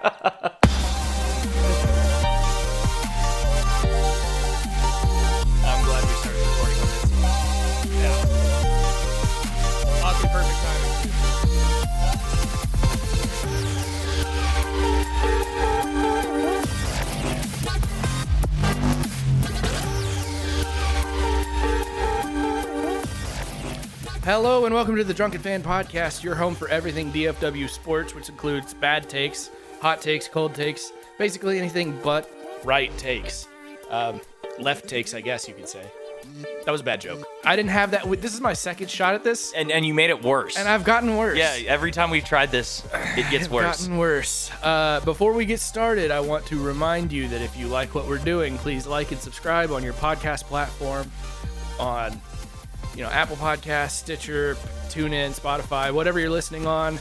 I'm glad we started recording on this. Yeah. Oddly perfect. Hello and welcome to the Drunken Fan Podcast, your home for everything DFW sports, which includes bad takes, hot takes, cold takes, basically anything but right takes. Um, left takes, I guess you could say. That was a bad joke. I didn't have that. This is my second shot at this, And and you made it worse. and I've gotten worse. yeah, every time we've tried this, it gets worse. Gotten worse. Uh, before we get started, I want to remind you that if you like what we're doing, please like and subscribe on your podcast platform, on you know Apple Podcasts, Stitcher, TuneIn, Spotify, whatever you're listening on.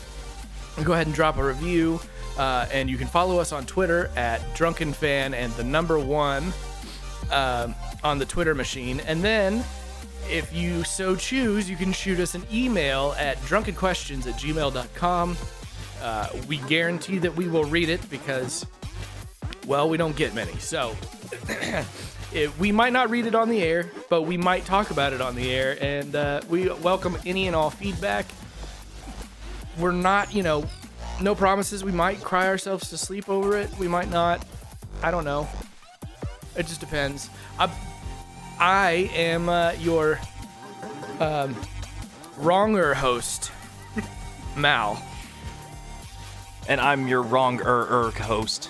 Go ahead and drop a review, uh, and you can follow us on Twitter at Drunken Fan and the number one um, on the Twitter machine, and then. If you so choose, you can shoot us an email at drunkenquestions at gmail.com. Uh, we guarantee that we will read it because, well, we don't get many. So, it, we might not read it on the air, but we might talk about it on the air. And uh, we welcome any and all feedback. We're not, you know, no promises. We might cry ourselves to sleep over it. We might not. I don't know. It just depends. I, I am uh, your um, wronger host, Mal. And I'm your wrong er er host,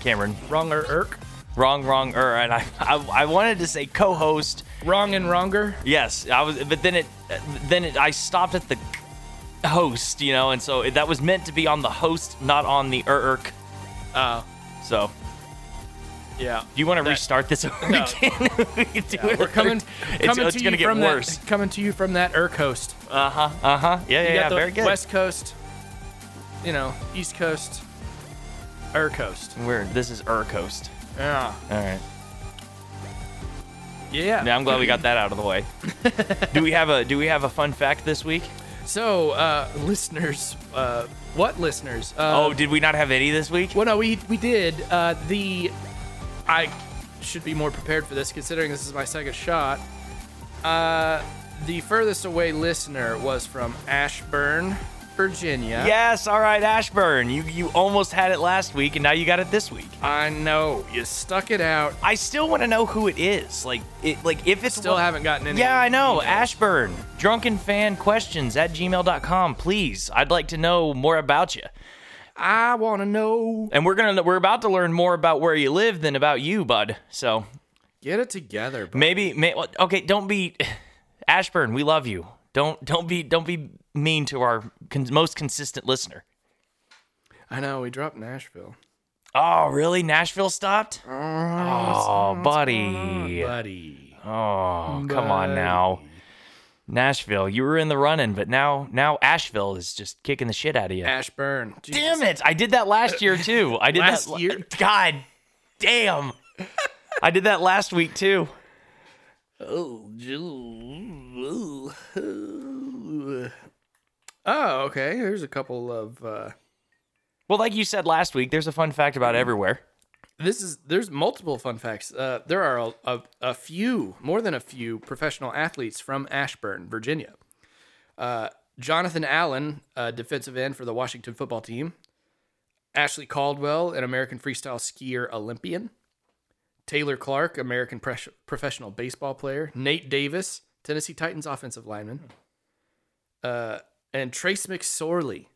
Cameron. Wronger Irk. Wrong, wrong er. And I, I, I wanted to say co-host. Wrong and wronger. Yes, I was, but then it, then it, I stopped at the host, you know, and so that was meant to be on the host, not on the erk. Oh, So, yeah. do you want to That- restart this over No. again? we can do it. We're coming, It's, coming it's to gonna you get from worse. that. Coming to you from that Irk coast. Uh huh. Uh huh. Yeah, You yeah, got yeah. the Very good. West Coast, you know, East Coast, Irk coast. We're this is er coast. Yeah. All right. Yeah. Yeah, I'm glad we got that out of the way. do we have a Do we have a fun fact this week? So, uh, listeners, uh, what listeners? Uh, oh, did we not have any this week? Well, no, we we did. Uh, the I should be more prepared for this, considering this is my second shot. Uh, the furthest away listener was from Ashburn, Virginia. Yes. All right, Ashburn. You you almost had it last week, and now you got it this week. I know you stuck it out. I still want to know who it is. Like it. Like if it's Still one- haven't gotten any. Yeah, I know. emails. Ashburn, drunken fan questions at gmail.com. Please, I'd like to know more about you. I want to know. And we're gonna we're about to learn more about where you live than about you, bud. So Get it together. bud. maybe, may, okay, don't be Ashburn. We love you. Don't don't be don't be mean to our con- most consistent listener. I know we dropped Nashville. Oh, really? Nashville stopped? Oh, oh buddy. buddy. Oh, come on now. Nashville, you were in the running, but now now Asheville is just kicking the shit out of you. Ashburn. Jesus. Damn it! I did that last year too. I did Last that year? God damn! I did that last week too. Oh, Oh, okay. Here's a couple of. Uh, Well, like you said last week, there's a fun fact about everywhere. this is there's multiple fun facts. Uh, there are a, a, a few, more than a few, professional athletes from Ashburn, Virginia. Uh, Jonathan Allen, a defensive end for the Washington football team. Ashley Caldwell, an American freestyle skier Olympian. Taylor Clark, American pres- professional baseball player. Nate Davis, Tennessee Titans offensive lineman. Uh, and Trace McSorley,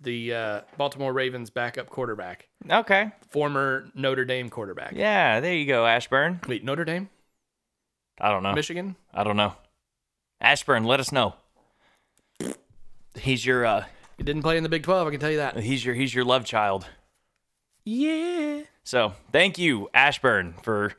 the uh, Baltimore Ravens backup quarterback, Okay. former Notre Dame quarterback. Yeah, there you go, Ashburn. Wait, Notre Dame, I don't know. Michigan. I don't know. Ashburn, let us know. He's your uh He didn't play in the Big Twelve. I can tell you that. he's your he's your love child. Yeah. So thank you, Ashburn, for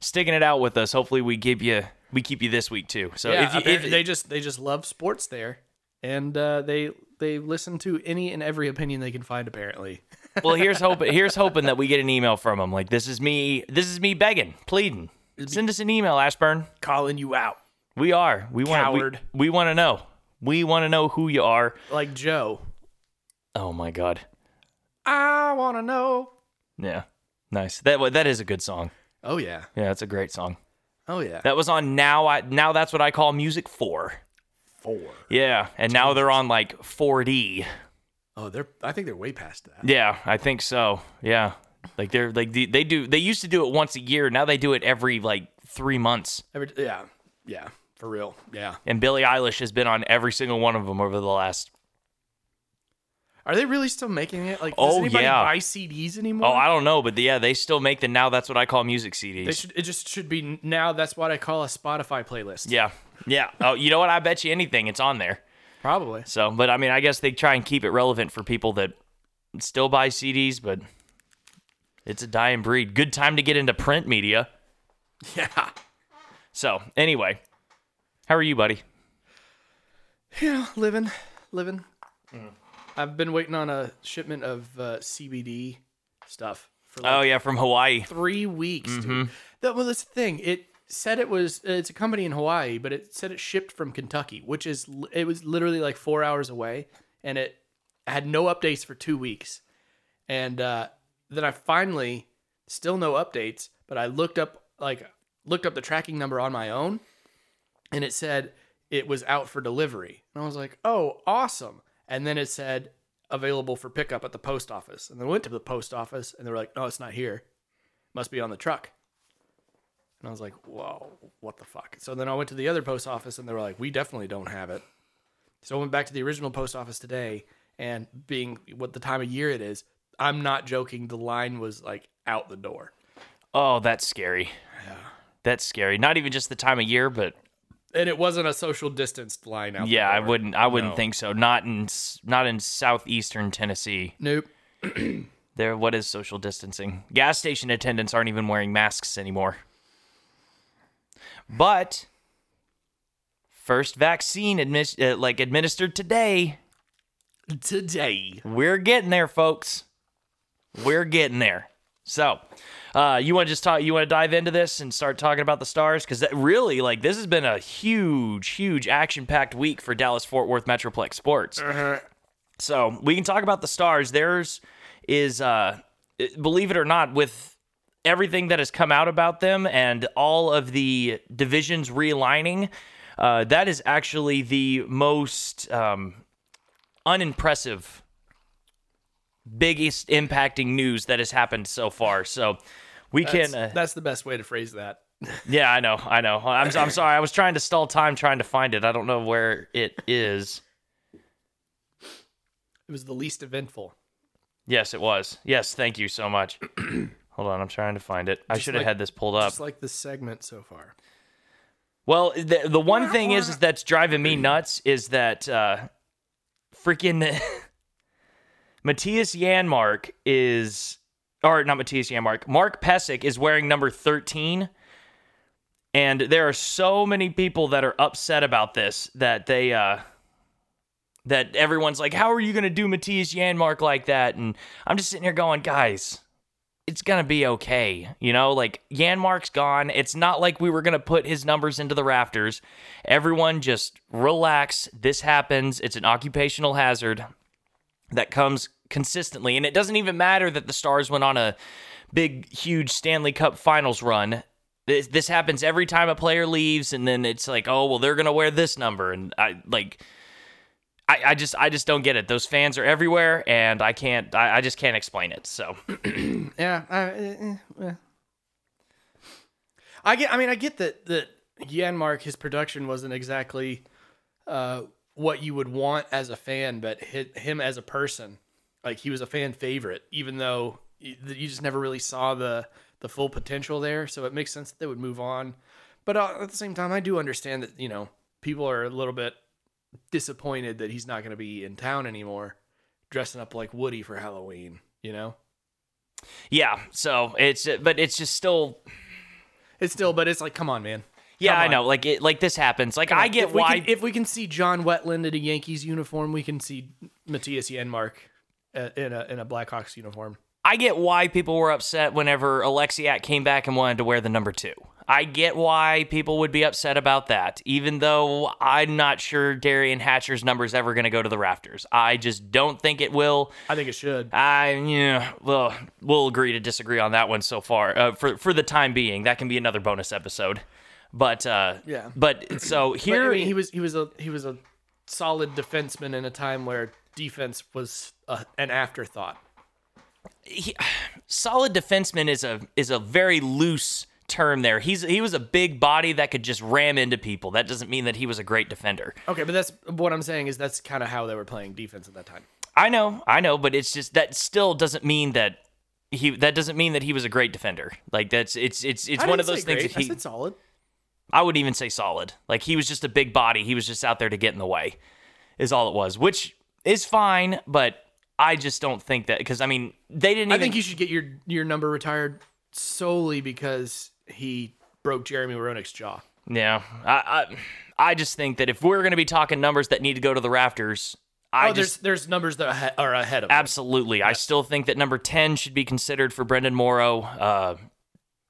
sticking it out with us. Hopefully we give you we keep you this week too. So yeah. if you apparently if, they just they just love sports there, and uh, they they listen to any and every opinion they can find. Apparently. well here's hoping here's hoping that we get an email from them. Like this is me this is me begging, pleading. Send us an email, Ashburn. calling you out We are. We want we, we want to know. We want to know who you are. like Joe. Oh my god. I wanna know. Yeah, nice. That that is a good song. Oh yeah. Yeah, it's a great song. Oh yeah. That was on now. I now that's what I call music four. Four. Yeah, and now they're on like 4D. Oh, they're. I think they're way past that. Yeah, I think so. Yeah, like they're like they, they do. They used to do it once a year. Now they do it every like three months. Every, yeah. Yeah. For real. Yeah. And Billie Eilish has been on every single one of them over the last. Are they really still making it? Like, does Oh, anybody yeah. buy CDs anymore? Oh, I don't know, but yeah, they still make the now. That's what I call music CDs. They should. It just should be now. That's what I call a Spotify playlist. yeah, yeah. Oh, you know what? I bet you anything, it's on there. Probably. So, but I mean, I guess they try and keep it relevant for people that still buy CDs, but it's a dying breed. Good time to get into print media. Yeah. So, anyway, how are you, buddy? You know, living, living. I've been waiting on a shipment of uh, CBD stuff for like Oh yeah, from Hawaii. three weeks, Mm-hmm. dude. That well, that's the thing. It said it was. It's a company in Hawaii, but it said it shipped from Kentucky, which is it was literally like four hours away, and it had no updates for two weeks. And uh, then I finally, still no updates, but I looked up like looked up the tracking number on my own, and it said it was out for delivery. And I was like, oh, awesome. And then it said available for pickup at the post office. And then I went to the post office, and they were like, no, it's not here. Must be on the truck. And I was like, whoa, what the fuck? So then I went to the other post office, and they were like, we definitely don't have it. So I went back to the original post office today, and being what the time of year it is, I'm not joking. The line was like out the door. Oh, that's scary. Yeah. That's scary. Not even just the time of year, but And it wasn't a social distanced line out. the yeah, I wouldn't. I wouldn't No. think so. Not in not in southeastern Tennessee. Nope. There, what is social distancing? Gas station attendants aren't even wearing masks anymore. But first vaccine uh, like administered today. Today. We're getting there, folks. We're getting there. So, uh, you want to just talk? You want to dive into this and start talking about the stars? Because really, like, this has been a huge, huge action-packed week for Dallas Fort Worth Metroplex sports. So we can talk about the stars. Theirs is, uh, believe it or not, with everything that has come out about them and all of the divisions realigning, uh, that is actually the most um, unimpressive, biggest impacting news that has happened so far. So we That's, can. Uh, that's the best way to phrase that. yeah, I know, I know. I'm, I'm sorry. I was trying to stall time trying to find it. I don't know where it is. It was the least eventful. Yes, it was. Yes, thank you so much. Hold on, I'm trying to find it. I Just should have like- had this pulled up. Just like the segment so far. Well, the the one thing is, is that's driving me nuts is that uh, freaking Mattias Janmark is, or not Mattias Janmark, Mark Pysyk is wearing number 13. And there are so many people that are upset about this that they, uh, that everyone's like, how are you going to do Mattias Janmark like that? And I'm just sitting here going, guys, it's gonna be okay. You know, like Janmark's gone. It's not like we were gonna put his numbers into the rafters. Everyone just relax. This happens. It's an occupational hazard that comes consistently. And it doesn't even matter that the Stars went on a big, huge Stanley Cup finals run. This, this happens every time a player leaves, and then it's like, oh, well, they're gonna wear this number. And I like I, I just I just don't get it. Those fans are everywhere and I can't I, I just can't explain it. So Yeah. I, eh, eh. I get. I mean, I get that that Janmark his production wasn't exactly uh, what you would want as a fan, but hi him as a person, like he was a fan favorite, even though you you just never really saw the the full potential there. So it makes sense that they would move on. But uh, at the same time, I do understand that you know people are a little bit disappointed that he's not going to be in town anymore, dressing up like Woody for Halloween. You know. Yeah, so it's but it's just still It's still, but it's like, come on, man. yeah, I know. Like it like this happens. Like I get if we why can, if we can see John Wetteland in a Yankees uniform, we can see Mattias Janmark uh, in a in a Blackhawks uniform. I get why people were upset whenever Oleksiak came back and wanted to wear the number 2. I get why people would be upset about that, even though I'm not sure Derian Hatcher's number is ever going to go to the rafters. I just don't think it will. I think it should. I, yeah, well, we'll agree to disagree on that one so far. Uh, for for the time being, that can be another bonus episode. But uh, Yeah. But so But, here, I mean, he was he was a he was a solid defenseman in a time where defense was a, an afterthought. he, solid defenseman is a is a very loose term there. He's he was a big body that could just ram into people. That doesn't mean that he was a great defender. Okay, but that's what I'm saying is that's kind of how they were playing defense at that time. I know, I know, but it's just that still doesn't mean that he that doesn't mean that he was a great defender. Like that's it's it's it's I one of those things great. that he I said solid. I wouldn't even say solid. Like he was just a big body. He was just out there to get in the way. Is all it was, which is fine, but I just don't think that because I mean they didn't I even think you should get your your number retired solely because he broke Jeremy Roenick's jaw. Yeah, I, I, I just think that if we're going to be talking numbers that need to go to the rafters, I oh, just there's there's numbers that are ahead of absolutely, I still think that number ten should be considered for Brenden Morrow. Uh,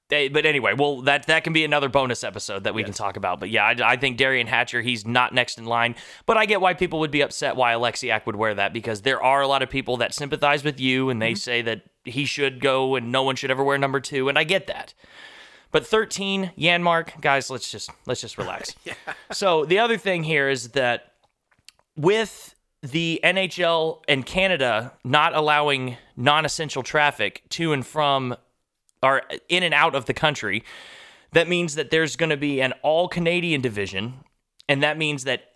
they- but anyway, well, that that can be another bonus episode that we can talk about. But yeah, I, I think Derian Hatcher, he's not next in line. But I get why people would be upset why Oleksiak would wear that because there are a lot of people that sympathize with you and they say that he should go and no one should ever wear number two, and I get that. But 13, Janmark, guys, let's just let's just relax. yeah. So the other thing here is that with the NHL and Canada not allowing non-essential traffic to and from or in and out of the country, that means that there's going to be an all Canadian division, and that means that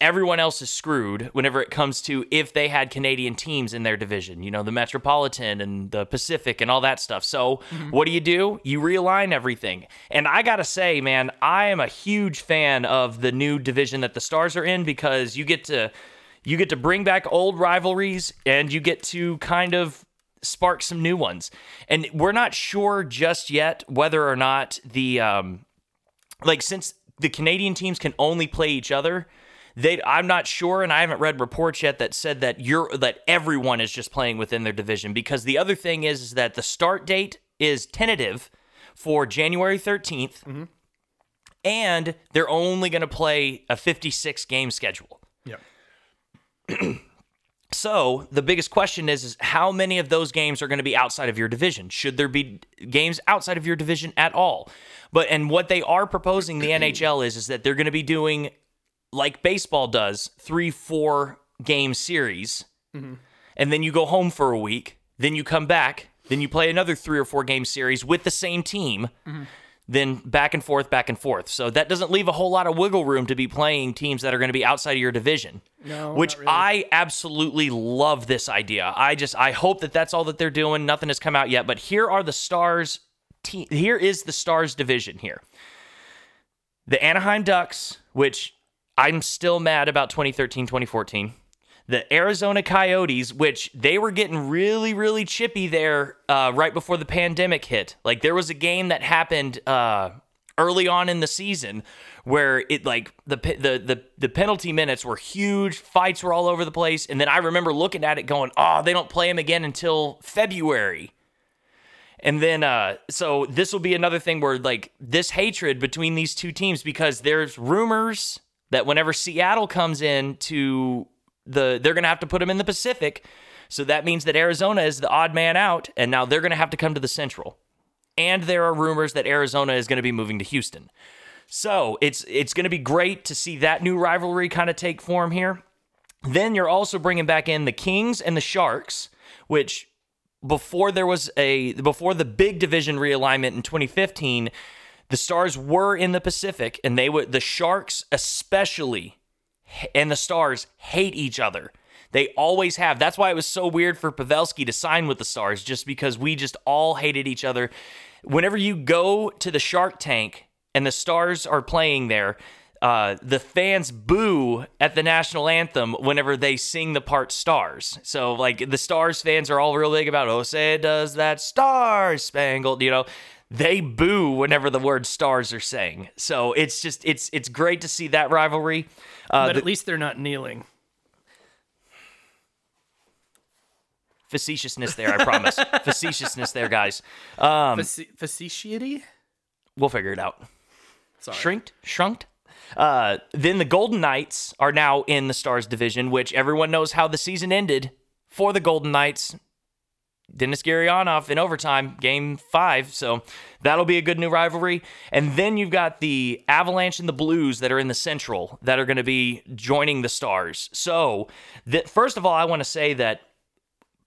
everyone else is screwed whenever it comes to if they had Canadian teams in their division, you know, the Metropolitan and the Pacific and all that stuff. So, what do you do? You realign everything. And I got to say, man, I am a huge fan of the new division that the Stars are in because you get to you get to bring back old rivalries and you get to kind of spark some new ones. And we're not sure just yet whether or not the um like since the Canadian teams can only play each other, they I'm not sure and I haven't read reports yet that said that you're that everyone is just playing within their division because the other thing is, is that the start date is tentative for January 13th. Mm-hmm. And they're only going to play a 56 game schedule. Yeah. So the biggest question is, is how many of those games are going to be outside of your division? Should there be games outside of your division at all? But and what they are proposing the NHL is is that they're going to be doing like baseball does, three, four game series, and then you go home for a week, then you come back, then you play another three or four game series with the same team, then back and forth, back and forth. So that doesn't leave a whole lot of wiggle room to be playing teams that are going to be outside of your division. No, which really. I absolutely love this idea. I just I hope that that's all that they're doing. Nothing has come out yet, but here are the Stars. Te- here is the Stars division here. The Anaheim Ducks, which I'm still mad about 2013, 2014. The Arizona Coyotes, which they were getting really, really chippy there uh, right before the pandemic hit. Like there was a game that happened uh, early on in the season where it like the, the the the penalty minutes were huge, fights were all over the place, and then I remember looking at it going, "Oh, they don't play him again until February." And then, uh, so this will be another thing where like this hatred between these two teams because there's rumors that whenever Seattle comes in to the, they're gonna have to put them in the Pacific. So that means that Arizona is the odd man out, and now they're gonna have to come to the Central. And there are rumors that Arizona is gonna be moving to Houston. So it's it's gonna be great to see that new rivalry kind of take form here. Then you're also bringing back in the Kings and the Sharks, which before there was a before the big division realignment in 2015, the Stars were in the Pacific and they would the Sharks especially and the Stars hate each other. They always have. That's why it was so weird for Pavelski to sign with the Stars, just because we just all hated each other. Whenever you go to the Shark Tank and the Stars are playing there, uh, the fans boo at the national anthem whenever they sing the part stars. So, like, the Stars fans are all real big about, oh, say does that star spangled, you know. They boo whenever the word stars are sang. So it's just it's it's great to see that rivalry. Uh, But the- at least they're not kneeling. facetiousness there, I promise. facetiousness there, guys. Um? We'll figure it out. Sorry. Shrinked, shrunked. Uh, then the Golden Knights are now in the Stars division, which everyone knows how the season ended for the Golden Knights. Denis Gurianov in overtime, game five. So that'll be a good new rivalry. And then you've got the Avalanche and the Blues that are in the Central that are going to be joining the Stars. So, that, first of all, I want to say that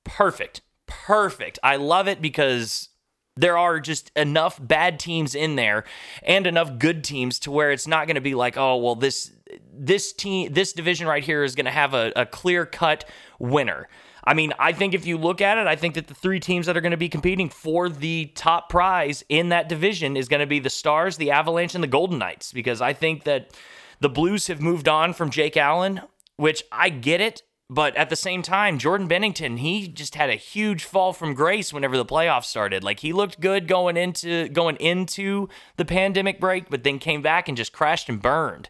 perfect, perfect. I love it because there are just enough bad teams in there and enough good teams to where it's not going to be like, oh, well, this this team, this division right here is going to have a, a clear cut winner. I mean, I think if you look at it, I think that the three teams that are going to be competing for the top prize in that division is going to be the Stars, the Avalanche, and the Golden Knights because I think that the Blues have moved on from Jake Allen, which I get it. But at the same time, Jordan Binnington, he just had a huge fall from grace whenever the playoffs started. Like he looked good going into going into the pandemic break, but then came back and just crashed and burned.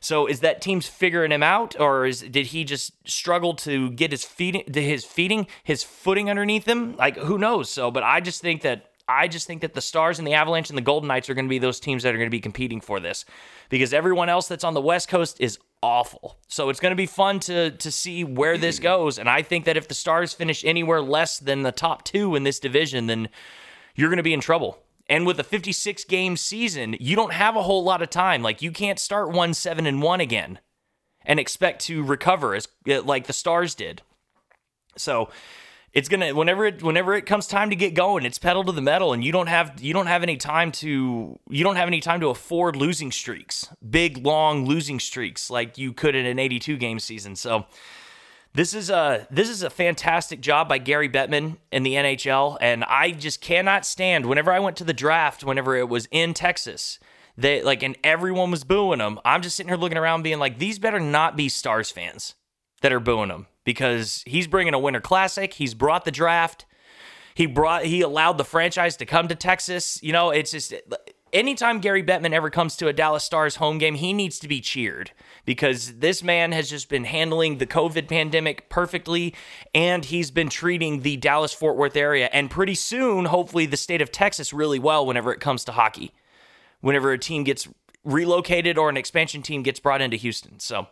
So is that team's figuring him out, or is did he just struggle to get his feet his feeding his footing underneath him? Like who knows? So, but I just think that I just think that the Stars and the Avalanche and the Golden Knights are going to be those teams that are going to be competing for this, because everyone else that's on the West Coast is awful. So it's going to be fun to to see where this mm-hmm. goes. And I think that if the Stars finish anywhere less than the top two in this division, then you're going to be in trouble. And with a 56 game season, you don't have a whole lot of time. Like you can't start 1 7 and 1 again and expect to recover as eh, like the Stars did. So it's gonna whenever it whenever it comes time to get going, it's pedal to the metal, and you don't have you don't have any time to you don't have any time to afford losing streaks, big long losing streaks like you could in an 82 game season. So this is a this is a fantastic job by Gary Bettman in the NHL, and I just cannot stand. Whenever I went to the draft, whenever it was in Texas, they like and everyone was booing them. I'm just sitting here looking around, being like, these better not be Stars fans that are booing him because he's bringing a Winter Classic. He's brought the draft. He brought he allowed the franchise to come to Texas. You know, it's just anytime Gary Bettman ever comes to a Dallas Stars home game, he needs to be cheered because this man has just been handling the COVID pandemic perfectly and he's been treating the Dallas Fort Worth area and pretty soon, hopefully, the state of Texas really well whenever it comes to hockey. Whenever a team gets relocated or an expansion team gets brought into Houston. So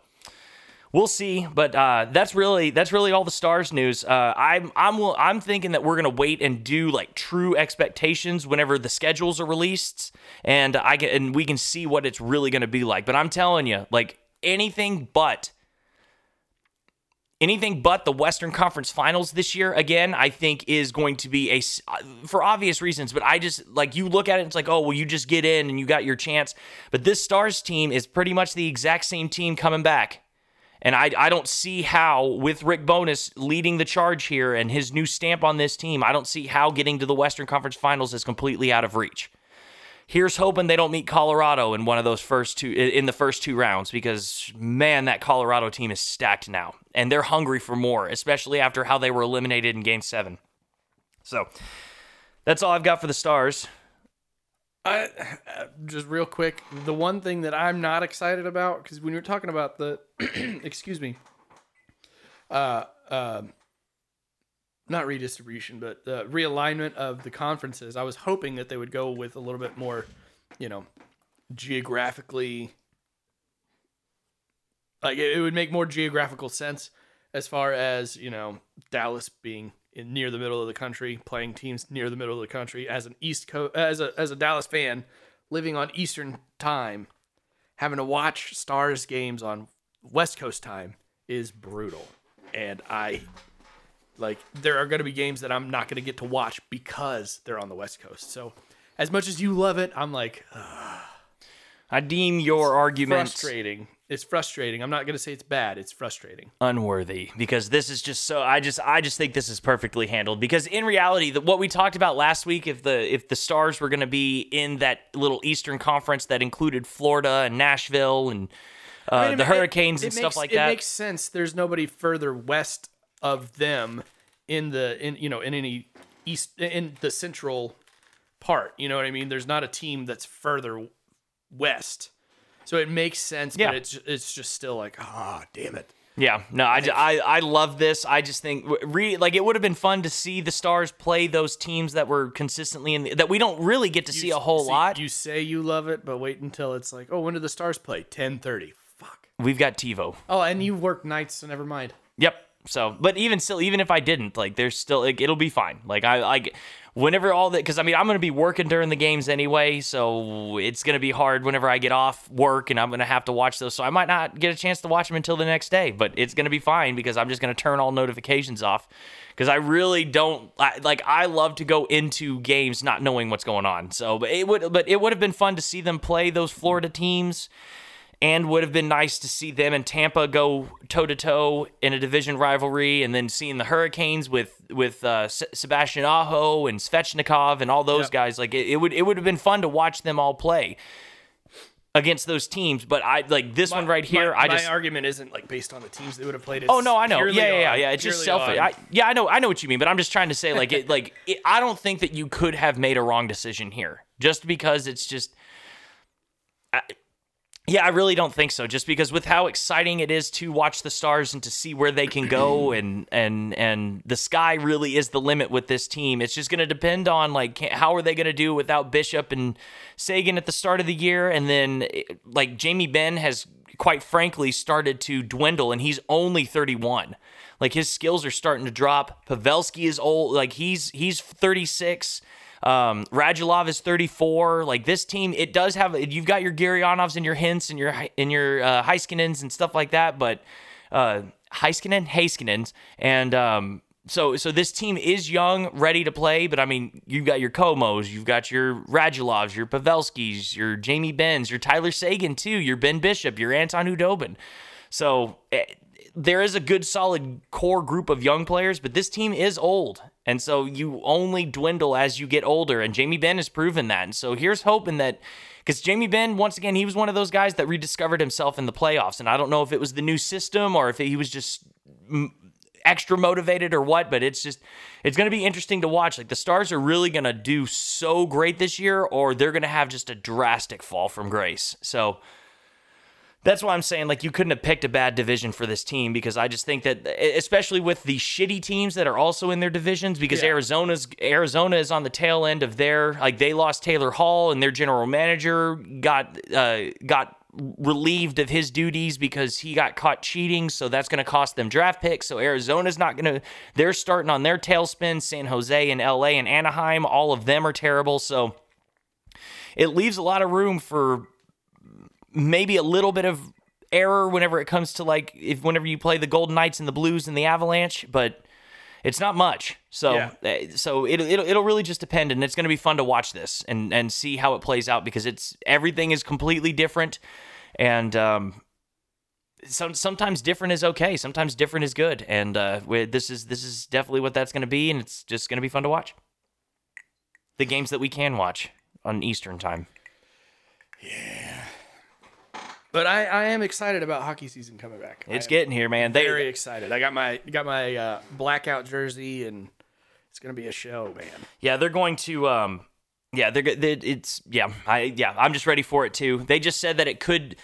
we'll see. But uh, that's really that's really all the stars news. Uh, I'm I'm I'm thinking that we're gonna wait and do like true expectations whenever the schedules are released, and I can and we can see what it's really gonna be like. But I'm telling you, like anything but anything but the Western Conference Finals this year again I think is going to be a for obvious reasons but I just like you look at it it's like oh well you just get in and you got your chance but this Stars team is pretty much the exact same team coming back and I, I don't see how, with Rick Bowness leading the charge here and his new stamp on this team, I don't see how getting to the Western Conference Finals is completely out of reach. Here's hoping they don't meet Colorado in one of those first two in the first two rounds because man, that Colorado team is stacked now, and they're hungry for more, especially after how they were eliminated in Game Seven. So that's all I've got for the Stars. I just real quick, the one thing that I'm not excited about because when you're talking about the, excuse me, uh, uh, not redistribution, but the realignment of the conferences, I was hoping that they would go with a little bit more, you know, geographically, like it, it would make more geographical sense as far as you know Dallas being in near the middle of the country, playing teams near the middle of the country. As an East Coast, as a as a Dallas fan, living on Eastern time, having to watch Stars games on West Coast time is brutal. And I like there are going to be games that I'm not going to get to watch because they're on the West Coast. So, as much as you love it, I'm like, Ugh. I deem your argument frustrating. It's frustrating. I'm not going to say it's bad. It's frustrating. unworthy because this is just so I just I just think this is perfectly handled because in reality the, what we talked about last week if the if the stars were going to be in that little eastern conference that included Florida and Nashville and uh, I mean, the it- Hurricanes it and stuff makes- like it that makes sense. There's nobody further west of them in the in you know in any east in the central part. You know what I mean? There's not a team that's further west, so it makes sense. Yeah. But it's it's just still like ah, damn it. Yeah, no, I, I, I love this. I just think re, like it would have been fun to see the Stars play those teams that were consistently in the, that we don't really get to see a whole See, lot. You say you love it, but wait until it's like, oh, when do the Stars play? Ten thirty. Fuck. We've got TiVo. Oh, and you work nights, so never mind. Yep. So, but even still, even if I didn't, like, there's still, like, it'll be fine. Like, I, like, whenever all that, because I mean, I'm going to be working during the games anyway, so it's going to be hard whenever I get off work and I'm going to have to watch those. So I might not get a chance to watch them until the next day, but it's going to be fine because I'm just going to turn all notifications off because I really don't I, like. I love to go into games not knowing what's going on. So, but it would, but it would have been fun to see them play those Florida teams and would have been nice to see them and Tampa go toe to toe in a division rivalry, and then seeing the Hurricanes with with uh, S- Sebastian Aho and Svechnikov and all those Yep. guys. Like it, it would it would have been fun to watch them all play against those teams. But I like this one right here. My, I my argument isn't like based on the teams they would have played. Oh no, I know. Yeah, yeah, yeah, yeah. It's just selfish. I, yeah, I know. I know what you mean, but I'm just trying to say, like, it, like, it, I don't think that you could have made a wrong decision here, just because it's just. I, yeah, I really don't think so. Just because with how exciting it is to watch the stars and to see where they can go, and and and the sky really is the limit with this team. It's just going to depend on like how are they going to do without Bishop and Seguin at the start of the year, and then eh, like Jamie Benn has quite frankly started to dwindle, and he's only 31. Like his skills are starting to drop. Pavelski is old. Like he's he's 36. Um, Radulov is 34. Like this team, it does have. You've got your Gurianovs and your Hints and your and your uh, Heiskanens and stuff like that. But uh, Heiskanen, Heiskanens, and um, so so this team is young, ready to play. But I mean, you've got your Komos, you've got your Radulovs, your Pavelskis, your Jamie Benns, your Tyler Seguin too, your Ben Bishop, your Anton Khudobin. So. eh, there is a good solid core group of young players, but this team is old. And so you only dwindle as you get older. And Jamie Benn has proven that. And so here's hoping that because Jamie Benn, once again, he was one of those guys that rediscovered himself in the playoffs. And I don't know if it was the new system or if he was just extra motivated or what, but it's just it's going to be interesting to watch. Like the Stars are really going to do so great this year, or they're going to have just a drastic fall from grace. So that's why I'm saying like you couldn't have picked a bad division for this team because I just think that especially with the shitty teams that are also in their divisions because Yeah. Arizona's Arizona is on the tail end of their like they lost Taylor Hall and their general manager got uh, got relieved of his duties because he got caught cheating so that's going to cost them draft picks. So Arizona's not going to they're starting on their tailspin. San Jose and LA and Anaheim all of them are terrible. So it leaves a lot of room for maybe a little bit of error whenever it comes to like if whenever you play the Golden Knights and the Blues and the Avalanche, but it's not much. So Yeah. eh, so it it'll, it'll really just depend and it's going to be fun to watch this and and see how it plays out because it's everything is completely different and um some, sometimes different is okay. Sometimes different is good, and uh, this is this is definitely what that's going to be, and it's just going to be fun to watch. The games that we can watch on Eastern time. But I, I am excited about hockey season coming back. It's getting here, man. They, very excited. I got my got my uh, blackout jersey, and it's gonna be a show, man. Yeah, they're going to. Um, yeah, they're. go- they, it's yeah. I yeah. I'm just ready for it too. They just said that it could.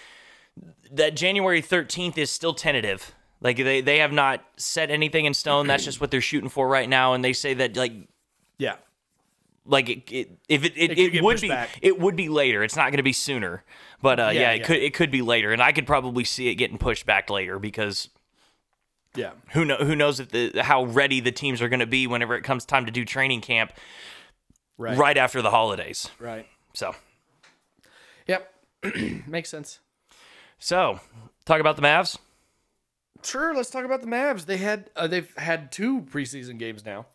That January 13th is still tentative. Like they they have not set anything in stone. That's just what they're shooting for right now. And they say that like Yeah, like it, it if it it, could it, would be back. it would be later. It's not going to be sooner. But uh, yeah, Yeah, it yeah. could it could be later, and I could probably see it getting pushed back later because yeah. who know who knows if the how ready the teams are going to be whenever it comes time to do training camp Right. right after the holidays. Right. So. Yep. Makes sense. So, talk about the Mavs. Sure. Let's talk about the Mavs. They had uh, they've had two preseason games now.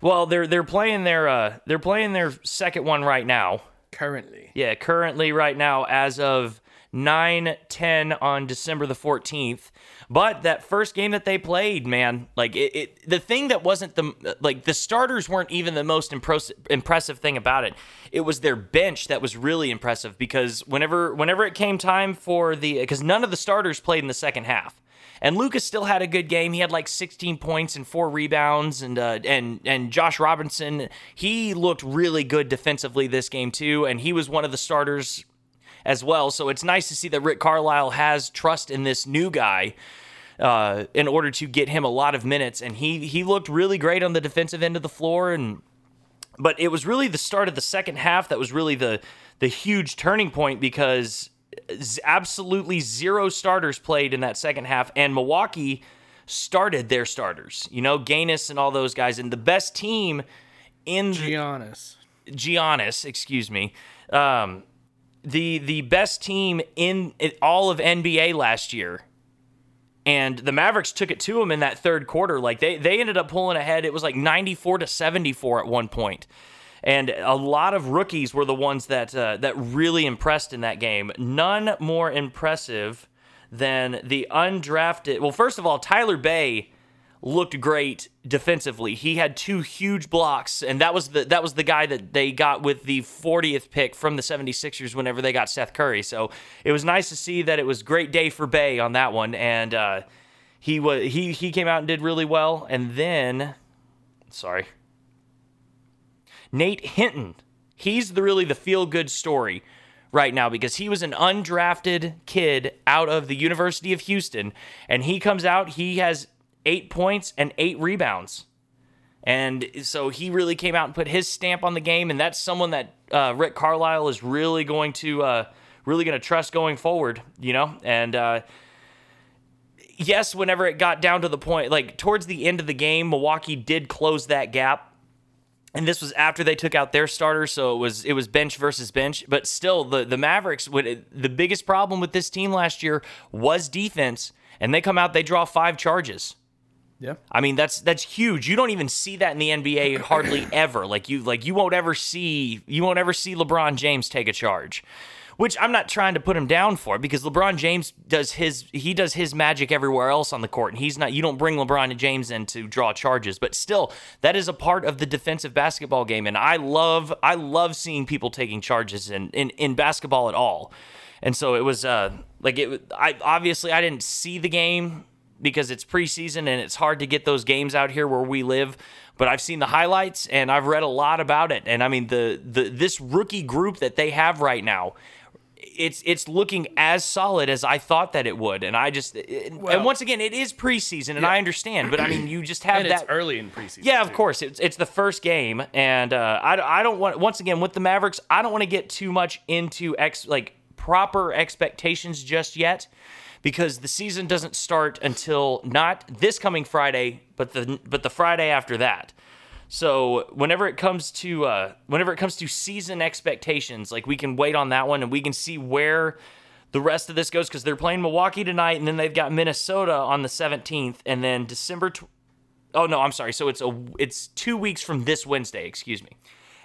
Well, they're they're playing their uh they're playing their second one right now. Currently, Yeah, currently right now as of 9-10 on December the 14th. But that first game that they played, man, like it, it the thing that wasn't the like the starters weren't even the most impressive impressive thing about it. It was their bench that was really impressive because whenever whenever it came time for the because none of the starters played in the second half. And Lucas still had a good game. He had like 16 points and four rebounds, and uh, and and Josh Robinson he looked really good defensively this game too, and he was one of the starters as well. So it's nice to see that Rick Carlisle has trust in this new guy uh, in order to get him a lot of minutes. And he he looked really great on the defensive end of the floor. And but it was really the start of the second half that was really the the huge turning point because absolutely zero starters played in that second half, and Milwaukee started their starters. You know, Gaines and all those guys, and the best team in Giannis. Giannis, excuse me. Um, the the best team in, in all of NBA last year. And the Mavericks took it to them in that third quarter. Like they they ended up pulling ahead. It was like 94 to 74 at one point. And a lot of rookies were the ones that uh, that really impressed in that game. None more impressive than the undrafted. Well, first of all, Tyler Bey looked great defensively. He had two huge blocks and that was the that was the guy that they got with the 40th pick from the 76ers whenever they got Seth Curry. So, it was nice to see that it was great day for Bey on that one and uh, he was he he came out and did really well and then sorry. Nate Hinton. He's the really the feel good story right now because he was an undrafted kid out of the University of Houston and he comes out he has eight points and eight rebounds. And so he really came out and put his stamp on the game, and that's someone that uh, Rick Carlisle is really going to uh, really going to trust going forward, you know. And uh, yes, whenever it got down to the point, like towards the end of the game, Milwaukee did close that gap, and this was after they took out their starter, so it was it was bench versus bench. But still, the the Mavericks, the biggest problem with this team last year was defense, and they come out they draw five charges. Yeah. I mean that's that's huge. You don't even see that in the NBA hardly ever. Like you like you won't ever see you won't ever see LeBron James take a charge. Which I'm not trying to put him down for because LeBron James does his he does his magic everywhere else on the court and he's not you don't bring LeBron James in to draw charges, but still that is a part of the defensive basketball game and I love I love seeing people taking charges in in, in basketball at all. And so it was uh like it I obviously I didn't see the game because it's preseason and it's hard to get those games out here where we live. But I've seen the highlights and I've read a lot about it. And I mean the the this rookie group that they have right now, it's it's looking as solid as I thought that it would. And I just well, and once again, it is preseason, and yeah. I understand. But I mean, you just have and that early in preseason. Yeah, of course, it's it's the first game, and uh, I I don't want once again with the Mavericks, I don't want to get too much into ex like proper expectations just yet because the season doesn't start until not this coming Friday, but the but the Friday after that. So whenever it comes to uh, whenever it comes to season expectations, like we can wait on that one and we can see where the rest of this goes because they're playing Milwaukee tonight and then they've got Minnesota on the 17th and then December. Tw- oh no, I'm sorry. So it's a it's two weeks from this Wednesday. Excuse me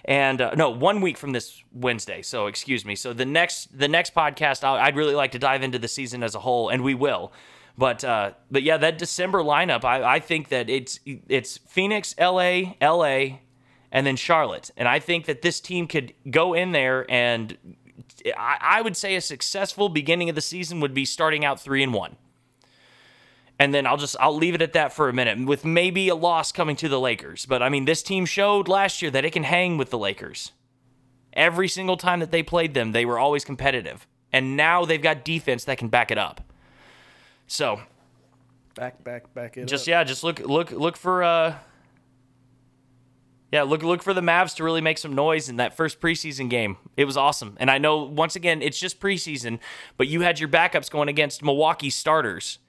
and uh, no, one week from this Wednesday. So excuse me. So the next the next podcast, i would really like to dive into the season as a whole, and we will. But uh, but yeah, that December lineup, I, I think that it's it's Phoenix, L.A., L.A., and then Charlotte, and I think that this team could go in there and I, I would say a successful beginning of the season would be starting out three and one and then I'll just I'll leave it at that for a minute with maybe a loss coming to the Lakers. But I mean, this team showed last year that it can hang with the Lakers. Every single time that they played them, they were always competitive. And now they've got defense that can back it up. So, back back back it just up. yeah, just look look look for uh yeah, look look for the Mavs to really make some noise in that first preseason game. It was awesome. And I know once again it's just preseason, but you had your backups going against Milwaukee starters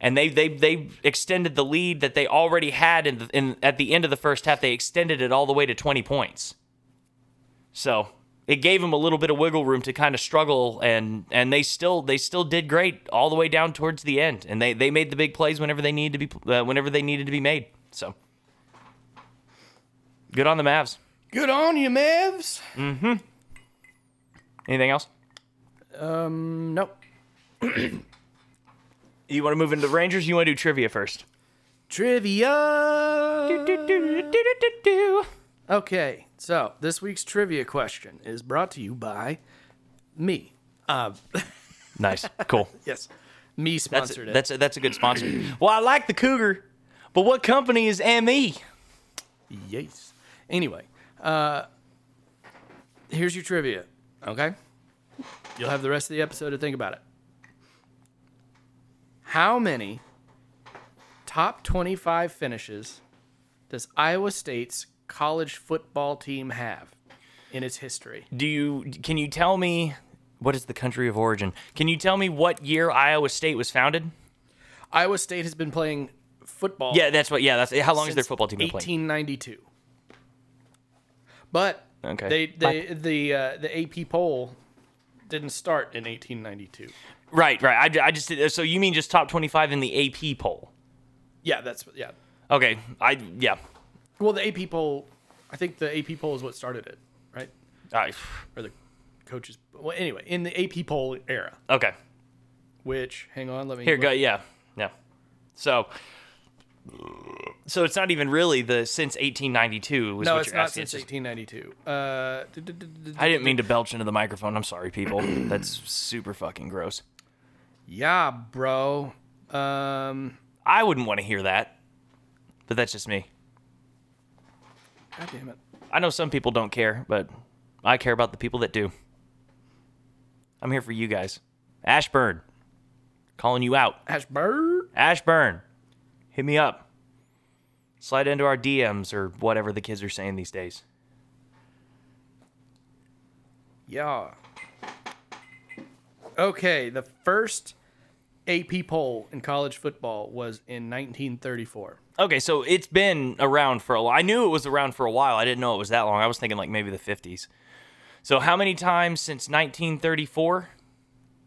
and they they they extended the lead that they already had in, the, in at the end of the first half. They extended it all the way to 20 points. So it gave them a little bit of wiggle room to kind of struggle, and and they still they still did great all the way down towards the end, and they they made the big plays whenever they needed to be uh, whenever they needed to be made. So good on the Mavs. Good on you, Mavs. Mm-hmm. Anything else? Um, nope. You want to move into the Rangers? you want to do trivia first? Trivia. Okay, so this week's trivia question is brought to you by me. Uh, nice, cool. yes, me sponsored that's, it. That's a, that's a good sponsor. well, I like the Cougar, but what company is ME? Yes. Anyway, uh, here's your trivia. Okay, you'll have the rest of the episode to think about it. How many top 25 finishes does Iowa State's college football team have in its history? Do you can you tell me what is the country of origin? Can you tell me what year Iowa State was founded? Iowa State has been playing football. Yeah, that's what. Yeah, that's how long has their football team been playing? 1892. But Okay. they they the uh, the AP poll didn't start in 1892. Right, right. I, I just did, so you mean just top twenty five in the AP poll? Yeah, that's yeah. Okay, I yeah. Well, the AP poll, I think the AP poll is what started it, right? I, Or the coaches. Well, anyway, in the AP poll era, okay. which hang on, let me Here, look- go. Yeah, yeah. So, so it's not even really the since 1892. Was No, what it's you're not asking. since It's just- 1892. Uh, d- d- d- d- I didn't mean to belch into the microphone. I'm sorry, people. That's super fucking gross. Yeah, bro. Um, I wouldn't want to hear that, but that's just me. God damn it. I know some people don't care, but I care about the people that do. I'm here for you guys. Ashburn, calling you out. Ashburn. Ashburn, hit me up. Slide into our DMs or whatever the kids are saying these days. Yeah. Okay, the first AP poll in college football was in 1934. Okay, so it's been around for a while. I knew it was around for a while. I didn't know it was that long. I was thinking like maybe the 50s. So how many times since 1934?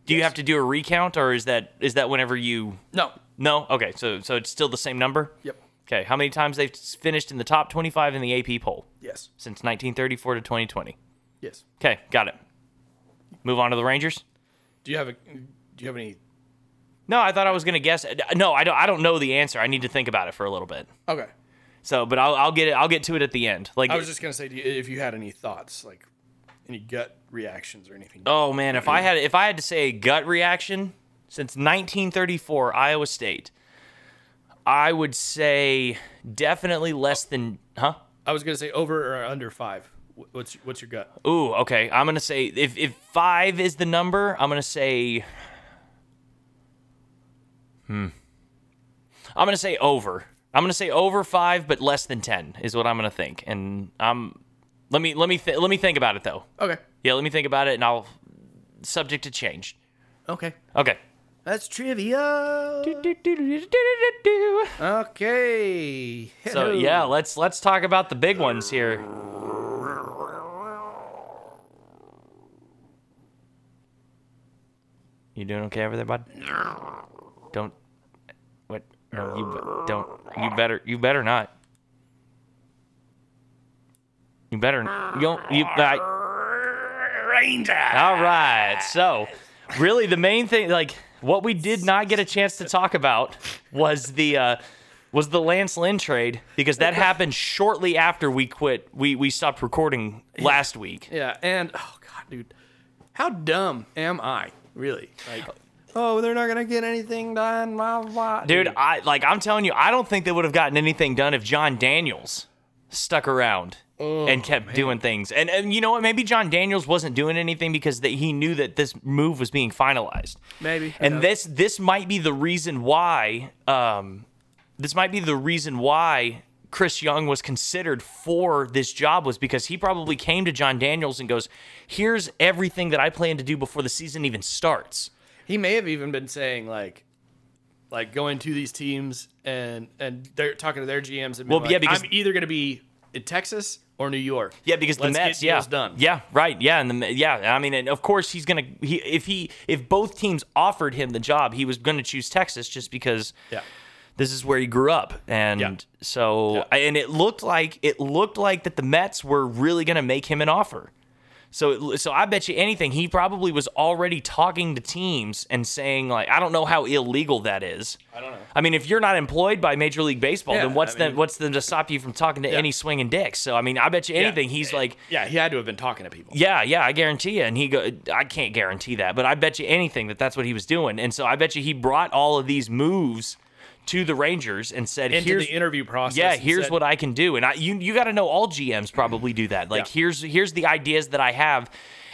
Do you have to do a recount or is that is that whenever you No. No? Okay, so so it's still the same number? Yep. Okay, how many times they've finished in the top 25 in the AP poll Yes. since 1934 to 2020? Yes. Okay, got it. Move on to the Rangers. Do you have a? Do you have any? No, I thought I was gonna guess. No, I don't. I don't know the answer. I need to think about it for a little bit. Okay. So, but I'll, I'll get it. I'll get to it at the end. Like, I was just gonna say, do you, if you had any thoughts, like any gut reactions or anything. oh man, if I had if I had to say a gut reaction since 1934, Iowa State, I would say definitely less than. Huh? I was gonna say over or under five. Wh- What's what's your gut? Ooh, okay. I'm gonna say if if five is the number, I'm gonna say. Hmm. I'm gonna say over. I'm gonna say over five, but less than ten is what I'm gonna think. And I'm. Let me let me th- let me think about it though. Okay. Yeah, let me think about it, and I'll. Subject to change. Okay. Okay. That's trivia. Okay. So yeah, let's let's talk about the big ones here. You doing okay over there, bud? Don't. No, you don't. You better. You better not. You better. You don't. You. I, all right. So, really, the main thing, like, what we did not get a chance to talk about was the uh, was the Lance Lynn trade because that happened shortly after we quit. We we stopped recording last week. Yeah, and oh god, dude, how dumb am I? Really? Like, oh, they're not gonna get anything done. Blah, blah. Dude, I like I'm telling you, I don't think they would have gotten anything done if Jon Daniels stuck around and kept doing things. And and you know what? Maybe Jon Daniels wasn't doing anything because that he knew that this move was being finalized. maybe. And this this might be the reason why um this might be the reason why Chris Young was considered for this job was because he probably came to Jon Daniels and goes, "Here's everything that I plan to do before the season even starts." He may have even been saying like, like going to these teams and and they're talking to their GMs and Well, like, yeah, because- I'm either gonna be in Texas or New York. Yeah, because Let's the Mets, yeah, done. yeah, right, yeah, and the yeah, I mean, and of course he's gonna he if he if both teams offered him the job, he was gonna choose Texas just because Yeah. this is where he grew up, and Yeah. so Yeah. and it looked like it looked like that the Mets were really gonna make him an offer. So, so I bet you anything, he probably was already talking to teams and saying like, I don't know how illegal that is. I don't know. I mean, if you're not employed by Major League Baseball, Yeah, then what's I mean- the what's them to stop you from talking to Yeah. any swinging dicks? So, I mean, I bet you anything, he's like, Yeah, he had to have been talking to people. yeah, yeah, I guarantee you. And he go, I can't guarantee that, but I bet you anything that that's what he was doing. And so I bet you he brought all of these moves to the Rangers and said, Into here's the interview process. yeah, here's said- what I can do. And I you you got to know all GMs probably do that. Like Yeah. here's here's the ideas that I have.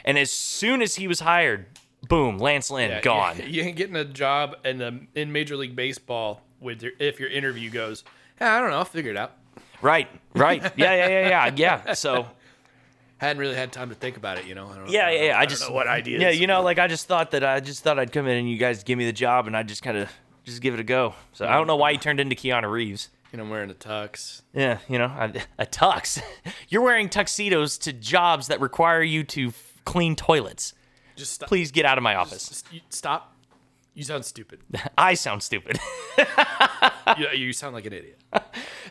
And as soon as he was hired, boom, Lance Lynn Yeah, gone. You, you ain't getting a job in the in Major League Baseball with your, if your interview goes, "Yeah, I don't know, I'll figure it out. Right, right. Yeah, yeah, yeah, yeah, yeah. So Hadn't really had time to think about it, you know. I don't, yeah, I yeah, I don't just know what ideas. Yeah, you know, like I just thought that I just thought I'd come in and you guys give me the job and I just kind of just give it a go. So I don't know why you turned into Keanu Reeves. you know, I'm wearing a tux. Yeah, you know, I, a tux. You're wearing tuxedos to jobs that require you to f- clean toilets. Just stop. Please get out of my office. Just- you- stop. You sound stupid. I sound stupid. you, you sound like an idiot.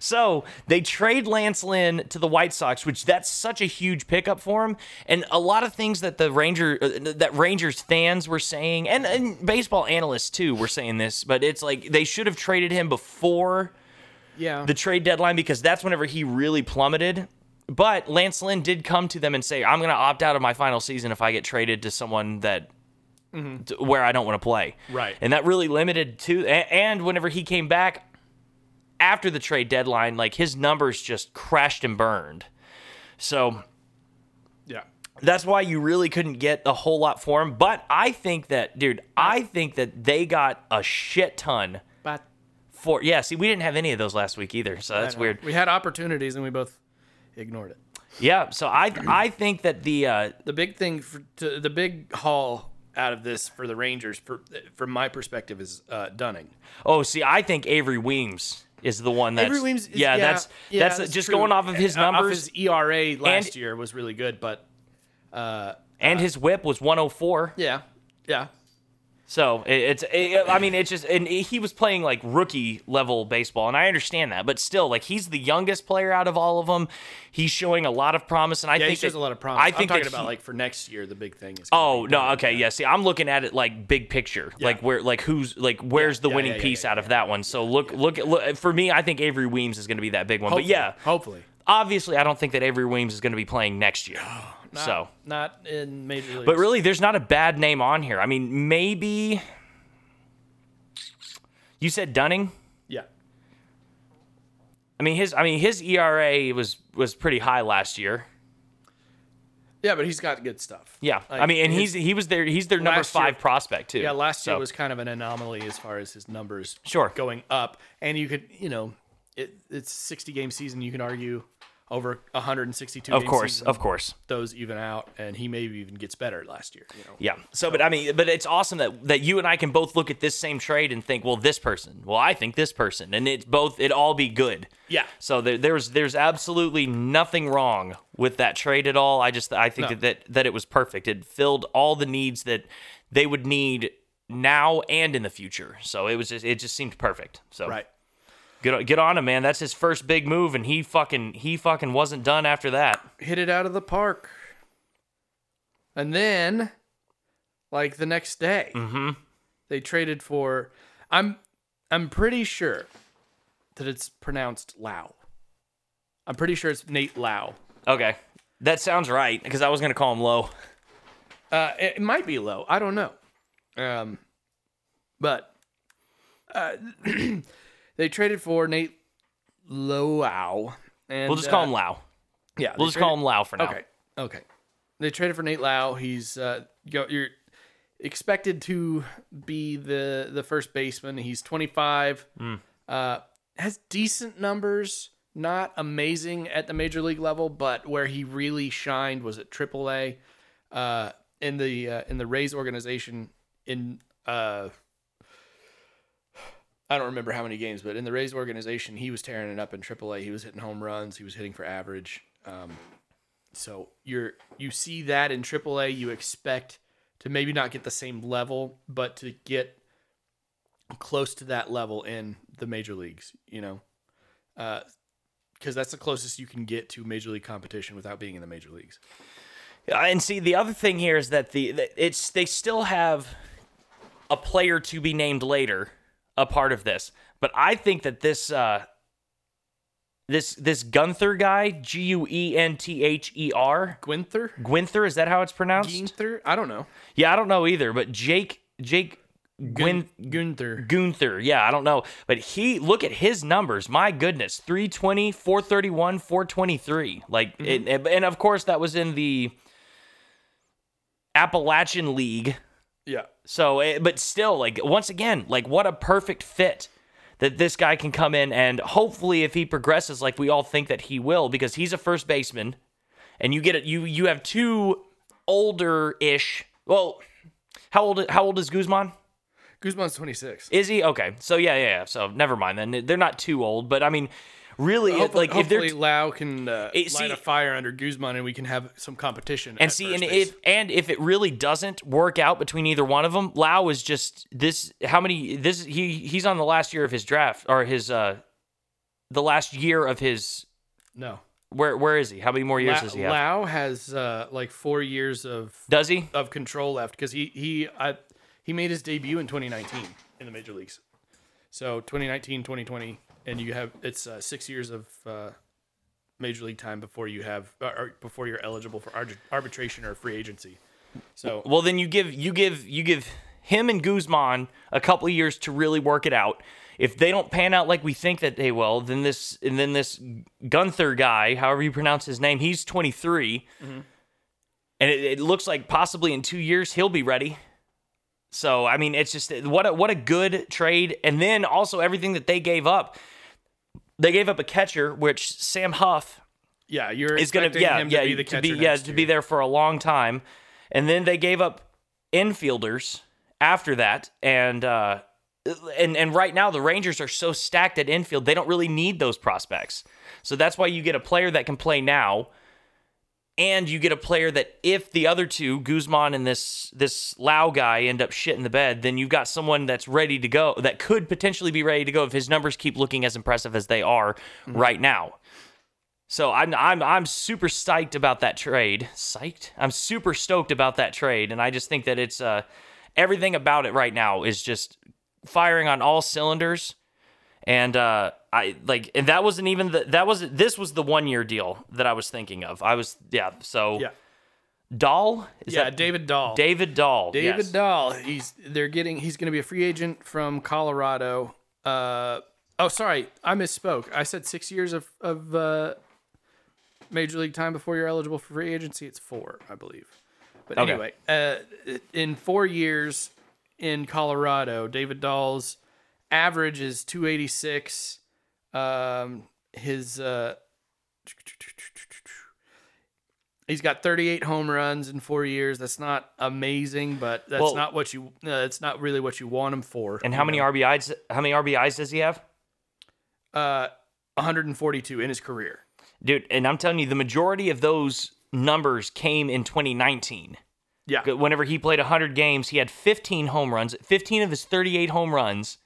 So they trade Lance Lynn to the White Sox, which that's such a huge pickup for him, and a lot of things that the Ranger uh, that Rangers fans were saying, and, and baseball analysts too were saying this, but it's like they should have traded him before Yeah. the trade deadline because that's whenever he really plummeted. But Lance Lynn did come to them and say, "I'm going to opt out of my final season if I get traded to someone that." To- where I don't want to play, Right. And that really limited to. And whenever he came back, after the trade deadline, like his numbers just crashed and burned. So yeah. that's why you really couldn't get a whole lot for him. But I think that, dude, I think that they got a shit ton But for. Yeah, see, we didn't have any of those last week either, so that's weird. We had opportunities and we both ignored it. Yeah, so I I think that the uh, The big thing for to, the big haul out of this for the Rangers, for, from my perspective, is uh, Dunning. oh, see, I think Avery Weems is the one that's Avery Weems, is, yeah, that's yeah, that's, just true. going off of his Uh, numbers Off his ERA last And- year was really good, but and his WHIP was 104. yeah, yeah, So it, it's, it, I mean, it's just, and he was playing like rookie level baseball, and I understand that, but still, like he's the youngest player out of all of them. He's showing a lot of promise, and I yeah. He think shows that- a lot of promise. I think I'm talking about he- like for next year. The big thing is. Oh no, okay, yeah. See, I'm looking at it like big picture, like where, like who's, like where's the yeah, winning yeah, yeah, piece yeah, out of that one. So look, look, look. For me, I think Avery Weems is going to be that big one. But yeah, hopefully. Obviously, I don't think that Avery Weems is going to be playing next year. Not, so, not in major leagues. but really, there's not a bad name on here. I mean, maybe you said Dunning. yeah, I mean his I mean his ERA was was pretty high last year. yeah, but he's got good stuff. Yeah. Like, I mean and his- he's he was their he's their number last year- 5 prospect too. Yeah, last year So, was kind of an anomaly as far as his numbers Sure. going up. And you could, you know, it, it's 60 game season. You can argue over 162 Of course, season, of course. those even out. And he maybe even gets better last year. You know? Yeah. So, but I mean, but it's awesome that that you and I can both look at this same trade and think, well, this person. Well, I think this person, and it's both. It all be good. Yeah. So there, there's there's absolutely nothing wrong with that trade at all. I just I think No. that, that that it was perfect. It filled all the needs that they would need now and in the future. So it was just it just seemed perfect. So Right. Get get on him, man. That's his first big move, and he fucking he fucking wasn't done after that. Hit it out of the park. And then, like the next day, Mm-hmm. they traded for. I'm I'm pretty sure that it's pronounced Lau. I'm pretty sure it's Nate Lau. Okay, that sounds right because I was gonna call him low. Uh, it, it might be low. I don't know. Um, but uh, they traded for Nate Loau. And We'll just call uh, him Lau. Yeah, We'll just call him Lau for now. Okay. Okay. They traded for Nate Lau. He's uh, you you're expected to be the the first baseman. He's 25. Hmm. Uh, has decent numbers. Not amazing at the major league level, but where he really shined was at AAA. Uh, in the uh, in the Rays organization in uh, I don't remember how many games, but in the Rays organization, he was tearing it up in AAA. He was hitting home runs. He was hitting for average. Um, so you're you see that in AAA, you expect to maybe not get the same level, but to get close to that level in the major leagues. You know, because that's the closest you can get to major league competition without being in the major leagues. Uh, And see, the other thing here is that the it's they still have a player to be named later a part of this, but I think that this uh, this this Gunther guy, G U E N T H E R, Gwinther, Gwinther, is that how it's pronounced? Gunther, I don't know. Yeah, I don't know either, but Jake Jake Gwin Gunther. Gunther. Yeah, I don't know. But he look at his numbers. My goodness. 320, 431, 423. Like it, and of course that was in the Appalachian League. Yeah. So, eh, but still like once again, like what a perfect fit that this guy can come in and hopefully, if he progresses like we all think that he will, because he's a first baseman, and you get it, you you have two older ish. Well, how old how old is Guzman? Guzman's 26. Is he okay? So yeah, yeah. yeah. So never mind then. They're not too old, but I mean, really, Hopefully, like if they're Lau can uh, It- light see- a fire under Guzman and we can have some competition. and see, and base. if and if it really doesn't work out between either one of them, Lau is just this. How many? This he he's on the last year of his draft or his uh, the last year of his. no, Where where is he? How many more years La- does he have? Lau has uh, like four years of Does he? of control left because he he I, he made his debut in 2019 in the major leagues. So 2019, 2020, and you have it's uh, six years of uh, major league time before you have uh, or before you're eligible for arbitration or free agency. So Well, then you give you give you give him and Guzman a couple of years to really work it out. If they don't pan out like we think that they will, then this and then this Gunther guy, however you pronounce his name, he's 23, and it, it looks like possibly in two years he'll be ready. So I mean, it's just what a, what a good trade, and then also everything that they gave up. They gave up a catcher, which Sam Huff yeah, you're is going expecting yeah him yeah to be the catcher yeah next to be there for a long time, and then they gave up infielders after that, and uh, and and right now the Rangers are so stacked at infield they don't really need those prospects, so that's why you get a player that can play now. And you get a player that, if the other two, Guzman and this this Lau guy, end up shit in the bed, then you've got someone that's ready to go, that could potentially be ready to go if his numbers keep looking as impressive as they are right now. So I'm I'm I'm super psyched about that trade. Psyched? I'm super stoked about that trade, and I just think that it's uh everything about it right now is just firing on all cylinders. And uh I like and that wasn't even the that was this was the one year deal that I was thinking of. I was yeah, so Yeah, Dahl? Is yeah, that David Dahl. David Dahl. David yes. Dahl. He's they're getting. He's going to be a free agent from Colorado. Uh, oh, sorry, I misspoke. I said six years of of uh, major league time before you're eligible for free agency. It's four, I believe. But Okay. anyway, uh, in four years in Colorado, David Dahl's average is 286. Um, his uh, He's got 38 home runs in four years. That's not amazing, but that's Well- not what you. Uh, it's not really what you want him for. And how many know? RBIs how many RBIs does he have? Uh, 142 in his career. Dude, and I'm telling you the majority of those numbers came in 2019. Yeah, Whenever he played 100 games, he had 15 home runs, 15 of his 38 home runs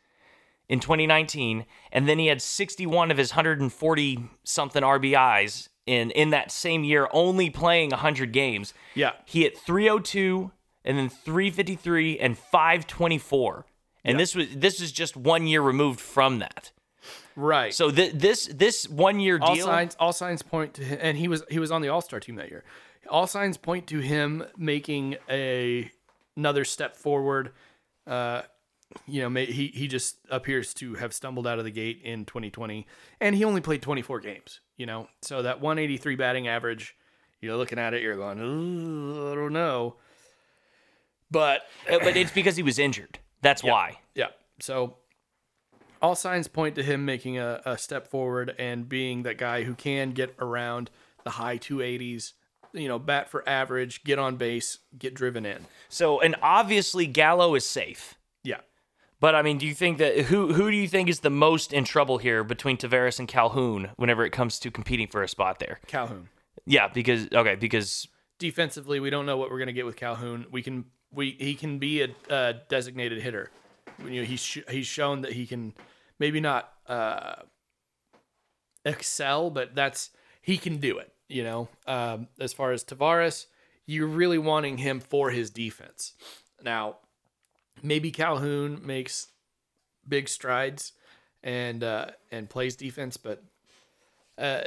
in 2019, and then he had 61 of his 140 something RBIs in in that same year only playing 100 games. yeah, He hit 302 and then 353 and 524. And this was this is just 1 year removed from that. right. So th- this this 1 year all deal signs all signs point to him, and he was he was on the All Star team that year. All signs point to him making a another step forward. Uh, you know, may, he he just appears to have stumbled out of the gate in 2020, and he only played 24 games. You know, so that 183 batting average, you're looking at it, you're going, I don't know, but Uh, but it's because he was injured. That's why. yeah. So all signs point to him making a, a step forward and being that guy who can get around the high 280s, you know, bat for average, get on base, get driven in. So, and obviously Gallo is safe. But I mean, do you think that who who do you think is the most in trouble here between Taveras and Calhoun whenever it comes to competing for a spot there? Calhoun. Yeah, because okay, because Defensively, we don't know what we're going to get with Calhoun. We can we he can be a, a designated hitter. You know, he's sh- he's shown that he can maybe not uh, excel, but that's he can do it. You know, um, as far as Taveras, you're really wanting him for his defense. Now, maybe Calhoun makes big strides and uh, and plays defense, but uh,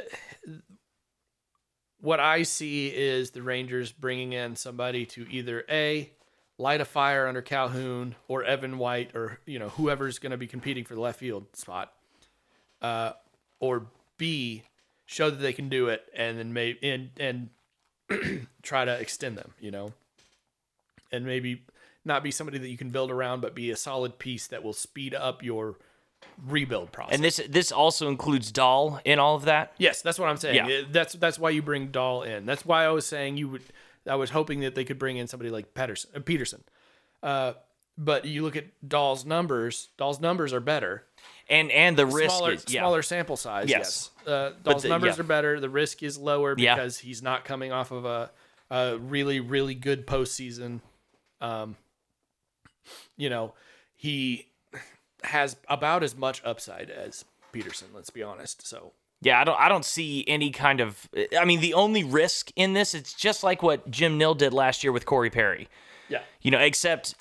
what I see is the Rangers bringing in somebody to either a light a fire under Calhoun or Evan White or you know whoever's going to be competing for the left field spot, uh, or b show that they can do it and then maybe and and try to extend them, you know, and maybe not be somebody that you can build around, but be a solid piece that will speed up your rebuild process. And this this also includes Dahl in all of that. yes, that's what I'm saying. Yeah. That's that's why you bring Dahl in. That's why I was saying you would. I was hoping that they could bring in somebody like Pedersen, uh, Peterson. Uh, but you look at Dahl's numbers. Dahl's numbers are better. And and the risk smaller, is yeah. smaller sample size. Yes. Yes, uh, Dahl's the- numbers yeah. are better. The risk is lower because he's not coming off of a, a really really good postseason. Um, you know, he has about as much upside as Peterson. Let's be honest. So Yeah, I don't I don't see any kind of I mean the only risk in this it's just like what Jim Nill did last year with Corey Perry. yeah, You know, except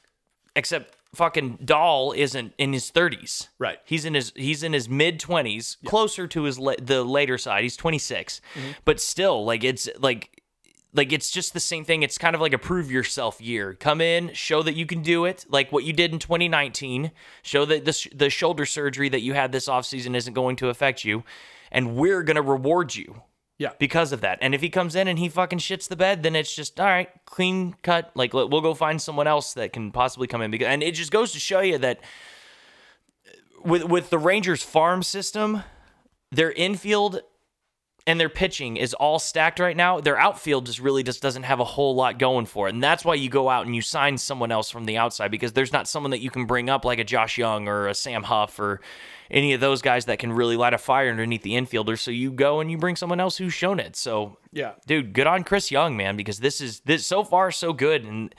except fucking Dahl isn't in his 30s. right. He's in his he's in his mid 20s, closer to his la- the later side. He's 26. Mm-hmm. But still like it's like like it's just the same thing. It's kind of like a prove yourself year. Come in, show that you can do it, like what you did in 2019. Show that the sh- the shoulder surgery that you had this offseason isn't going to affect you, and we're going to reward you Yeah. because of that. And if he comes in and he fucking shits the bed, then it's just all right, clean cut. Like we'll go find someone else that can possibly come in. Because and it just goes to show you that with with the Rangers farm system, their infield and their pitching is all stacked right now. Their outfield just really just doesn't have a whole lot going for it. And that's why you go out and you sign someone else from the outside because there's not someone that you can bring up like a Josh Jung or a Sam Huff or any of those guys that can really light a fire underneath the infielders. So you go and you bring someone else who's shown it. So Yeah. dude, good on Chris Young, man, because this is this so far so good. And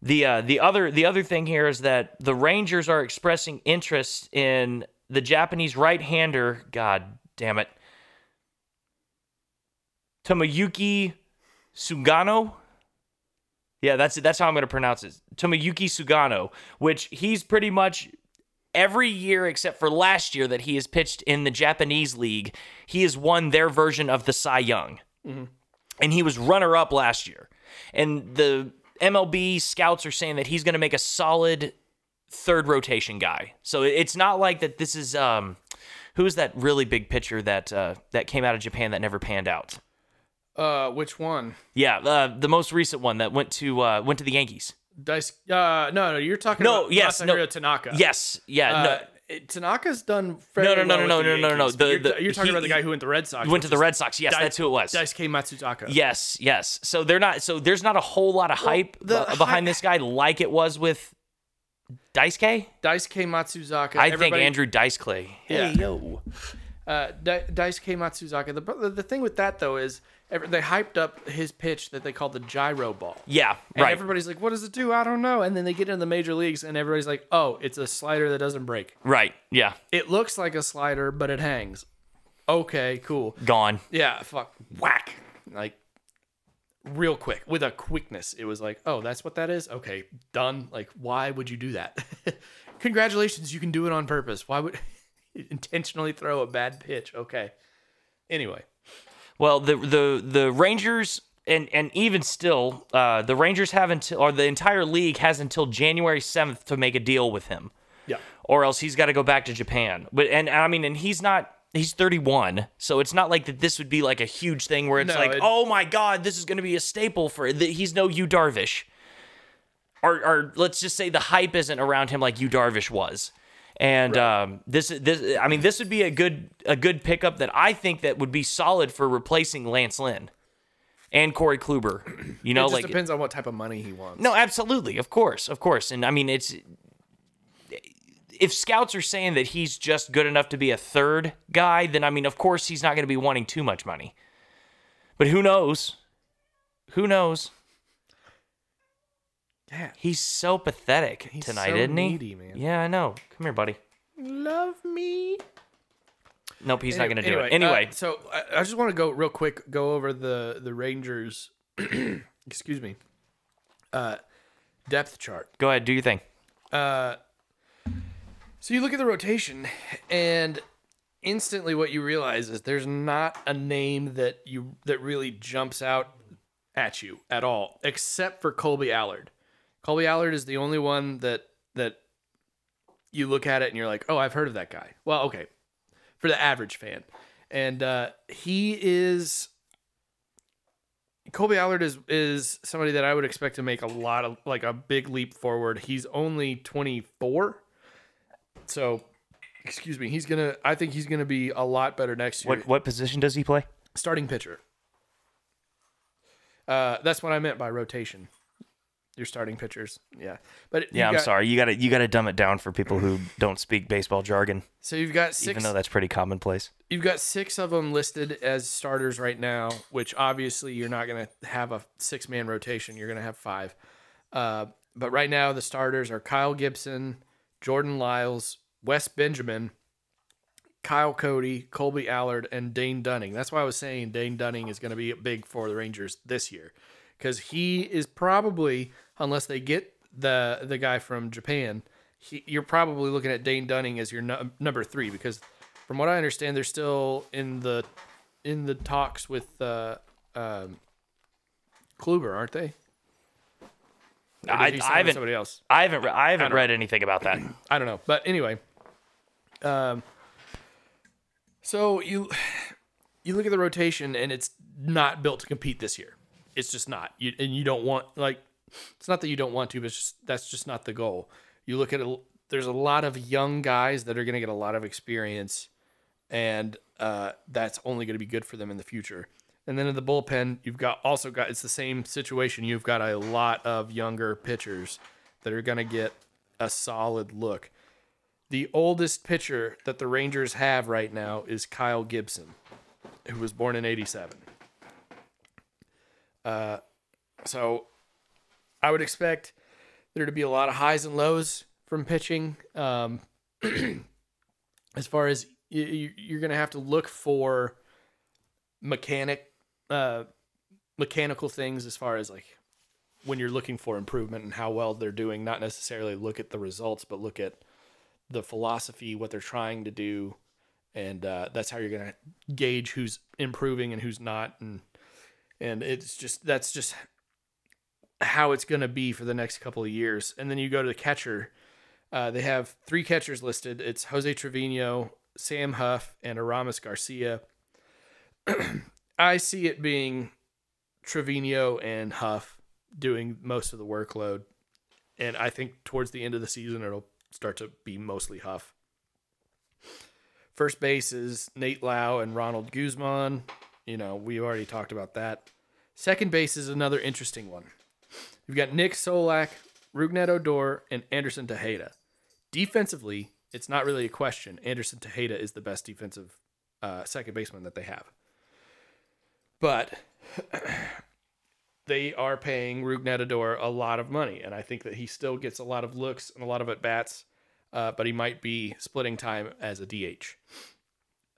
the uh, the other the other thing here is that the Rangers are expressing interest in the Japanese right-hander. God damn it, Tomoyuki Sugano. Yeah, that's that's how I'm going to pronounce it. Tomoyuki Sugano, which he's pretty much every year except for last year that he has pitched in the Japanese league, he has won their version of the Cy Young. And he was runner up last year. And the MLB scouts are saying that he's going to make a solid third rotation guy. So it's not like that this is um who's that really big pitcher that uh, that came out of Japan that never panned out? Uh, which one? Yeah, uh, the most recent one that went to uh, went to the Yankees. Dice. Uh, no, no, you're talking No, about yes, no. Masahiro Tanaka. Yes, yeah, Uh, no, it- Tanaka's done fairly no, no, well no, with no, the no, no, no. Yankees, The- you're, the- you're talking he- about the guy who went to the Red Sox. went to the Red Sox. Yes, Dai- that's who it was. Dice Daisuke Matsuzaka. Yes, yes. So they're not. So there's not a whole lot of hype the uh, behind hy- this guy like it was with Daisuke. Daisuke Matsuzaka. I think everybody- Andrew Dice Clay. Yeah. Hey yo. Uh, Da- Daisuke Matsuzaka. The, the the thing with that though is every, they hyped up his pitch that they called the gyro ball. Yeah, And right, everybody's like, "What does it do? I don't know." And then they get into the major leagues, and everybody's like, "Oh, it's a slider that doesn't break. right. Yeah, It looks like a slider, but it hangs." Okay, cool. gone. Yeah, fuck, whack, like real quick with a quickness. It was like, "Oh, that's what that is." Okay, done. Like, why would you do that? Congratulations, you can do it on purpose. Why would intentionally throw a bad pitch? Okay. Anyway, Well, the the the Rangers and and even still, uh, the Rangers have until or the entire league has until January seventh to make a deal with him, yeah, or else he's got to go back to Japan. But and I mean, and he's not. He's 31, so it's not like that. This would be like a huge thing where it's No, like, it- oh my god, this is going to be a staple for. The, he's no Yu Darvish, or or let's just say the hype isn't around him like Yu Darvish was. And um, this this I mean this would be a good a good pickup that I think that would be solid for replacing Lance Lynn and Corey Kluber. You it know, just like depends on what type of money he wants. no, absolutely, of course, of course. And I mean, it's if scouts are saying that he's just good enough to be a third guy, then I mean, of course, he's not going to be wanting too much money. But who knows? Who knows? Yeah, He's so pathetic He's tonight, so isn't he? needy, man. Yeah, I know. Come here, buddy. love me. Nope, he's not going to do it. uh, Anyway, so I, I just want to go real quick, go over the the Rangers. excuse me. Uh, depth chart. go ahead, do your thing. Uh, so you look at the rotation, and instantly what you realize is there's not a name that you that really jumps out at you at all, except for Kolby Allard. Kolby Allard is the only one that that you look at it and you're like, oh, I've heard of that guy. Well, okay, for the average fan, and uh, he is. Kolby Allard is is somebody that I would expect to make a lot of like a big leap forward. He's only 24. So excuse me, he's gonna. I think he's gonna be a lot better next year. What what position does he play? Starting pitcher. Uh, that's what I meant by rotation. Your starting pitchers, yeah. But Yeah, I'm got- sorry. You gotta you gotta dumb it down for people who don't speak baseball jargon, So you've got six. even though that's pretty commonplace. You've got six of them listed as starters right now, which obviously you're not going to have a six man rotation. You're going to have five. Uh, but right now, the starters are Kyle Gibson, Jordan Lyles, Wes Benjamin, Kyle Cody, Kolby Allard, and Dane Dunning. That's why I was saying Dane Dunning is going to be big for the Rangers this year because he is probably, unless they get the the guy from Japan, he, you're probably looking at Dane Dunning as your nu- number three because, from what I understand, they're still in the in the talks with uh, um, Kluber, aren't they? I, I haven't somebody else. I haven't re- I haven't don't read anything about that. I don't know, but anyway, um, so you you look at the rotation, and it's not built to compete this year. It's just not. You and you don't want like it's not that you don't want to, but just that's just not the goal. You look at it. There's a lot of young guys that are going to get a lot of experience, and uh, that's only going to be good for them in the future. And then in the bullpen, you've got also got it's the same situation. You've got a lot of younger pitchers that are going to get a solid look. The oldest pitcher that the Rangers have right now is Kyle Gibson, who was born in '87. Uh, so I would expect there to be a lot of highs and lows from pitching. Um, as far as you, you- you're going to have to look for mechanic, uh, mechanical things as far as like when you're looking for improvement and how well they're doing, not necessarily look at the results, but look at the philosophy, what they're trying to do, and uh, that's how you're gonna gauge who's improving and who's not, and and it's just that's just how it's gonna be for the next couple of years. And then you go to the catcher. Uh, they have three catchers listed. It's Jose Trevino, Sam Huff, and Aramis Garcia. I see it being Trevino and Huff doing most of the workload. And I think towards the end of the season, it'll start to be mostly Huff. First base is Nate Lau and Ronald Guzman. You know, we already talked about that. Second base is another interesting one. You've got Nick Solak, Rougned Odor, and Anderson Tejeda. Defensively, it's not really a question. Anderson Tejeda is the best defensive uh, second baseman that they have. But they are paying Rougned Odor a lot of money, and I think that he still gets a lot of looks and a lot of at bats, uh, but he might be splitting time as a DH,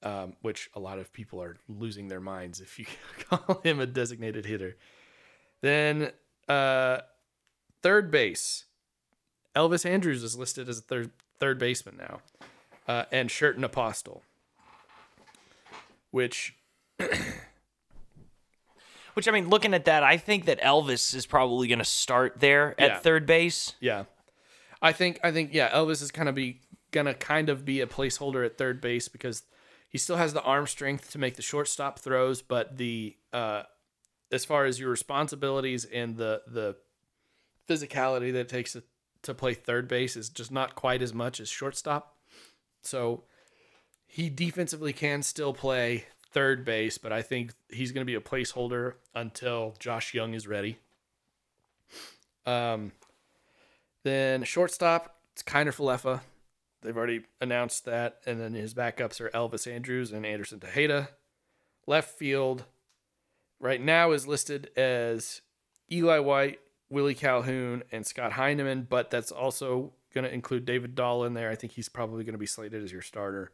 um, which a lot of people are losing their minds if you call him a designated hitter. Then uh, third base, Elvis Andrus is listed as a third third baseman now, uh, and Sherten Apostel, which Which I mean, looking at that, I think that Elvis is probably going to start there at Yeah. third base. Yeah, I think I think yeah, Elvis is kind of be gonna kind of be a placeholder at third base because he still has the arm strength to make the shortstop throws, but the uh, as far as your responsibilities and the the physicality that it takes to, to play third base is just not quite as much as shortstop. So he defensively can still play third base, but I think he's going to be a placeholder until Josh Jung is ready. Um, then shortstop, it's Kiner Falefa. They've already announced that. And then his backups are Elvis Andrus and Anderson Tejeda. Left field right now is listed as Eli White, Willie Calhoun, and Scott Heineman, but that's also going to include David Dahl in there. I think he's probably going to be slated as your starter.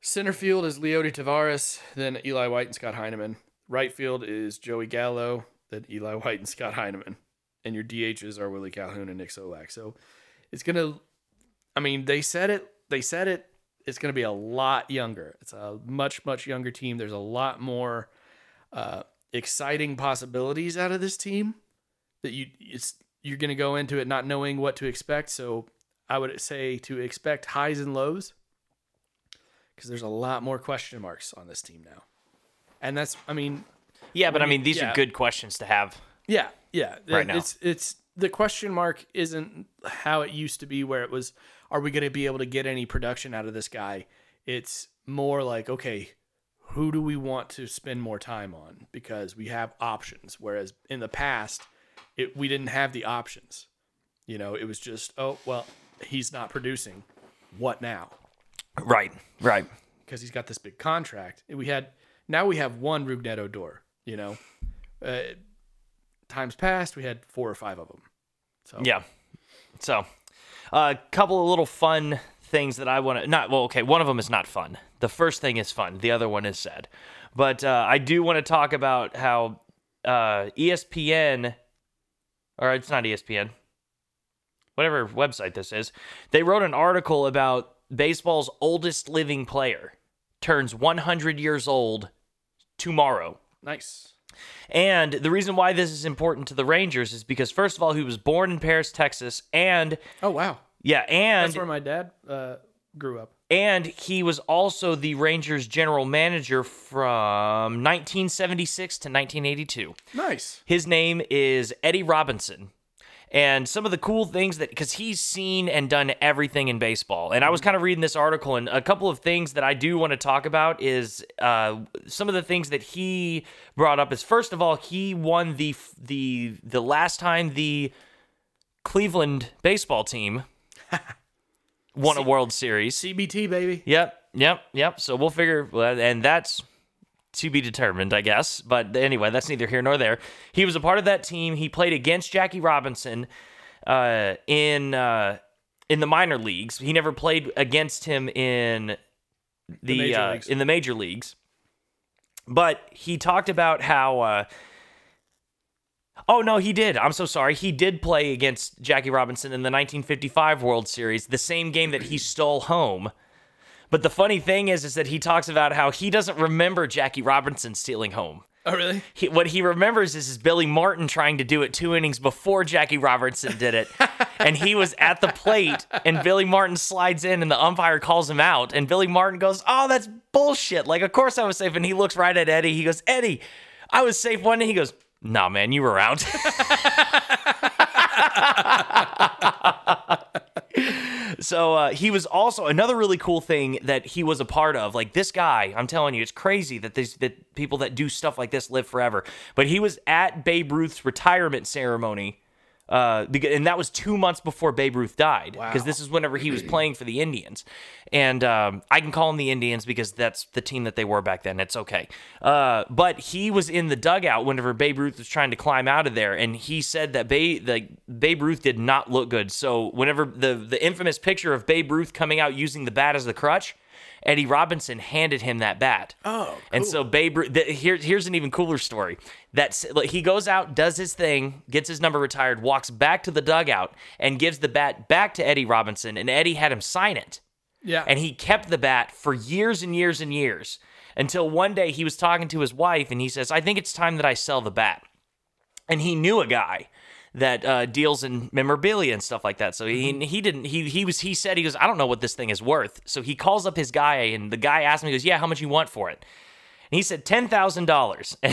Center field is Leody Taveras, then Eli White and Scott Heineman. Right field is Joey Gallo, then Eli White and Scott Heineman. And your DHs are Willie Calhoun and Nick Solak. So it's gonna I mean, they said it, they said it, it's gonna be a lot younger. It's a much, much younger team. There's a lot more uh, exciting possibilities out of this team that you it's you're gonna go into it not knowing what to expect. So I would say to expect highs and lows because there's a lot more question marks on this team now. And that's, I mean, Yeah, but I mean, these yeah. are good questions to have. yeah, yeah. Right now. It's it's the question mark isn't how it used to be where it was are we going to be able to get any production out of this guy? It's more like, okay, who do we want to spend more time on? Because we have options. Whereas in the past, it, we didn't have the options. You know, it was just, oh, well, he's not producing. What now? Right, right. Because he's got this big contract. We had, now we have one Rougned Odor, you know. Uh, times past, we had four or five of them. So Yeah. So, a couple of little fun things that I want to not well, okay, one of them is not fun. The first thing is fun. The other one is sad. But uh, I do want to talk about how uh, ESPN, or it's not ESPN, whatever website this is, they wrote an article about baseball's oldest living player turns 100 years old tomorrow. nice. And the reason why this is important to the Rangers is because, first of all, he was born in Paris, Texas, and Oh, wow. yeah, and That's where my dad uh, grew up. and he was also the Rangers general manager from 1976 to 1982. Nice. His name is Eddie Robinson. And some of the cool things that, because he's seen and done everything in baseball. And I was kind of reading this article, and a couple of things that I do want to talk about is uh, some of the things that he brought up. Is first of all, he won the the the last time the Cleveland baseball team won a World Series. CBT, baby. Yep, yep, yep. So we'll figure, and that's to be determined, I guess. But anyway, that's neither here nor there. He was a part of that team. He played against Jackie Robinson uh, in uh, in the minor leagues. He never played against him in the, major uh, leagues. in the major leagues. But he talked about how. Uh, Oh no, he did. I'm so sorry. He did play against Jackie Robinson in the 1955 World Series, the same game that he stole home. But the funny thing is, is that he talks about how he doesn't remember Jackie Robinson stealing home. Oh, really? He, what he remembers is, is Billy Martin trying to do it two innings before Jackie Robertson did it. and he was at the plate, and Billy Martin slides in, and the umpire calls him out. And Billy Martin goes, Oh, that's bullshit. Like, of course I was safe. And he looks right at Eddie. He goes, Eddie, I was safe one day. He goes, Nah, man, you were out. So uh, he was also another really cool thing that he was a part of. Like this guy, I'm telling you, it's crazy that these that people that do stuff like this live forever. But he was at Babe Ruth's retirement ceremony, uh, and that was two months before Babe Ruth died. Because Wow. this is whenever he was playing for the Indians, and um, I can call them the Indians because that's the team that they were back then. It's okay. Uh, but he was in the dugout whenever Babe Ruth was trying to climb out of there, and he said that Babe, the, Babe Ruth did not look good. So whenever the the infamous picture of Babe Ruth coming out using the bat as the crutch. Eddie Robinson handed him that bat. Oh, And so Babe Ruth, th- here, here's an even cooler story. That's like, he goes out, does his thing, gets his number retired, walks back to the dugout, and gives the bat back to Eddie Robinson. And Eddie had him sign it Yeah. and he kept the bat for years and years and years until one day he was talking to his wife and he says, I think it's time that I sell the bat. And he knew a guy that uh, deals in memorabilia and stuff like that. So he he didn't he he was he said he goes I don't know what this thing is worth. So he calls up his guy and the guy asks him he goes yeah how much you want for it. And he said ten thousand dollars.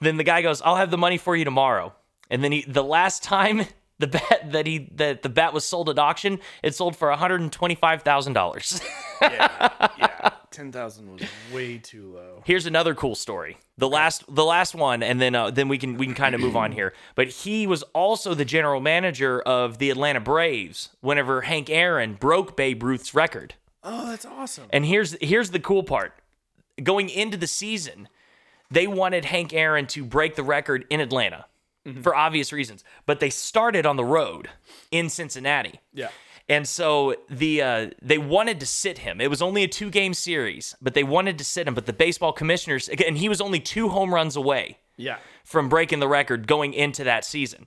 Then the guy goes I'll have the money for you tomorrow. And then he the last time the bat that he that the bat was sold at auction it sold for one hundred and twenty five thousand dollars. yeah. yeah. 10,000 was way too low. Here's another cool story. The last the last one and then uh, then we can we can kind of move on here. But he was also the general manager of the Atlanta Braves whenever Hank Aaron broke Babe Ruth's record. Oh, that's awesome. And here's here's the cool part. Going into the season, they wanted Hank Aaron to break the record in Atlanta for obvious reasons, but they started on the road in Cincinnati. Yeah. And so the uh, they wanted to sit him. It was only a two game series, but they wanted to sit him. But the baseball commissioners, and he was only two home runs away Yeah. from breaking the record going into that season.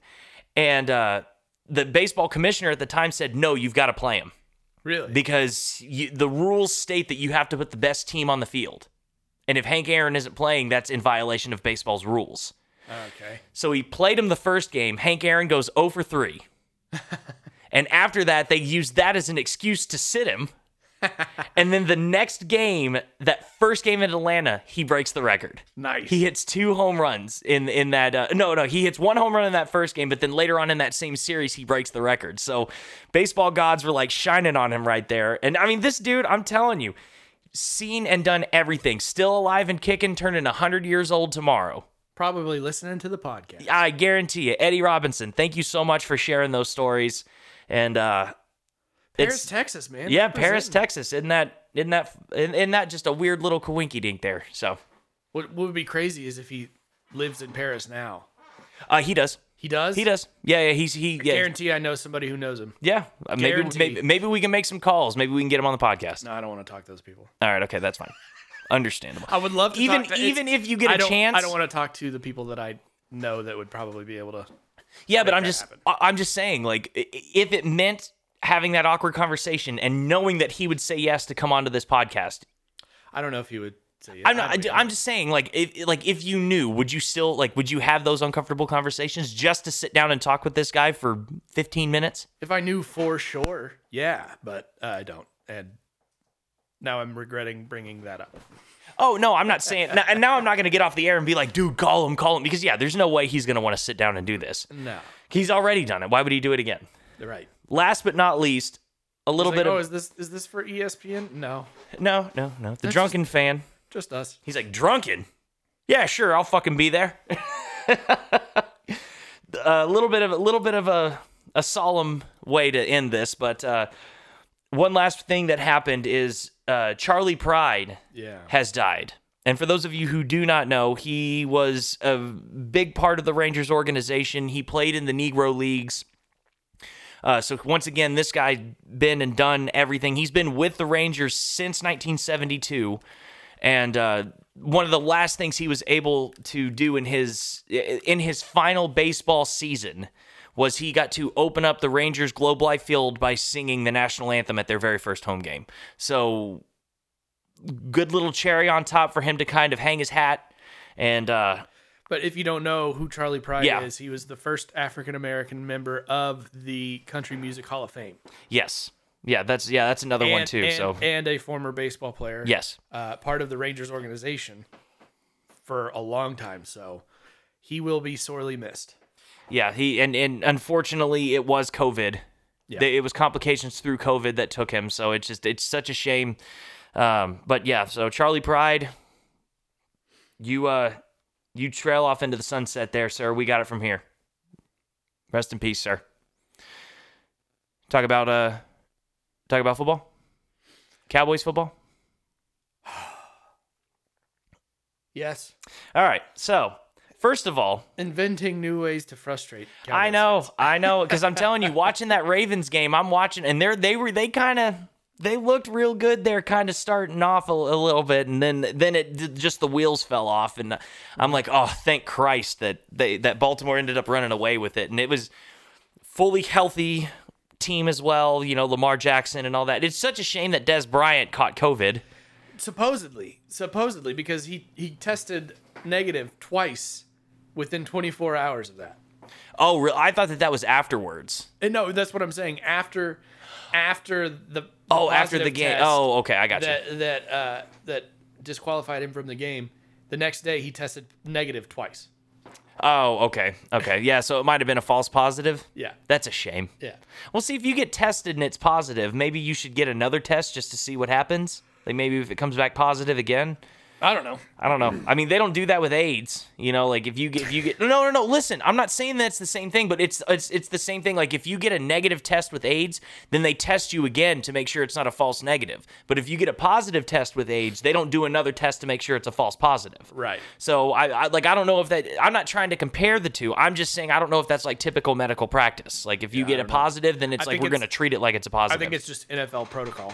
And uh, the baseball commissioner at the time said, "No, you've got to play him Really? because you, the rules state that you have to put the best team on the field. And if Hank Aaron isn't playing, that's in violation of baseball's rules." Okay. So he played him the first game. Hank Aaron goes 0 for 3. and after that, they used that as an excuse to sit him. and then the next game, that first game in Atlanta, he breaks the record. Nice. He hits two home runs in in that. Uh, no, no, he hits one home run in that first game, but then later on in that same series, he breaks the record. So, baseball gods were like shining on him right there. And I mean, this dude, I'm telling you, seen and done everything. Still alive and kicking, turning 100 years old tomorrow. Probably listening to the podcast. I guarantee you, Eddie Robinson. Thank you so much for sharing those stories. And uh, Paris, it's Texas, man. yeah. Paris, Texas. Isn't that isn't that isn't that just a weird little coinky dink there? So What, what would be crazy is if he lives in Paris now. uh, he does. He does. He does. Yeah, yeah. He's he. Yeah, Guarantee I know somebody who knows him. yeah. Maybe, maybe maybe we can make some calls. Maybe we can get him on the podcast. No, I don't want to talk to those people. All right. Okay, that's fine. Understandable. I would love to even talk to- even if you get I a chance. I don't want to talk to the people that I know that would probably be able to. Yeah, but I'm just happen. I'm just saying like if it meant having that awkward conversation and knowing that he would say yes to come onto this podcast. I don't know if he would say. Yes. I'm not I I'm just saying like if like if you knew, would you still like would you have those uncomfortable conversations just to sit down and talk with this guy for 15 minutes? If I knew for sure, yeah, but uh, I don't, and now I'm regretting bringing that up. Oh no, I'm not saying. now, and now I'm not going to get off the air and be like, dude, call him, call him, because yeah, there's no way he's going to want to sit down and do this. No, He's already done it. Why would he do it again? right. Last but not least, a little Like, bit oh, of is this is this for ESPN? No, no, no, no. The drunken fan. just us. He's like drunken. Yeah, sure, I'll fucking be there. a little bit of a little bit of a a solemn way to end this, but uh, one last thing that happened is uh, Charley Pride Yeah. has died. And for those of you who do not know, he was a big part of the Rangers organization. He played in the Negro Leagues. Uh, so once again, this guy been and done everything. He's been with the Rangers since 1972, and uh, one of the last things he was able to do in his in his final baseball season was he got to open up the Rangers Globe Life Field by singing the national anthem at their very first home game. So good little cherry on top for him to kind of hang his hat and uh, But if you don't know who Charley Pride Yeah. is, he was the first African American member of the Country Music Hall of Fame. yes, yeah, that's yeah, that's another one too. and- so and a former baseball player. yes, uh, part of the Rangers organization for a long time. So he will be sorely missed. Yeah, he and and unfortunately it was COVID. Yeah. It was complications through COVID that took him. So it's just it's such a shame. Um, but yeah, so Charley Pride, you uh, you trail off into the sunset there, sir. We got it from here. Rest in peace, sir. Talk about uh, talk about football. Cowboys football. Yes. All right. So first of all, Inventing new ways to frustrate. I know, fans. I know, because I'm telling you, watching that Ravens game, I'm watching, and they're they were they kind of they looked real good. They're kind of starting off a, a little bit, and then then it just the wheels fell off, and I'm like, oh, thank Christ that they that Baltimore ended up running away with it, and it was fully healthy team as well. You know, Lamar Jackson and all that. It's such a shame that Dez Bryant caught COVID. Supposedly, supposedly, because he he tested negative twice within 24 hours of that. Oh, re- I thought that that was afterwards. And no, that's what I'm saying. After, after the Oh, after the game. Oh, okay, I got you. that that uh, that disqualified him from the game. The next day, he tested negative twice. Oh, okay, okay, yeah. So it might have been a false positive. Yeah, That's a shame. yeah. Well, see, if you get tested and it's positive, maybe you should get another test just to see what happens. Like maybe if it comes back positive again. I don't know. I don't know. I mean, they don't do that with AIDS. You know, like if you get if you get no no no. Listen, I'm not saying that's the same thing, but it's it's it's the same thing. Like if you get a negative test with AIDS, then they test you again to make sure it's not a false negative. But if you get a positive test with AIDS, they don't do another test to make sure it's a false positive. Right. So I, I like I don't know if that I'm not trying to compare the two. I'm just saying I don't know if that's like typical medical practice. Like if you get a don't know. positive, then it's I like we're going to treat it like it's a positive. I think it's just NFL protocol.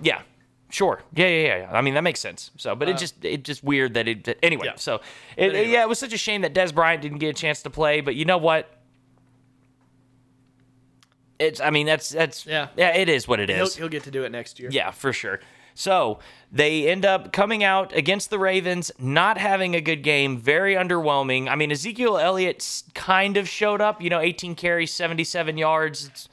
yeah. Sure. Yeah, yeah, yeah. I mean, that makes sense. So, but it just it just weird that it anyway. Uh, yeah. So, it, anyway. yeah, it was such a shame that Dez Bryant didn't get a chance to play, but you know what? It's I mean, that's that's Yeah. Yeah, it is what it He'll, is. he'll get to do it next year. Yeah, for sure. So they end up coming out against the Ravens, not having a good game, very underwhelming. I mean, Ezekiel Elliott kind of showed up, you know, 18 carries, 77 yards. It's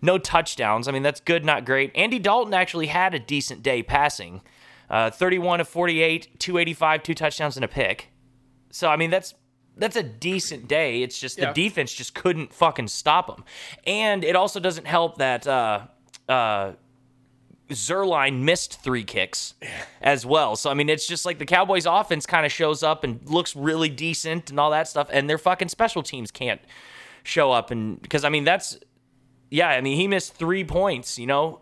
no touchdowns. I mean, that's good, not great. Andy Dalton actually had a decent day passing. Uh, 31 of 48, 285, two touchdowns and a pick. So I mean, that's that's a decent day. It's just Yeah. the defense just couldn't fucking stop him. And it also doesn't help that uh, uh, Zuerlein missed three kicks as well. So I mean, it's just like the Cowboys' offense kind of shows up and looks really decent and all that stuff, and their fucking special teams can't show up. And because I mean, that's yeah, I mean, he missed three points. You know,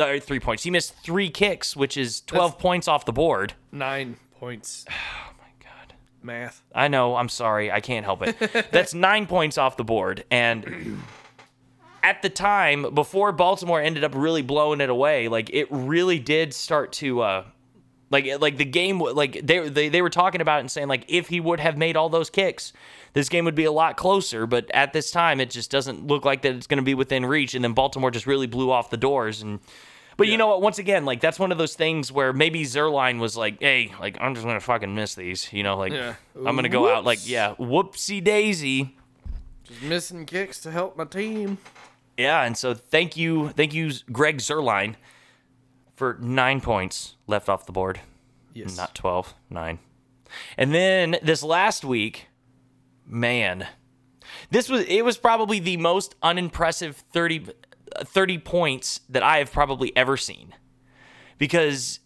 uh, three points. He missed three kicks, which is twelve points off the board. Nine points. Oh my god. Math. I know. I'm sorry. I can't help it. That's nine points off the board. And at the time, before Baltimore ended up really blowing it away, like it really did start to, uh, like, like the game, like they, they they were talking about it and saying like if he would have made all those kicks, this game would be a lot closer. But at this time, it just doesn't look like that it's going to be within reach. And then Baltimore just really blew off the doors and. But you know what? Once again, like that's one of those things where maybe Zuerlein was like, "Hey, like I'm just gonna fucking miss these," you know, like Yeah. I'm gonna go out like, yeah, whoopsie daisy. Just missing kicks to help my team. Yeah, and so thank you, thank you, Greg Zuerlein, for nine points left off the board. Yes. Not 12, nine. And then this last week, man, this was it was probably the most unimpressive 30, uh, 30 points that I have probably ever seen. Because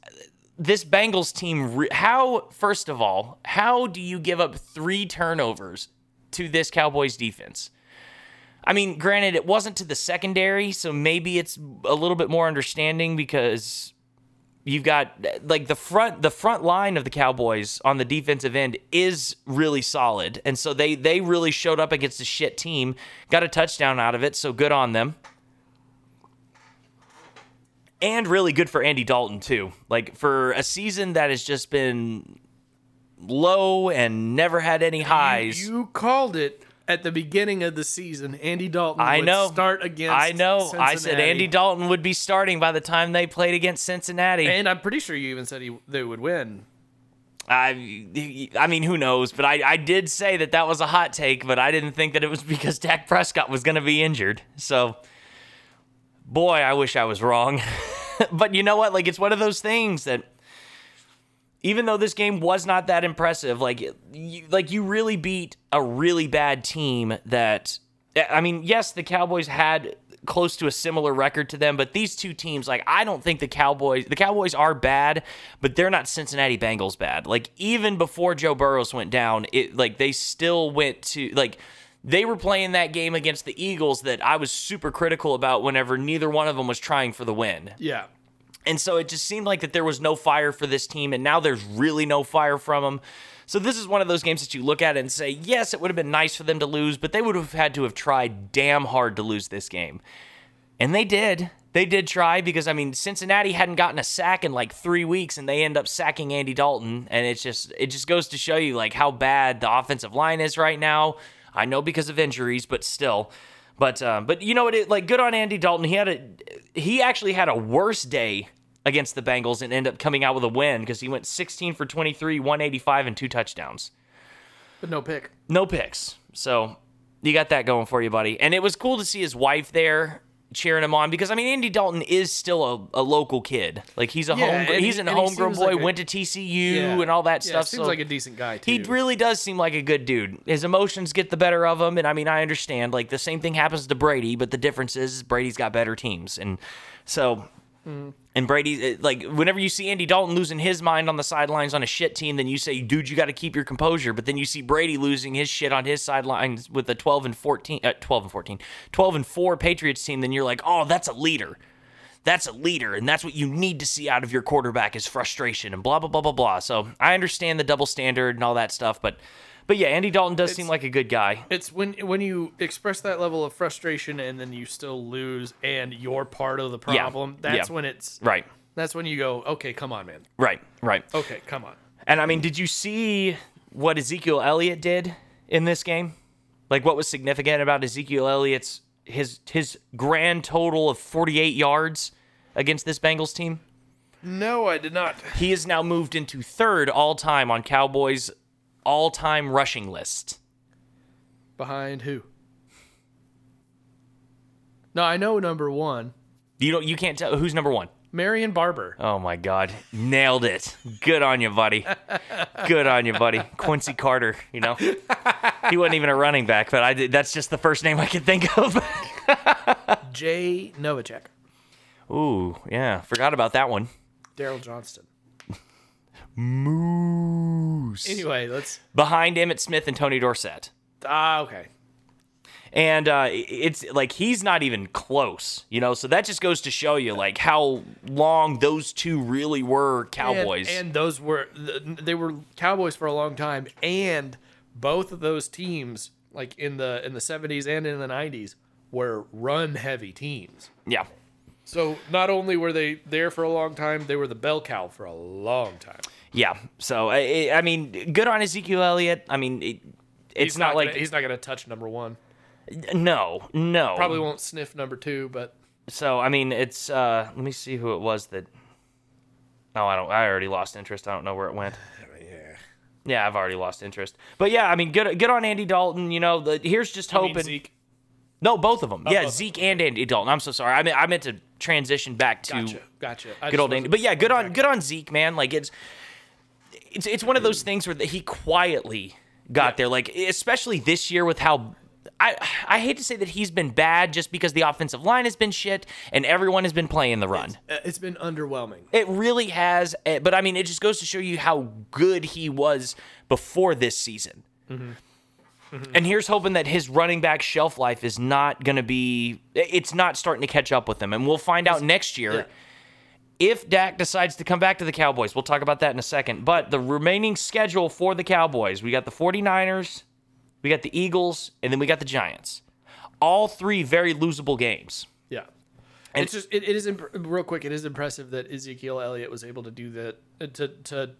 this Bengals team, how, first of all, how do you give up three turnovers to this Cowboys defense? I mean, granted, it wasn't to the secondary, so maybe it's a little bit more understanding because you've got like the front the front line of the Cowboys on the defensive end is really solid. And so they they really showed up against a shit team, got a touchdown out of it, so good on them. And really good for Andy Dalton too. Like for a season that has just been low and never had any highs. You called it at the beginning of the season. Andy Dalton I would know. start against I know. I said Andy Dalton would be starting by the time they played against Cincinnati. And I'm pretty sure you even said he they would win. I, I mean, who knows? But I, I did say that that was a hot take, but I didn't think that it was because Dak Prescott was going to be injured. So, boy, I wish I was wrong. but you know what? Like, it's one of those things that even though this game was not that impressive, like, you, like you really beat a really bad team that. I mean, yes, the Cowboys had close to a similar record to them, but these two teams, like, I don't think the Cowboys, the Cowboys are bad, but they're not Cincinnati Bengals bad. Like, even before Joe Burrows went down, it, like, they still went to, like, they were playing that game against the Eagles that I was super critical about whenever neither one of them was trying for the win. Yeah. And so it just seemed like that there was no fire for this team, and now there's really no fire from them. So this is one of those games that you look at and say, yes, it would have been nice for them to lose, but they would have had to have tried damn hard to lose this game. And they did. They did try because I mean Cincinnati hadn't gotten a sack in like three weeks, and they end up sacking Andy Dalton, and it's just it just goes to show you like how bad the offensive line is right now. I know because of injuries, but still. But uh, but you know what? It, like good on Andy Dalton. He had a he actually had a worse day against the Bengals and ended up coming out with a win because he went 16 for 23, 185, and two touchdowns. But no pick. No picks. So you got that going for you, buddy. And it was cool to see his wife there cheering him on because I mean Andy Dalton is still a, a local kid. Like he's a Yeah, home he's he- an and he homegrown boy, like a- went to TCU Yeah. and all that Yeah, stuff. Seems so like a decent guy too. he really does seem like a good dude. His emotions get the better of him, and I mean, I understand. Like the same thing happens to Brady, but the difference is Brady's got better teams, and so. And Brady, like, whenever you see Andy Dalton losing his mind on the sidelines on a shit team, then you say, dude, you got to keep your composure. But then you see Brady losing his shit on his sidelines with the 12 and 14, uh, 12 and 14, 12 and 4 Patriots team, then you're like, oh, that's a leader that's a leader and that's what you need to see out of your quarterback is frustration and blah blah blah blah blah so i understand the double standard and all that stuff but but yeah andy dalton does seem like a good guy It's when when you express that level of frustration and then you still lose and you're part of the Yeah. problem. That's Yeah. when it's right that's when you go, okay, come on, man. right right Okay, come on. and i mean did you see what ezekiel elliott did in this game like what was significant about ezekiel elliott's his his grand total of 48 yards against this bengals team No, I did not. he has now moved into third all time on cowboys all time rushing list Behind who? No, I know number one. You don't. You can't tell who's number one. Marion Barber. Oh my God, nailed it! Good on you, buddy. Good on you, buddy. Quincy Carter. You know, he wasn't even a running back, but I did. That's just the first name I could think of. Jay Novacek. Ooh, yeah, forgot about that one. Daryl Johnston. Moose. Anyway, let's. Behind Emmitt Smith and Tony Dorsett. Ah, okay. and uh, it's like he's not even close, you know. So that just goes to show you like how long those two really were Cowboys. And, and those were they were Cowboys for a long time, and both of those teams, like in the in the seventies and in the nineties, were run heavy teams. yeah, So not only were they there for a long time, they were the bell cow for a long time. Yeah. So I, I mean, good on Ezekiel Elliott. I mean, it, it's He's not, like gonna, he's not going to touch number one. no, no. Probably won't sniff number two, but So I mean, it's uh, let me see who it was that. Oh, I don't. I already lost interest. I don't know where it went. yeah. Yeah, I've already lost interest. But yeah, I mean, good, good on Andy Dalton. You know, the, here's just I hoping. Zeke. No, both of them. yeah, both of Zeke and Andy Dalton. I'm so sorry. I mean, I meant to transition back to Gotcha. Gotcha. I good old Andy. But yeah, good on good on Zeke, man. Like it's it's it's one of those things where he quietly got Yeah. there. Like especially this year with how. I, I hate to say that he's been bad just because the offensive line has been shit and everyone has been playing the run. Uh, It's been underwhelming. It really has, eh, but I mean, it just goes to show you how good he was before this season. And here's hoping that his running back shelf life is not going to be, it's not starting to catch up with him. And we'll find out next year Yeah. If Dak decides to come back to the Cowboys. We'll talk about that in a second. But the remaining schedule for the Cowboys we got the 49ers, we got the Eagles, and then we got the Giants. All three very losable games. Yeah. And- it's just it, it is imp- real quick. It is impressive that Ezekiel Elliott was able to do that uh, to to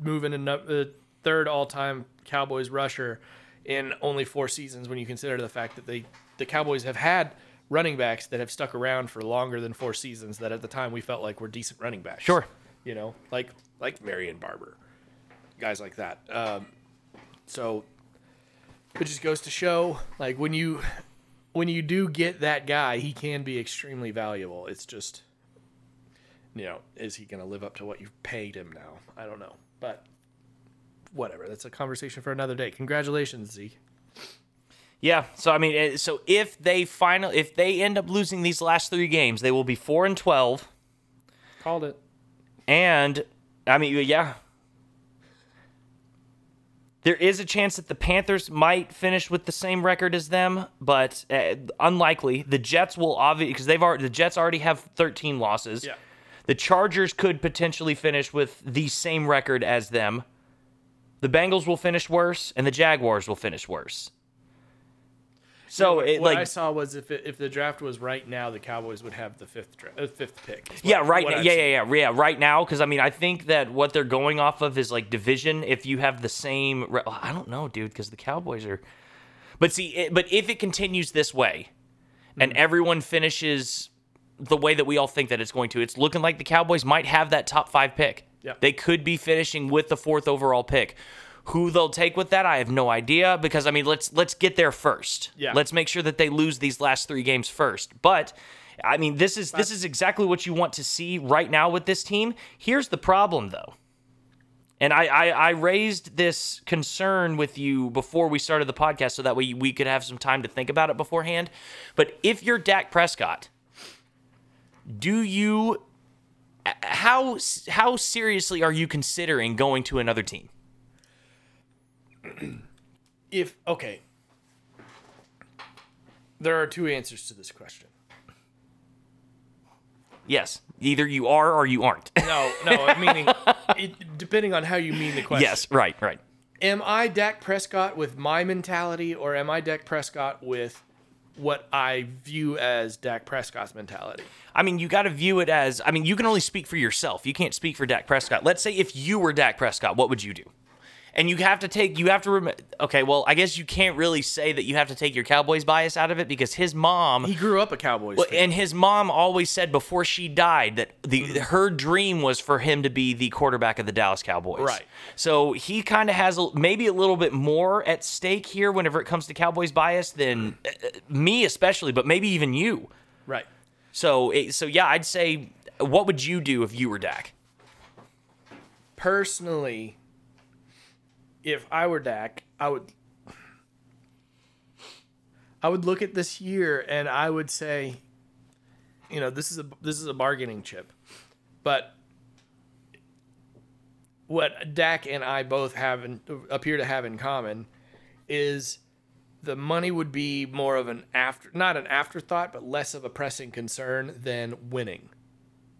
move in a uh, third all time Cowboys rusher in only four seasons. When you consider the fact that they the Cowboys have had running backs that have stuck around for longer than four seasons that at the time we felt like were decent running backs. Sure. you know, like like Marion Barber, guys like that. Um, so it just goes to show, like when you when you do get that guy, he can be extremely valuable. It's just, you know, is he going to live up to what you've paid him now? I don't know, but whatever. That's a conversation for another day. Congratulations, Zeke. Yeah. So I mean, eh, so if they final, if they end up losing these last three games, they will be four and twelve. Called it. And I mean, yeah, there is a chance that the Panthers might finish with the same record as them, but uh, unlikely. The Jets will obviously because they've already the Jets already have thirteen losses. Yeah. The Chargers could potentially finish with the same record as them. The Bengals will finish worse, and the Jaguars will finish worse. So what, it what like I saw was if it, if the draft was right now, the Cowboys would have the fifth dra- uh, fifth pick. what- Yeah, right. what Now, yeah, yeah, yeah, yeah. Right now, because I mean, I think that what they're going off of is like division. If you have the same, re- I don't know, dude, because the Cowboys are. But see, it, but if it continues this way, Hmm. and everyone finishes the way that we all think that it's going to, it's looking like the Cowboys might have that top five pick. Yeah. They could be finishing with the fourth overall pick. Who they'll take with that, I have no idea. Because I mean, let's let's get there first. Yeah. Let's make sure that they lose these last three games first. But I mean, this is this is exactly what you want to see right now with this team. Here's the problem, though. And I, I, I raised this concern with you before we started the podcast so that way we could have some time to think about it beforehand. But if you're Dak Prescott, do you how how seriously are you considering going to another team? If okay, there are two answers to this question. Yes, either you are or you aren't. No, no, meaning it, depending on how you mean the question. yes, right, right. Am I Dak Prescott with my mentality, or am I Dak Prescott with what I view as Dak Prescott's mentality? I mean, you got to view it as I mean, you can only speak for yourself. You can't speak for Dak Prescott. Let's say if you were Dak Prescott, what would you do? And you have to take, you have to, rem- okay, well, I guess you can't really say that you have to take your Cowboys bias out of it because his mom, He grew up a Cowboys Well, fan. and his mom always said before she died that the Mm-hmm. her dream was for him to be the quarterback of the Dallas Cowboys. Right. So he kind of has a, maybe a little bit more at stake here whenever it comes to Cowboys bias than uh, me, especially, but maybe even you. Right. So, it, so yeah, I'd say, what would you do if you were Dak? Personally, if I were Dak, I would I would look at this year and I would say, you know, this is a this is a bargaining chip. But what Dak and I both have in, appear to have in common is the money would be more of an after not an afterthought but less of a pressing concern than winning.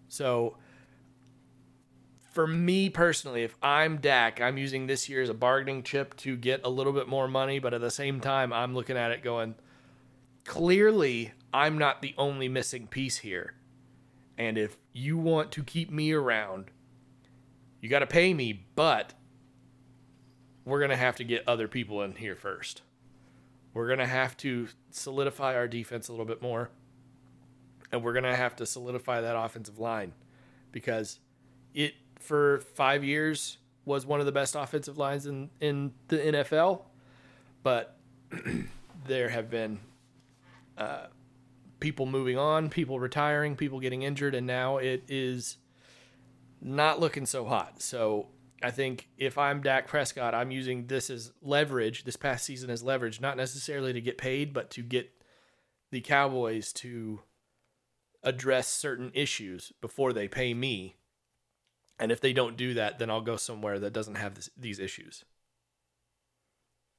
So for me personally, if I'm Dak, I'm using this year as a bargaining chip to get a little bit more money, but at the same time, I'm looking at it going, clearly, I'm not the only missing piece here. And if you want to keep me around, you got to pay me, but we're going to have to get other people in here first. We're going to have to solidify our defense a little bit more. And we're going to have to solidify that offensive line because it for five years was one of the best offensive lines in, in the NFL, but there have been uh, people moving on, people retiring, people getting injured, and now it is not looking so hot. So I think if I'm Dak Prescott, I'm using this as leverage, this past season as leverage, not necessarily to get paid, but to get the Cowboys to address certain issues before they pay me and if they don't do that, then I'll go somewhere that doesn't have this, these issues.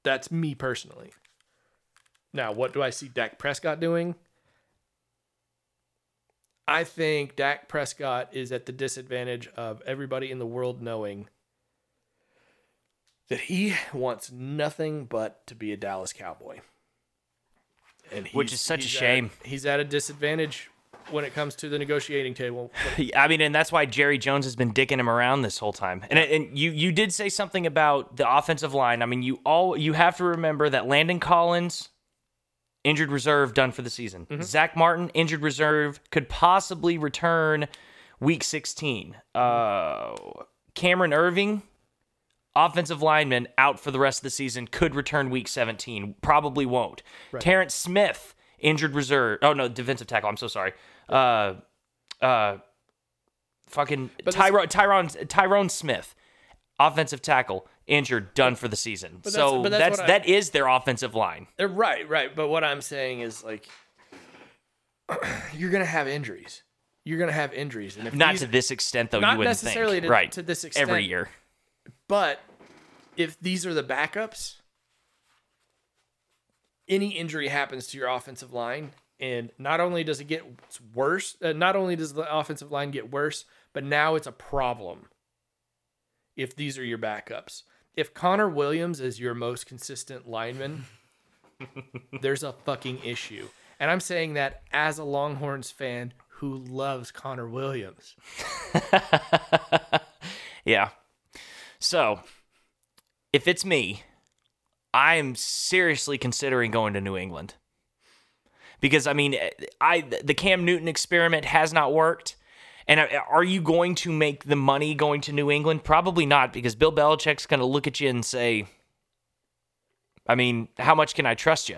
That's me personally. Now, what do I see Dak Prescott doing? I think Dak Prescott is at the disadvantage of everybody in the world knowing that he wants nothing but to be a Dallas Cowboy. And Which is such a shame. At, he's at a disadvantage when it comes to the negotiating table. I mean, and that's why Jerry Jones has been dicking him around this whole time. And and you you did say something about the offensive line. I mean, you all you have to remember that Landon Collins injured reserve done for the season. Mm-hmm. Zack Martin injured reserve could possibly return week 16. Uh, Cameron Erving offensive lineman out for the rest of the season could return week 17 probably won't right. terrence smith injured reserve oh no defensive tackle i'm so sorry uh, uh, fucking Tyron Tyron Tyron Smith, offensive tackle, injured, done for the season. But so that's, that's, that's that is their offensive line. They're right, right. But what I'm saying is like, you're gonna have injuries. You're gonna have injuries, and if not these, to this extent, though, not you wouldn't necessarily think. To, right to this extent every year. But if these are the backups, any injury happens to your offensive line, and not only does it get worse, uh, not only does the offensive line get worse, but now it's a problem if these are your backups. If Connor Williams is your most consistent lineman, there's a fucking issue. And I'm saying that as a Longhorns fan who loves Connor Williams. yeah. So, if it's me, I am seriously considering going to New England because I mean, I the Cam Newton experiment has not worked. And uh, are you going to make the money going to New England? Probably not, because Bill Belichick's going to look at you and say, I mean, how much can I trust you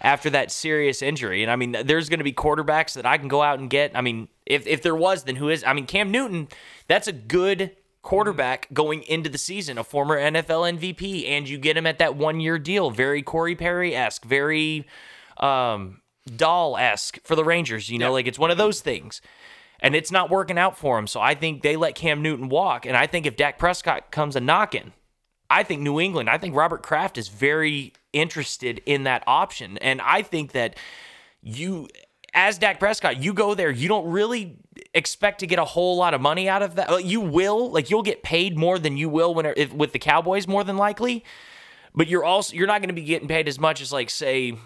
after that serious injury? And I mean, there's going to be quarterbacks that I can go out and get. I mean, if, if there was, then who is? I mean, Cam Newton, that's a good quarterback going into the season, a former NFL MVP, and you get him at that one year deal. Very Corey Perry esque, very. Um, Dahl esque for the Rangers. You know, yep. like it's one of those things. And it's not working out for him. So I think they let Cam Newton walk. And I think if Dak Prescott comes a knocking, I think New England, I think Robert Kraft is very interested in that option. And I think that you, as Dak Prescott, you go there, you don't really expect to get a whole lot of money out of that. You will, like, you'll get paid more than you will when if, with the Cowboys, more than likely. But you're also you're not going to be getting paid as much as like say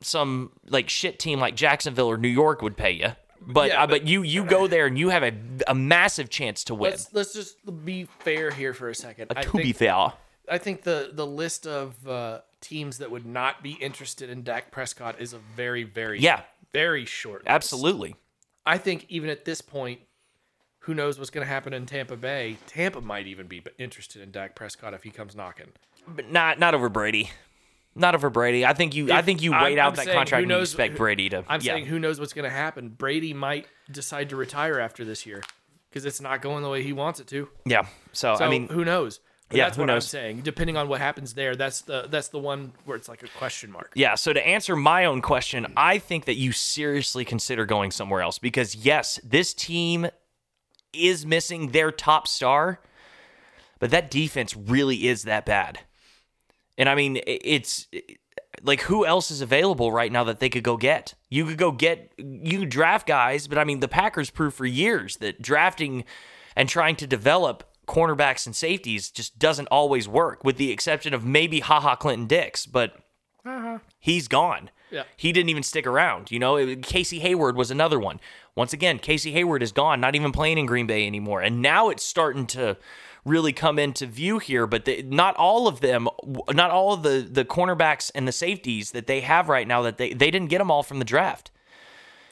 some like shit team like Jacksonville or New York would pay you. But yeah, uh, but, but, you you go there and you have a, a massive chance to win. Let's, let's just be fair here for a second. Uh, to think, be fair, I think the the list of uh, teams that would not be interested in Dak Prescott is a very very yeah very short. List. Absolutely. I think even at this point, who knows what's going to happen in Tampa Bay? Tampa might even be interested in Dak Prescott if he comes knocking. But not not over Brady. Not over Brady. I think you. I think you I'm- wait out I'm that contract who and you knows- expect Brady to. I'm yeah. saying who knows what's going to happen. Brady might decide to retire after this year because it's not going the way he wants it to. yeah. So, So I mean, who knows? But Yeah, that's what knows? I'm saying. Depending on what happens there, that's the that's the one where it's like a question mark. Yeah, so to answer my own question, I think that you seriously consider going somewhere else because yes, this team is missing their top star, but that defense really is that bad. And I mean, it's like who else is available right now that they could go get? You could go get you could draft guys, but I mean, the Packers proved for years that drafting and trying to develop cornerbacks and safeties just doesn't always work, with the exception of maybe Ha Ha Clinton-Dix, but uh-huh. he's gone. Yeah. He didn't even stick around. You know, It- Casey Hayward was another one. Once again, Casey Hayward is gone, not even playing in Green Bay anymore. And now it's starting to really come into view here, but they, not all of them, not all of the the cornerbacks and the safeties that they have right now that they they didn't get them all from the draft.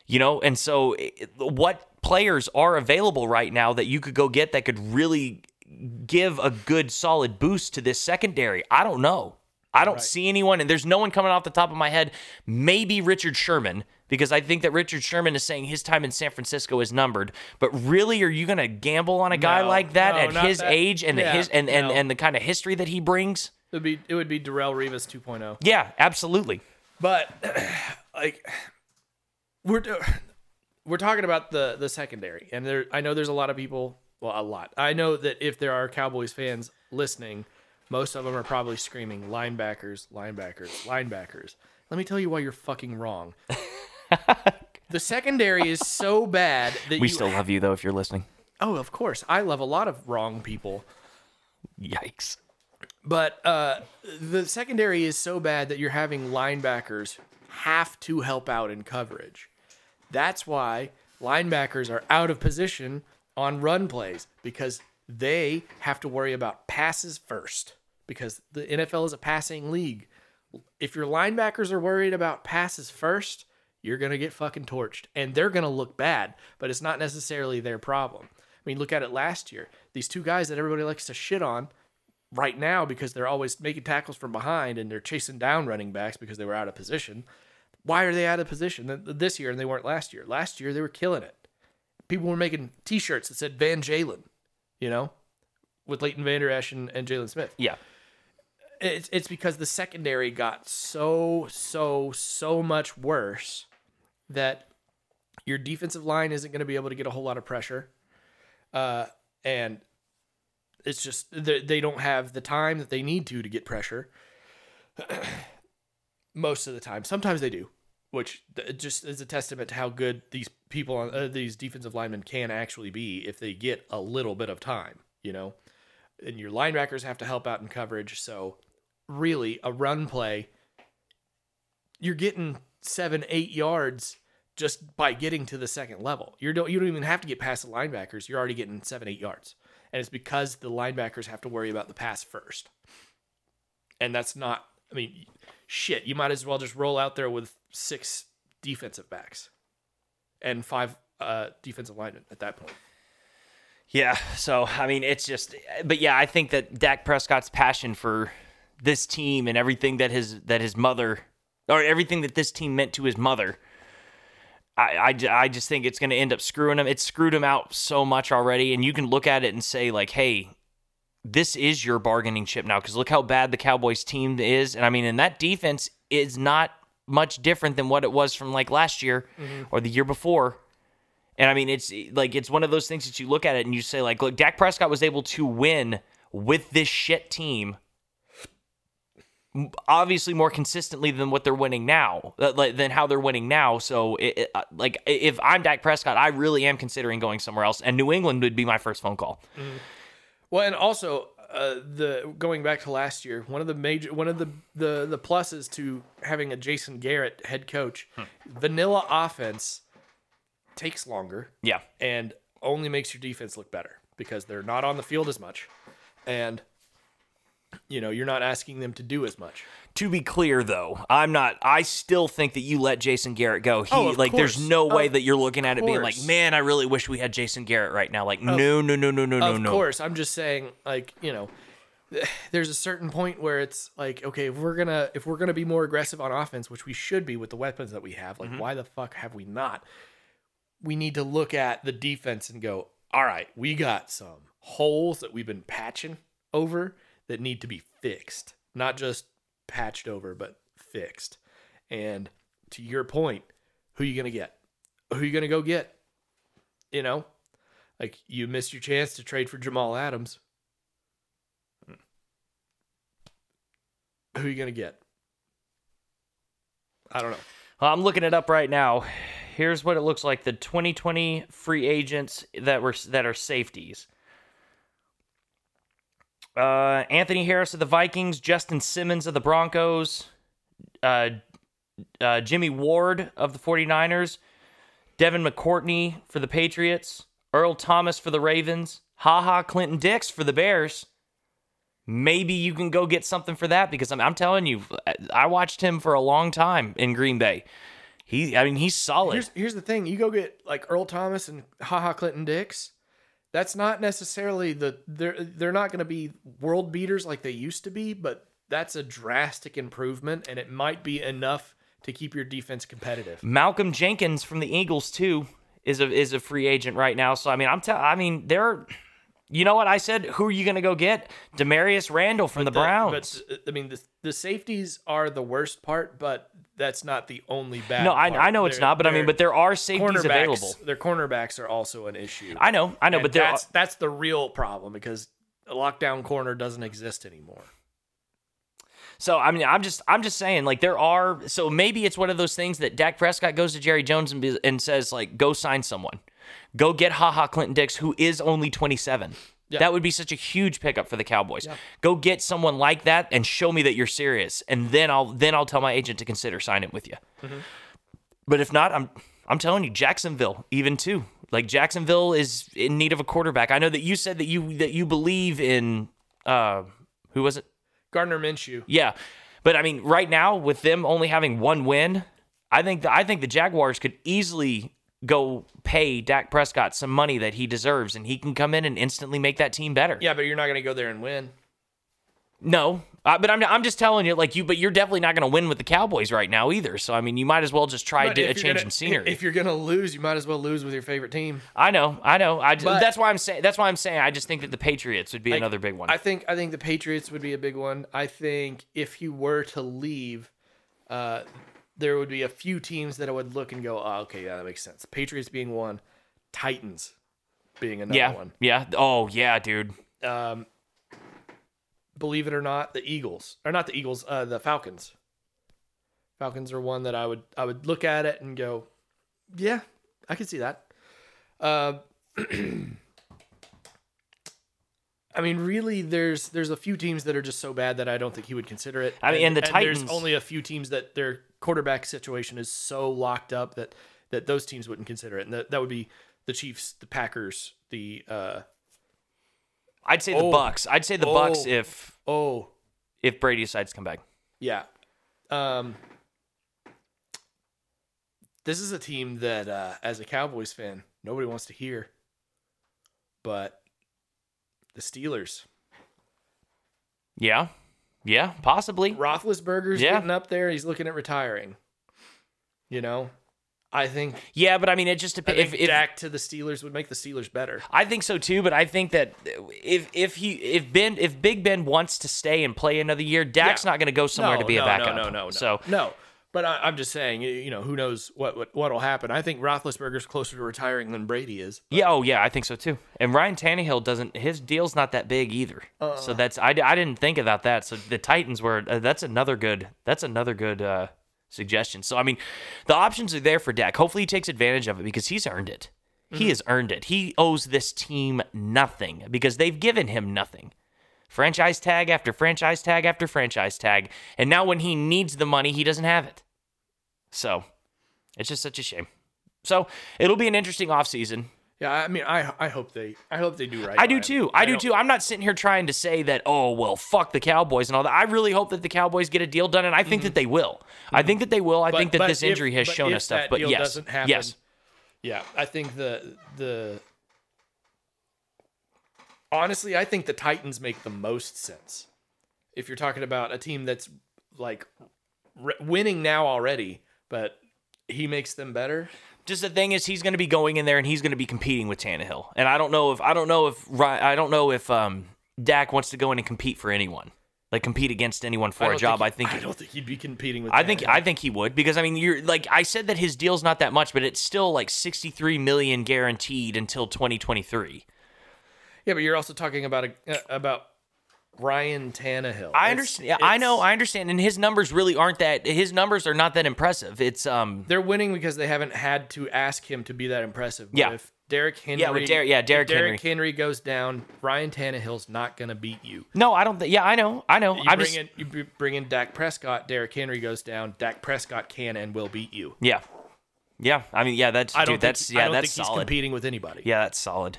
You know, and so what players are available right now that you could go get that could really give a good solid boost to this secondary? I don't know. I don't see anyone, and there's no one coming off the top of my head. Maybe Richard Sherman, because I think that Richard Sherman is saying his time in San Francisco is numbered. But really, are you going to gamble on a guy No, like that no, at his that- age and the, his and, and, and the kind of history that he brings? It would be it would be Darrelle Revis 2.0. Yeah, absolutely. But like we're we're talking about the the secondary, and there I know there's a lot of people. Well, a lot. I know that if there are Cowboys fans listening, most of them are probably screaming linebackers, linebackers, linebackers. Let me tell you why you're fucking wrong. The secondary is so bad that We you, still love you though, if you're listening. Oh, of course. I love a lot of wrong people. Yikes. But uh, the secondary is so bad that you're having linebackers have to help out in coverage. That's why linebackers are out of position on run plays because they have to worry about passes first because the NFL is a passing league. If your linebackers are worried about passes first, you're going to get fucking torched and they're going to look bad, but it's not necessarily their problem. I mean, look at it last year. These two guys that everybody likes to shit on right now because they're always making tackles from behind and they're chasing down running backs because they were out of position. Why are they out of position this year and they weren't last year? Last year they were killing it. People were making T-shirts that said Van Jalen, you know, with Leighton Vander Esch and, and Jaylon Smith. Yeah. It's it's because the secondary got so so so much worse that your defensive line isn't going to be able to get a whole lot of pressure, uh, and it's just they, they don't have the time that they need to to get pressure. Most of the time, sometimes they do, which just is a testament to how good these people on uh, these defensive linemen can actually be if they get a little bit of time, you know. And your linebackers have to help out in coverage, so really a run play, you're getting seven, eight yards just by getting to the second level. You don't you don't even have to get past the linebackers. You're already getting seven, eight yards, and it's because the linebackers have to worry about the pass first. And that's not. I mean, shit. You might as well just roll out there with six defensive backs and five uh, defensive linemen at that point. Yeah, so I mean, it's just, but yeah, I think that Dak Prescott's passion for this team and everything that his that his mother or everything that this team meant to his mother, I I, I just think it's going to end up screwing him. It's screwed him out so much already, and you can look at it and say like, hey, this is your bargaining chip now because look how bad the Cowboys team is, and I mean, and that defense is not much different than what it was from like last year mm-hmm. or the year before. And I mean, it's like it's one of those things that you look at it and you say, like, look, Dak Prescott was able to win with this shit team, obviously more consistently than what they're winning now, uh, than how they're winning now. So, it, it, uh, like, if I'm Dak Prescott, I really am considering going somewhere else, and New England would be my first phone call. Well, and also uh, the going back to last year, one of the major one of the the the pluses to having a Jason Garrett head coach, vanilla offense takes longer Yeah, and only makes your defense look better because they're not on the field as much, and you know you're not asking them to do as much. To be clear, though, I'm not. I still think that you let Jason Garrett go. He Oh, of like, there's no way Of that you're looking at it being like, man, I really wish we had Jason Garrett right now. Like, no, no, no, no, no, no, of course, I'm just saying, like you know, there's a certain point where it's like, okay, if we're gonna if we're gonna be more aggressive on offense, which we should be with the weapons that we have, like Mm-hmm. why the fuck have we not? We need to look at the defense and go, all right, we got some holes that we've been patching over that need to be fixed, not just patched over, but fixed. And to your point, who are you gonna get? Who are you gonna go get? You know, like you missed your chance to trade for Jamal Adams. Who are you gonna get? I don't know. Well, I'm looking it up right now. Here's what it looks like: the 2020 free agents that were that are safeties. Uh, Anthony Harris of the Vikings, Justin Simmons of the Broncos, uh, uh, Jimmy Ward of the 49ers, Devin McCourty for the Patriots, Earl Thomas for the Ravens, Ha Ha Clinton-Dix for the Bears. Maybe you can go get something for that because I'm, I'm telling you, I watched him for a long time in Green Bay. He, I mean, he's solid. Here's here's the thing: you go get like Earl Thomas and Ha Ha Clinton-Dix. That's not necessarily the they're they're not going to be world beaters like they used to be, but that's a drastic improvement, and it might be enough to keep your defense competitive. Malcolm Jenkins from the Eagles too is a is a free agent right now. So I mean, I'm tell I mean, they're you know what I said? Who are you going to go get? Damarious Randall from the, Browns. But I mean, the, the safeties are the worst part, but that's not the only bad. no, I, part. I know it's They're- not, but I mean, but there are safeties available. Their cornerbacks are also an issue. I know, I know, And but there are, that's that's the real problem because a lockdown corner doesn't exist anymore. So I mean, I'm just I'm just saying like there are so maybe it's one of those things that Dak Prescott goes to Jerry Jones and, be, and says like go sign someone, go get Ha Ha Clinton-Dix who is only 27. Yeah. That would be such a huge pickup for the Cowboys. Go get someone like that and show me that you're serious, and then I'll then I'll tell my agent to consider signing with you. But if not, I'm I'm telling you, Jacksonville even too. Like Jacksonville is in need of a quarterback. I know that you said that you that you believe in uh who was it? Gardner Minshew. Yeah, but I mean, right now with them only having one win, I think the, I think the Jaguars could easily go pay Dak Prescott some money that he deserves, and he can come in and instantly make that team better. Yeah, but you're not going to go there and win. No, uh, but I'm I'm just telling you, like you, but you're definitely not going to win with the Cowboys right now either. So I mean, you might as well just try to, a change gonna- in scenery. If you're going to lose, you might as well lose with your favorite team. I know, I know. I just, that's why I'm saying that's why I'm saying I just think that the Patriots would be Like, another big one. I think I think the Patriots would be a big one. I think if he were to leave, uh, there would be a few teams that I would look and go, oh, okay, yeah, that makes sense. Patriots being one, Titans being another yeah, one. yeah. Oh yeah, dude. Um, believe it or not, the Eagles or not the Eagles, uh, the Falcons. Falcons are one that I would I would look at it and go, yeah, I can see that. Uh, I mean, really, there's there's a few teams that are just so bad that I don't think he would consider it. I mean, and the Titans- There's only a few teams that their quarterback situation is so locked up that that those teams wouldn't consider it, and that, that would be the Chiefs, the Packers, the uh, I'd say the Oh. Bucks. I'd say the Bucks Oh. if oh if Brady decides to come back. Yeah. Um This is a team that uh as a Cowboys fan, nobody wants to hear. But the Steelers. Yeah, yeah, possibly. Roethlisberger's Yeah. getting up there, he's looking at retiring. You know? I think Yeah, but I mean, it just depends. If, if Dak to the Steelers would make the Steelers better. I think so too, but I think that if if he if Ben if Big Ben wants to stay and play another year, Dak's Yeah. not going to go somewhere to be no, a backup. No, no, no, no. So no. But I, I'm just saying, you know, who knows what what what'll happen? I think Roethlisberger's closer to retiring than Brady is. yeah, oh yeah, I think so too. And Ryan Tannehill doesn't his deal's not that big either. Uh. so that's I, I didn't think about that. So the Titans were uh, that's another good that's another good uh, suggestion. So I mean, the options are there for Dak. Hopefully he takes advantage of it because he's earned it. Mm-hmm. He has earned it. He owes this team nothing because they've given him nothing. Franchise tag after franchise tag after franchise tag. And now when he needs the money, he doesn't have it. So it's just such a shame. So it'll be an interesting offseason. Yeah, I mean, I I hope they I hope they do right. I do too. I, do don't- too. I'm not sitting here trying to say that, oh, well, fuck the Cowboys and all that. I really hope that the Cowboys get a deal done, and I think that they will. I think that they will. I Mm-hmm. But- think that this if- injury has shown us stuff. But yes. doesn't happen, yes. Yeah, I think the the honestly, I think the Titans make the most sense. If you're talking about a team that's like r- winning now already, but he makes them better. Just the thing is, he's going to be going in there and he's going to be competing with Tannehill, and I don't know if I don't know if I don't know if um, Dak wants to go in and compete for anyone, like compete against anyone for a job. he- I think I don't think he'd be competing with. I think I think he would because I mean you're like I said that his deal's not that much, but it's still like 63 million guaranteed until 2023. Yeah, but you're also talking about a, uh, about Ryan Tannehill. I It's- understand. Yeah, I know. I understand. And his numbers really aren't that. His numbers are not that impressive. It's um. they're winning because they haven't had to ask him to be that impressive. But Yeah. If Derrick Henry, Yeah, with Der- yeah, Derrick Derrick Henry goes down. Ryan Tannehill's not gonna beat you. No, I don't. Th- yeah, I know. I know. You I'm bring just. in you bring in Dak Prescott. Derrick Henry goes down. Dak Prescott can and will beat you. Yeah. Yeah. I mean, yeah. That's I don't dude. think, that's I yeah. don't That's think he's solid. competing with anybody. Yeah, that's solid.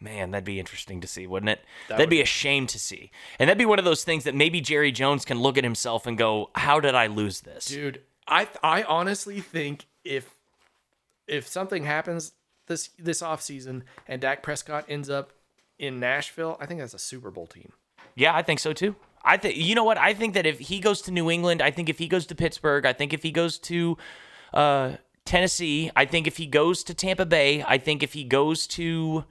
Man, that'd be interesting to see, wouldn't it? That That'd would be a shame to see. And that'd be one of those things that maybe Jerry Jones can look at himself and go, "How did I lose this?" Dude, I I honestly think if if something happens this this offseason and Dak Prescott ends up in Nashville, I think that's a Super Bowl team. Yeah, I think so too. I think you know what? I think that if he goes to New England, I think if he goes to Pittsburgh, I think if he goes to uh, Tennessee, I think if he goes to Tampa Bay, I think if he goes to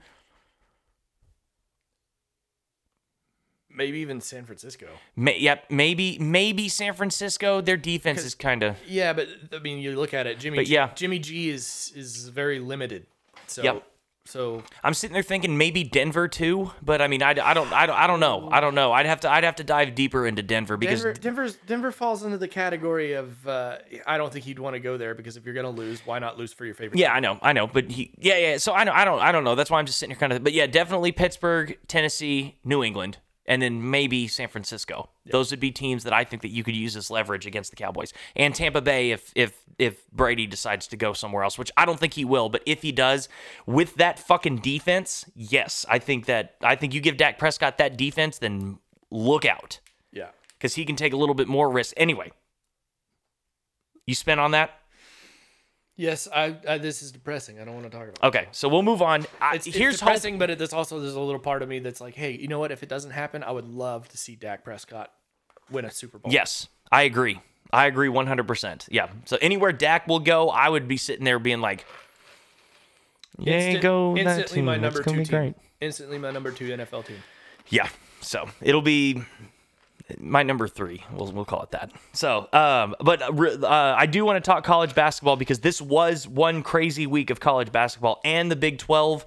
Maybe even San Francisco. may, yep, maybe maybe San Francisco, their defense is kind of Yeah, but I mean, you look at it. Jimmy, But G, yeah. Jimmy G is is very limited. So, Yep. so I'm sitting there thinking maybe Denver too, but I mean I, I don't I don't I don't know. I don't know. I'd have to I'd have to dive deeper into Denver because Denver, Denver's Denver falls into the category of uh, I don't think he'd want to go there because if you're gonna lose, why not lose for your favorite? Yeah, I know, I know, but he, yeah, yeah. So I know, I don't, I don't know. That's why I'm just sitting here, kind of. But yeah, definitely Pittsburgh, Tennessee, New England, and then maybe San Francisco. Those would be teams that I think that you could use as leverage against the Cowboys and Tampa Bay if if if Brady decides to go somewhere else, which I don't think he will. But if he does, with that fucking defense, yes, I think that I think you give Dak Prescott that defense, then look out yeah. because he can take a little bit more risk. Anyway, you spent on that. Yes, I, I. This is depressing. I don't want to talk about. it. Okay, so we'll move on. I, It's, it's here's hope. depressing, but it, there's also there's a little part of me that's like, hey, you know what? If it doesn't happen, I would love to see Dak Prescott win a Super Bowl. Yes, I agree. I agree 100%. Yeah. So anywhere Dak will go, I would be sitting there being like, yeah, Instant- go that instantly team. my That's number gonna two be team. great. Instantly my number two NFL team. Yeah. So it'll be my number three. We'll, we'll call it that. So, um, but uh, uh, I do want to talk college basketball because this was one crazy week of college basketball and the Big 12.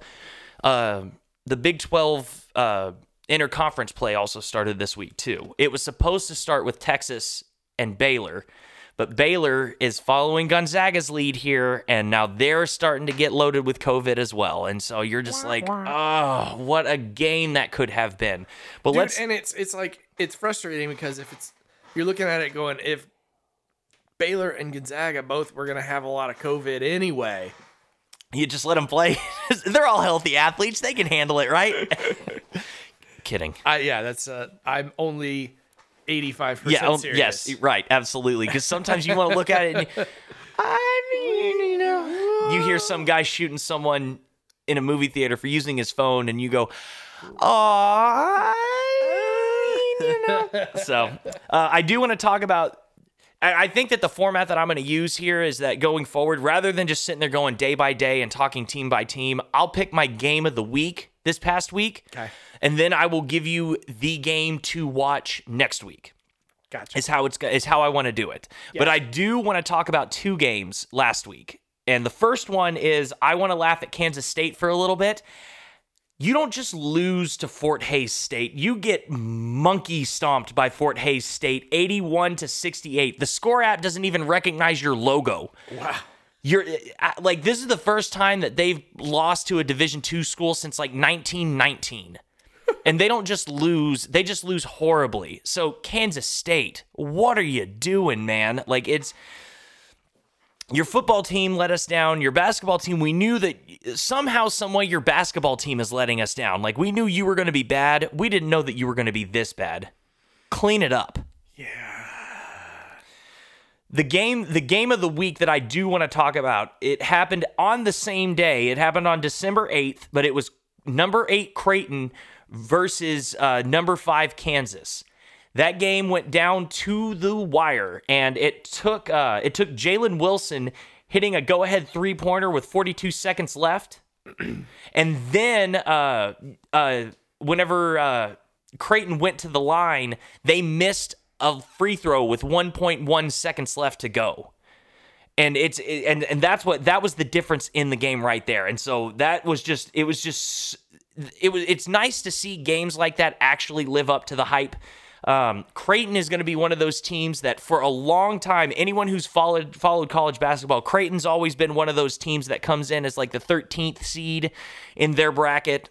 Uh, the Big 12 uh, interconference play also started this week, too. It was supposed to start with Texas and Baylor. But Baylor is following Gonzaga's lead here, and now they're starting to get loaded with COVID as well. And so you're just like, oh, what a game that could have been. But Dude, let's and it's it's like it's frustrating because if it's you're looking at it going if Baylor and Gonzaga both were gonna have a lot of COVID anyway. You just let them play. They're all healthy athletes. They can handle it, right? Kidding. I yeah, that's uh I'm only eighty five Yeah. percent um, serious. yes. Right. Absolutely. Because sometimes you want to look at it and you, I mean, you know, you hear some guy shooting someone in a movie theater for using his phone, and you go, "Oh, you know." So uh, I do want to talk about. I I think that the format that I'm going to use here is that going forward, rather than just sitting there going day by day and talking team by team, I'll pick my game of the week this past week, Okay. and then I will give you the game to watch next week Gotcha. is how it's is how I want to do it. But I do want to talk about two games last week. And the first one is I want to laugh at Kansas State for a little bit. You don't just lose to Fort Hays State. You get monkey stomped by Fort Hays State 81 to 68. The score app doesn't even recognize your logo. Wow. You're like this is the first time that they've lost to a Division 2 school since like 1919 and they don't just lose they just lose horribly. So kansas state what are you doing man? Like it's your football team let us down your basketball team we knew that somehow some way your basketball team is letting us down. Like we knew you were going to be bad. We didn't know that you were going to be this bad. Clean it up the game the game of the week that I do want to talk about, it happened on the same day. It happened on December 8th, but it was number eight Creighton versus uh, number five Kansas. That game went down to the wire, and it took uh, it took Jalen Wilson hitting a go ahead three pointer with 42 seconds left, and then uh, uh, whenever uh, Creighton went to the line, they missed a free throw with 1.1 seconds left to go. And it's and and that's what that was the difference in the game right there. And so that was just it was just it was it's nice to see games like that actually live up to the hype. Um, Creighton is going to be one of those teams that for a long time, anyone who's followed followed college basketball, Creighton's always been one of those teams that comes in as like the 13th seed in their bracket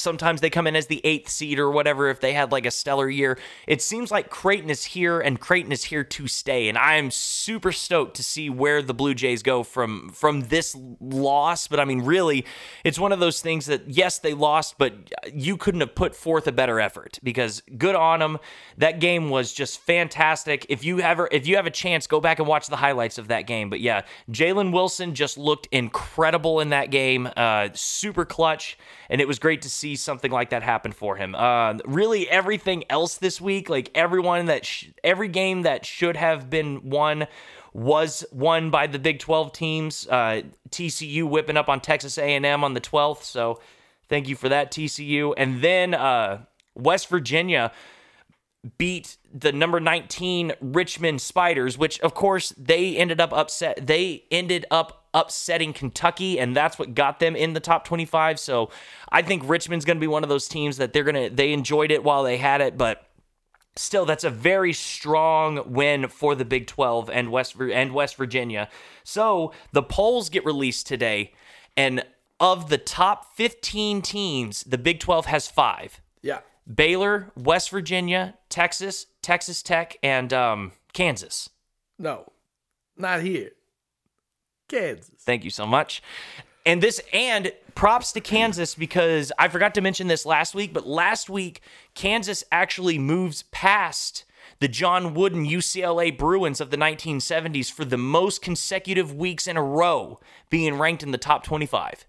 sometimes they come in as the eighth seed or whatever if they had like a stellar year. It seems like Creighton is here and Creighton is here to stay. And I am super stoked to see where the Blue Jays go from from this loss. But I mean, really, it's one of those things that yes, they lost, but you couldn't have put forth a better effort because good on them. That game was just fantastic. If you ever if you have a chance, go back and watch the highlights of that game. But yeah, Jalen Wilson just looked incredible in that game. Uh, super clutch, and it was great to see something like that happen for him. Uh, really, everything else this week, like everyone that sh- every game that should have been won was won by the Big 12 teams. Uh, TCU whipping up on Texas A&M on the 12th, so thank you for that TCU. And then uh, West Virginia beat the number 19 Richmond Spiders, which of course they ended up upset. They ended up upsetting Kentucky, and that's what got them in the top 25. So I think Richmond's going to be one of those teams that they're going to they enjoyed it while they had it, but still that's a very strong win for the Big 12 and West and West Virginia. So the polls get released today, and of the top 15 teams, the Big 12 has five. Yeah. Baylor, West Virginia, Texas, Texas Tech, and um, Kansas. No, not here. Kansas. Thank you so much. And this and props to Kansas because I forgot to mention this last week, but last week Kansas actually moves past the John Wooden UCLA Bruins of the 1970s for the most consecutive weeks in a row being ranked in the top 25.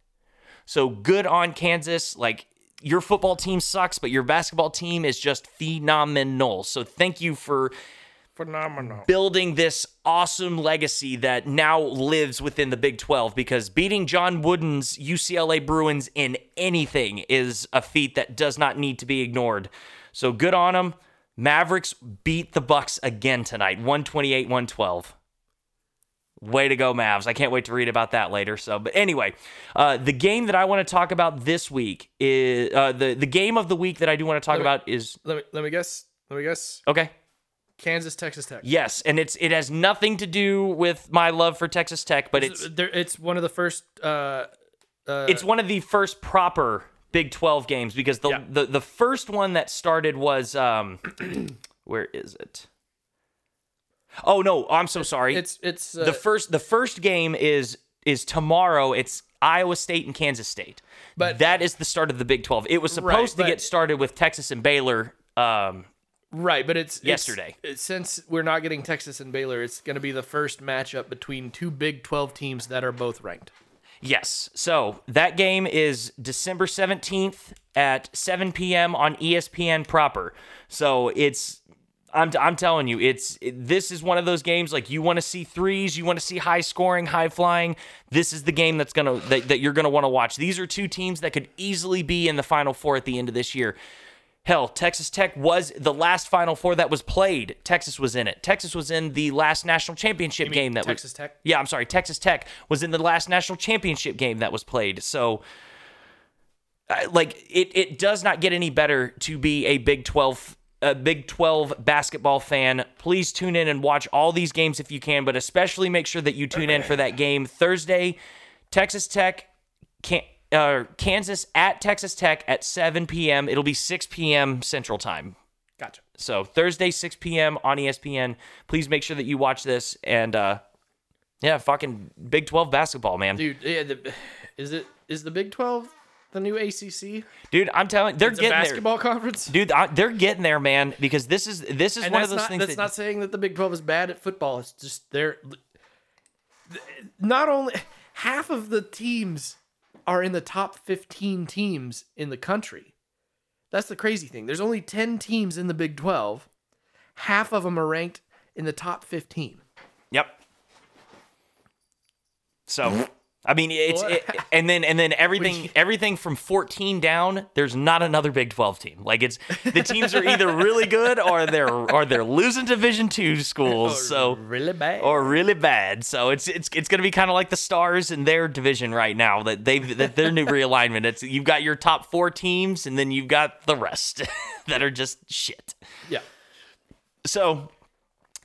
So good on Kansas. Like your football team sucks, but your basketball team is just phenomenal. So thank you for phenomenal building this awesome legacy that now lives within the Big 12 because beating John Wooden's UCLA Bruins in anything is a feat that does not need to be ignored. So good on them. Mavericks beat the Bucks again tonight, 128-112. Way to go, Mavs. I can't wait to read about that later. So, but anyway, uh, the game that I want to talk about this week is uh, the the game of the week that I do want to talk me- about is let me let me guess let me guess okay. Kansas texas tech Yes, and it's it has nothing to do with my love for Texas Tech, but it's it's one of the first uh uh it's one of the first proper Big 12 games because the Yeah. the, the first one that started was um where is it? Oh no, I'm so sorry. it's it's uh, the first the first game is is tomorrow. It's Iowa State and Kansas State. But- that is the start of the Big 12. It was supposed Right, to get started with Texas and Baylor um right but it's yesterday. it's- since we're not getting texas and baylor it's going to be the first matchup between two big 12 teams that are both ranked Yes. So that game is December 17th at 7 p.m. on ESPN proper. So it's. I'm, I'm telling you, it's it- this is one of those games like you want to see threes, you want to see high scoring, high flying. This is the game that's gonna that, that you're gonna want to watch. These are two teams that could easily be in the Final Four at the end of this year. Hell, Texas Tech was the last Final Four that was played. Texas was in it. Texas was in the last national championship mean game that was played. Texas Tech? yeah, I'm sorry. Texas Tech was in the last national championship game that was played. So, like, it, it does not get any better to be a Big 12 a Big 12 basketball fan. Please tune in and watch all these games if you can, but especially make sure that you tune in for that game Thursday. Texas Tech, can, uh, Kansas at Texas Tech at 7 p.m. It'll be 6 p.m. Central Time. gotcha So Thursday, 6 p.m. on ESPN. Please make sure that you watch this and uh yeah, fucking Big 12 basketball, man. Dude, yeah the, is it is the big 12 the new acc Dude, I'm telling they're it's a getting basketball conference. Dude, I, they're getting there, man, because this is this is and one of those not, things that's that not saying that the Big 12 is bad at football. It's just they're not only half of the teams are in the top 15 teams in the country. That's the crazy thing. There's only 10 teams in the Big 12. Half of them are ranked in the top 15. Yep. So, I mean, it's it, and then and then everything everything from 14 down. There's not another Big 12 team. Like it's the teams are either really good or they're or they're losing Division two schools. so really bad. or really bad. So it's it's it's going to be kind of like the Stars in their division right now that they've that their new realignment. It's you've got your top four teams and then you've got the rest that are just shit. yeah. So,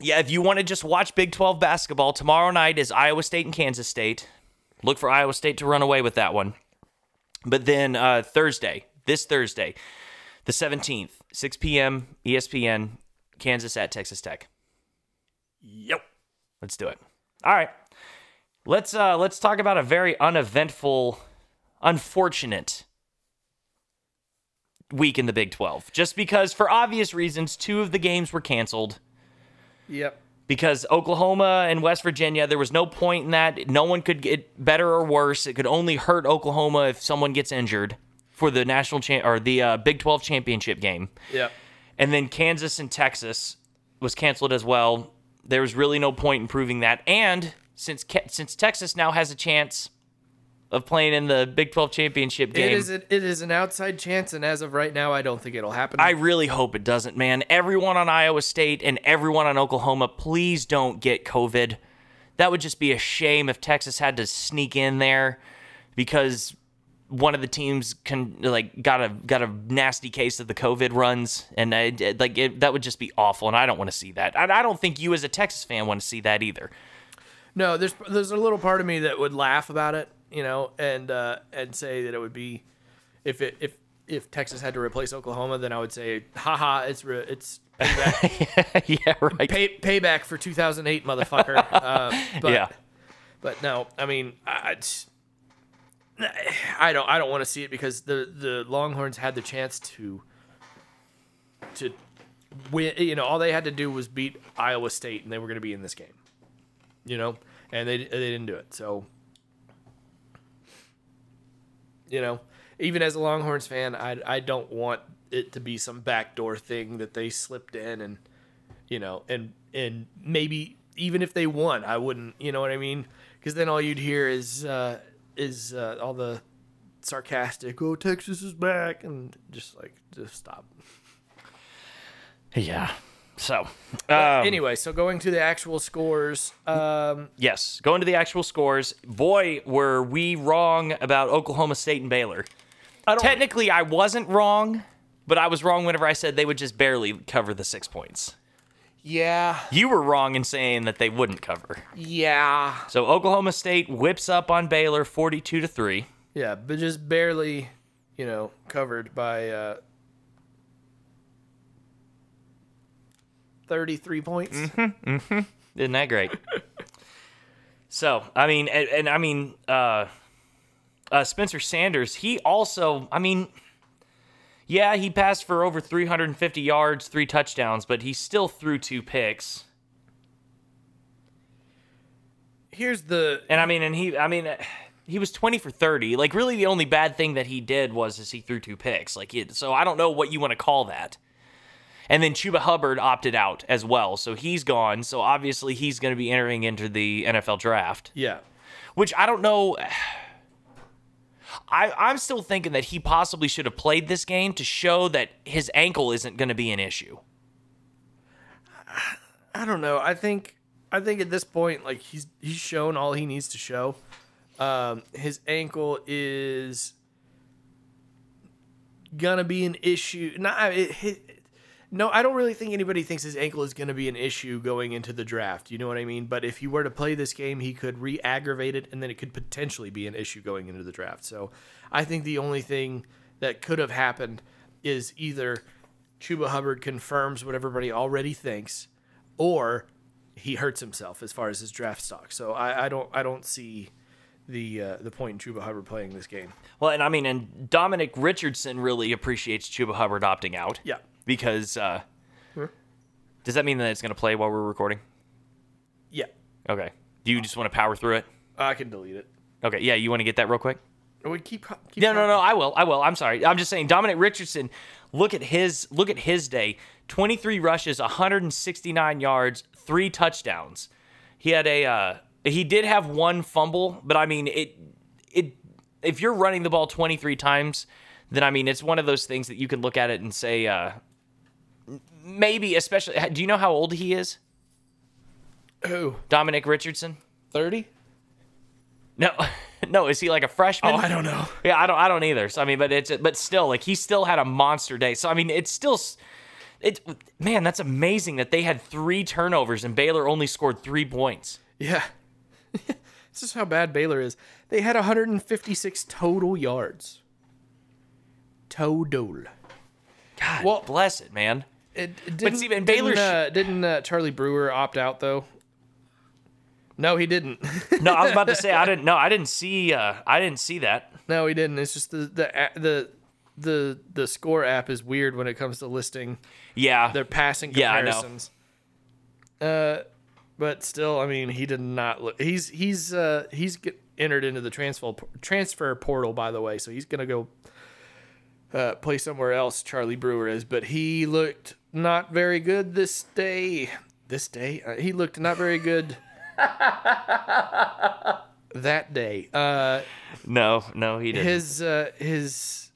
yeah, if you want to just watch Big 12 basketball, tomorrow night is Iowa State and Kansas State. Look for Iowa State to run away with that one. But then uh, Thursday, this Thursday, the 17th, 6 p.m., ESPN, Kansas at Texas Tech. Yep. Let's do it. All right. Let's uh let's talk about a very uneventful, unfortunate week in the Big 12. Just because for obvious reasons, two of the games were canceled Yep. Because Oklahoma and West Virginia, there was no point in that. No one could get better or worse. It could only hurt Oklahoma if someone gets injured for the national champ or the uh, Big 12 championship game. Yep. And then Kansas and Texas was canceled as well. There was really no point in proving that. And since since Texas now has a chance of playing in the Big 12 championship game, It is an, it is an outside chance, and as of right now, I don't think it'll happen. I really hope it doesn't, man. Everyone on Iowa State and everyone on Oklahoma, please don't get COVID. That would just be a shame if Texas had to sneak in there because one of the teams can like got a got a nasty case of the COVID runs, and I, like it, that would just be awful. And I don't want to see that. And I don't think you as a Texas fan want to see that either. no, there's there's a little part of me that would laugh about it, you know, and uh, and say that it would be if it if if Texas had to replace Oklahoma, then I would say, haha, it's re- it's payback, yeah, right. pay, payback for 2008, motherfucker. uh, but, yeah. But no, I mean, I, I don't, I don't want to see it because the the Longhorns had the chance to to win. You know, all they had to do was beat Iowa State, and they were going to be in this game. You know, and they they didn't do it. So, you know, even as a Longhorns fan, I I don't want it to be some backdoor thing that they slipped in and you know, and and maybe even if they won, I wouldn't, you know what I mean? Because then all you'd hear is uh, is uh, all the sarcastic, "Oh, Texas is back," and just like just stop. Yeah. So, um, anyway, so going to the actual scores, um, Yes, going to the actual scores. Boy, were we wrong about Oklahoma State and Baylor. I don't. Technically, I wasn't wrong, but I was wrong whenever I said they would just barely cover the six points. yeah, You were wrong in saying that they wouldn't cover. yeah, So Oklahoma State whips up on Baylor 42 to 3. yeah, but just barely, you know, covered by uh, thirty-three points. Mm-hmm, mm-hmm. Isn't that great? so, I mean, and, and I mean, uh, uh, Spencer Sanders, he also, I mean, yeah, he passed for over 350 yards, three touchdowns, but he still threw two picks. Here's the And I mean, and he, I mean, he was 20 for 30. Like, really, the only bad thing that he did was is he threw two picks. Like, it, so I don't know what you want to call that. And then Chuba Hubbard opted out as well, so he's gone. So obviously, he's going to be entering into the NFL draft. yeah. which I don't know. I, I'm still thinking that he possibly should have played this game to show that his ankle isn't going to be an issue. I don't know. I think I think at this point, like he's he's shown all he needs to show. Um, his ankle is gonna be an issue. Not it, it, no, I don't really think anybody thinks his ankle is gonna be an issue going into the draft. You know what I mean? But if he were to play this game, he could re-aggravate it, and then it could potentially be an issue going into the draft. So I think the only thing that could have happened is either Chuba Hubbard confirms what everybody already thinks, or he hurts himself as far as his draft stock. So I, I don't I don't see the uh, the point in Chuba Hubbard playing this game. Well, and I mean, and Dominic Richardson really appreciates Chuba Hubbard opting out. Yeah. Because, uh, does that mean that it's going to play while we're recording? Yeah, Okay. Do you just want to power through it? I can delete it. Okay. Yeah. You want to get that real quick? We keep. keep No, no, no. I will. I will. I'm sorry. I'm just saying. Dominic Richardson. Look at his. Look at his day. 23 rushes, 169 yards, three touchdowns. He had a. Uh, he did have one fumble, but I mean it. It. If you're running the ball 23 times, then I mean it's one of those things that you can look at it and say. Uh, maybe, especially. Do you know how old he is, Who? Dominic Richardson? Thirty? No, no. Is he like a freshman? Oh, I don't know. Yeah, I don't. I don't either. So I mean, but it's but still, like he still had a monster day. So I mean, it's still, it man, that's amazing that they had three turnovers and Baylor only scored three points. Yeah. this is how bad Baylor is. They had 156 total yards. Total. God Well- bless it, man. It, it didn't, didn't, Baylor sh- uh, didn't uh, Charlie Brewer opt out though? No, he didn't. No, I was about to say I didn't. No, I didn't see. Uh, I didn't see that. no, he didn't. It's just the the the the the score app is weird when it comes to listing Yeah, their passing Yeah, I know. comparisons. Uh, but still, I mean, he did not look. He's he's uh he's get entered into the transfer transfer portal by the way, so he's gonna go uh, play somewhere else. Charlie Brewer is, but he looked not very good this day. This day, uh, he looked not very good. that day, uh, no, no, he didn't. his uh, his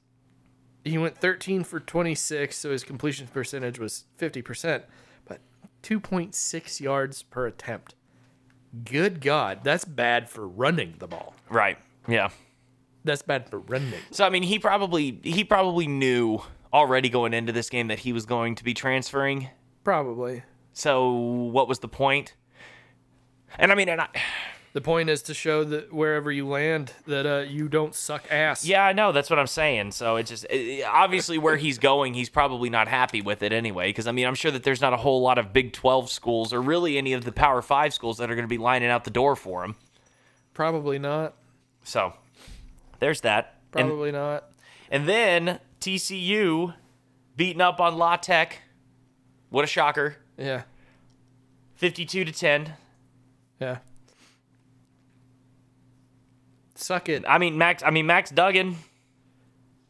he went 13 for 26, so his completion percentage was 50%, but 2.6 yards per attempt. Good God, that's bad for running the ball. right. Yeah. That's bad for running. So I mean, he probably he probably knew already going into this game that he was going to be transferring. Probably. So what was the point? And I mean, and I, The point is to show that wherever you land, that uh, you don't suck ass. yeah, I know that's what I'm saying. So it's just it- obviously where he's going, he's probably not happy with it anyway. Because I mean, I'm sure that there's not a whole lot of Big 12 schools or really any of the Power Five schools that are going to be lining out the door for him. Probably not. So there's that. And, Probably not. and then TCU beating up on La Tech. What a shocker! Yeah. 52 to 10. Yeah. Suck it. I mean Max. I mean Max Duggan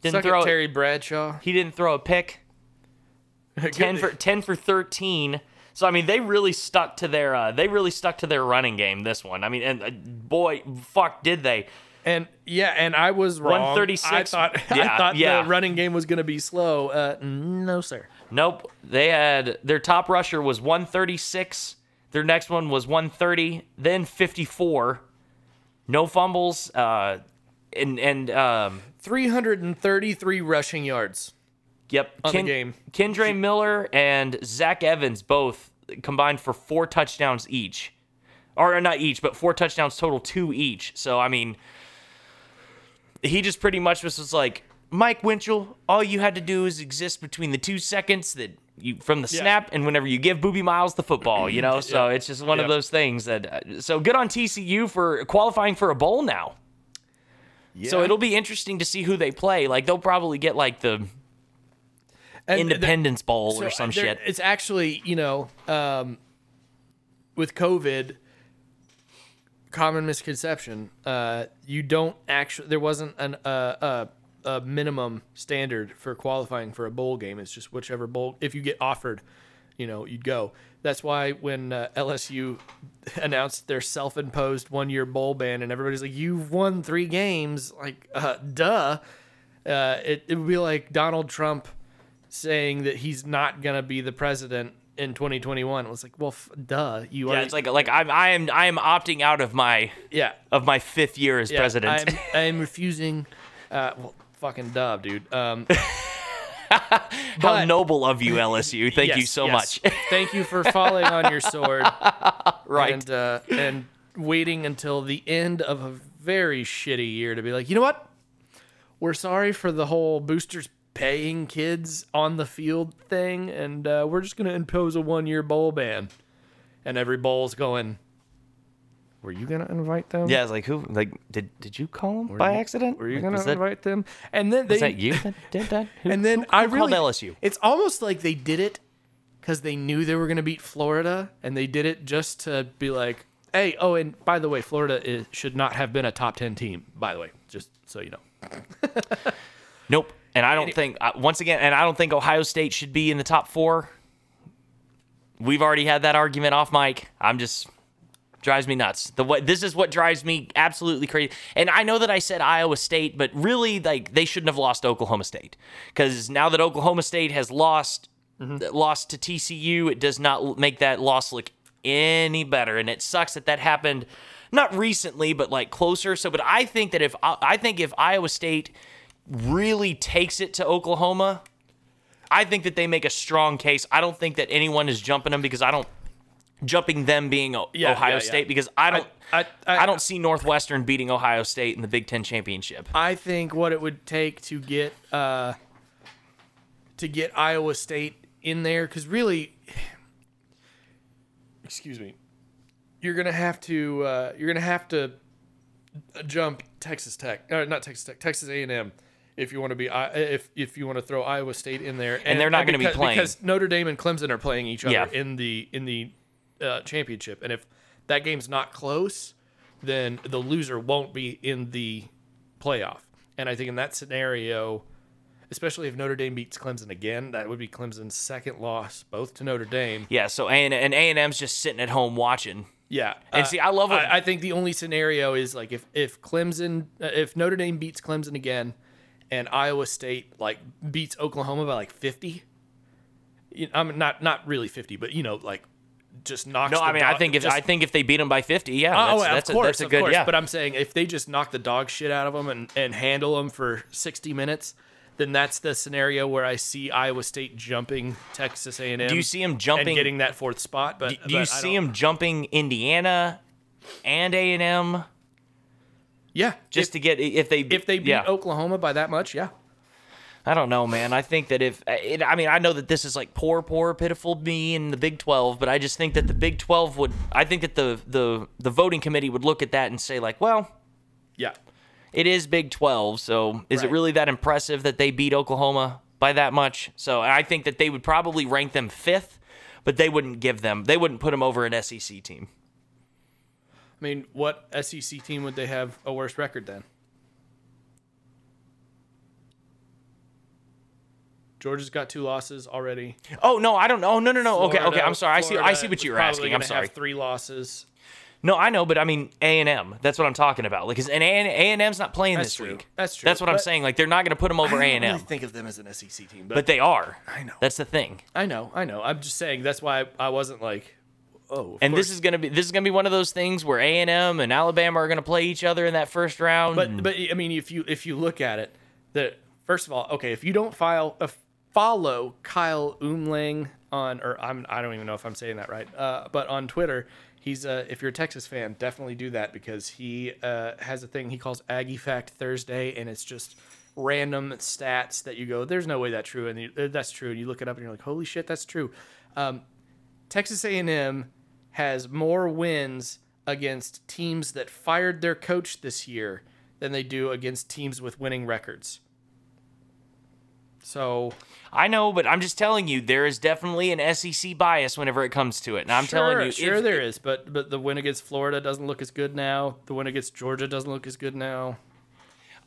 didn't Suck throw. it, Terry Bradshaw. He didn't throw a pick. 10 for 10 for 13. So I mean they really stuck to their uh, they really stuck to their running game this one. I mean and uh, boy fuck did they. And yeah, and I was wrong. 136. I thought I thought yeah. the running game was going to be slow. Uh, no, sir. Nope. They had their top rusher was 136. Their next one was 130, then 54. No fumbles uh and and um 333 rushing yards. Yep. On the game. Kendre Miller and Zach Evans both combined for four touchdowns each. Or not each, but four touchdowns total, two each. So, I mean, he just pretty much was just like, Mike Winchell, all you had to do is exist between the two seconds that you from the Yeah. snap and whenever you give Boobie Miles the football, you know? So Yeah. it's just one of those things that. uh, So good on TCU for qualifying for a bowl now. So it'll be interesting to see who they play. Like, they'll probably get like the And Independence Bowl there- or some shit. It's actually, you know, um, with COVID, common misconception. Uh, you don't actually. There wasn't an uh, uh, a minimum standard for qualifying for a bowl game. It's just whichever bowl. If you get offered, you know, you'd go. That's why when uh, LSU announced their self-imposed one-year bowl ban, and everybody's like, "You've won three games," like, uh, duh. Uh, it, it would be like Donald Trump saying that he's not gonna be the president in 2021. It was like, well, f- duh. You are. Yeah, are. it's like like I'm I am I am opting out of my yeah, of my fifth year as yeah, president. I'm, I'm refusing. Uh, well, fucking dub, dude. Um, How but- noble of you, LSU. Thank you so yes. much. Thank you for falling on your sword. right. And uh, and waiting until the end of a very shitty year to be like, you know what? We're sorry for the whole boosters paying kids on the field thing, and uh, we're just gonna impose a one-year bowl ban. And every bowl's going. Were you gonna invite them? yeah, it's like who like did did you call him by you- accident? Were you Like, gonna that, invite them? And then they was that you that did that? Who, and then who- I who really called LSU. It's almost like they did it because they knew they were going to beat Florida, and they did it just to be like, "Hey, oh, and by the way, Florida is, should not have been a top ten team." By the way, just so you know. Nope. And I don't think uh, once again, and I don't think Ohio State should be in the top four. We've already had that argument off mic. I'm just drives me nuts. The way this is what drives me absolutely crazy. And I know that I said Iowa State, but really, like they shouldn't have lost to Oklahoma State because now that Oklahoma State has lost lost to TCU, it does not make that loss look any better. And it sucks that that happened not recently, but like closer. So, but I think that if I think if Iowa State really takes it to Oklahoma, I think that they make a strong case. I don't think that anyone is jumping them because I don't jumping them being O- Yeah, Ohio yeah, yeah. State because I don't I- I, I- don't see Northwestern beating Ohio State in the Big 10 championship. I think what it would take to get uh, to get Iowa State in there, because really, excuse me, you're gonna have to uh, you're gonna have to jump Texas Tech, uh, not Texas Tech, Texas A&M. If you want to be, if if you want to throw Iowa State in there, and, they're not gonna be playing. because Notre Dame and Clemson are playing each other Yeah. in the in the uh, championship, and if that game's not close, then the loser won't be in the playoff. And I think in that scenario, especially if Notre Dame beats Clemson again, that would be Clemson's second loss, both to Notre Dame. Yeah, so A and and A&M's just sitting at home watching. Yeah, And see, I love what- I, I think the only scenario is like if if Clemson, uh, if Notre Dame beats Clemson again, and Iowa State like beats Oklahoma by like fifty. You know, I mean, not not really fifty, but you know, like just knocks. No, the I mean I think if just- I think if they beat them by 50, yeah, Oh, that's, yeah, that's of a, course, that's a of good course. yeah. But I'm saying if they just knock the dog shit out of them and, and handle them for 60 minutes, then that's the scenario where I see Iowa State jumping Texas A&M. Do you see 'em and jumping- getting that fourth spot? But Do you but I see them jumping Indiana and A&M Yeah, just if, to get if they if they beat yeah. Oklahoma by that much, yeah. I don't know, man. I think that if it, I mean, I know that this is like poor, poor, pitiful me in the Big Twelve, but I just think that the Big Twelve would. I think that the the the voting committee would look at that and say like, well, Yeah. it is Big Twelve, so is it really that impressive that they beat Oklahoma by that much? So I think that they would probably rank them fifth, but they wouldn't give them. They wouldn't put them over an SEC team. I mean, what SEC team would they have a worse record than? Georgia's got two losses already. Oh no, I don't know. Oh, no, no, no. okay, okay. I'm sorry. I see. I see what you were asking. I'm sorry. Have three losses. No, I know, but I mean A and M. That's what I'm talking about. Like, is and A and M's not playing That's this true. week. That's true. That's what I'm saying. Like, they're not going to put them over A and M, think of them as an SEC team, but, but they are. I know. That's the thing. I know, I know. I'm just saying that's why I wasn't like, oh. And this is gonna be this is gonna be one of those things where A and M and Alabama are gonna play each other in that first round. But but I mean, if you if you look at it, that first of all, okay, if you don't file uh, follow Kyle Umlang on, or I'm I don't even know if I'm saying that right, uh, but on Twitter, he's uh, if you're a Texas fan, definitely do that because he uh, has a thing he calls Aggie Fact Thursday, and it's just random stats that you go, there's no way that's true, and you, uh, that's true, and you look it up and you're like, holy shit, that's true. Um, Texas A&M has more wins against teams that fired their coach this year than they do against teams with winning records. So I know, but I'm just telling you, there is definitely an SEC bias whenever it comes to it. And I'm telling you, sure if- there is, but but the win against Florida doesn't look as good now. The win against Georgia doesn't look as good now.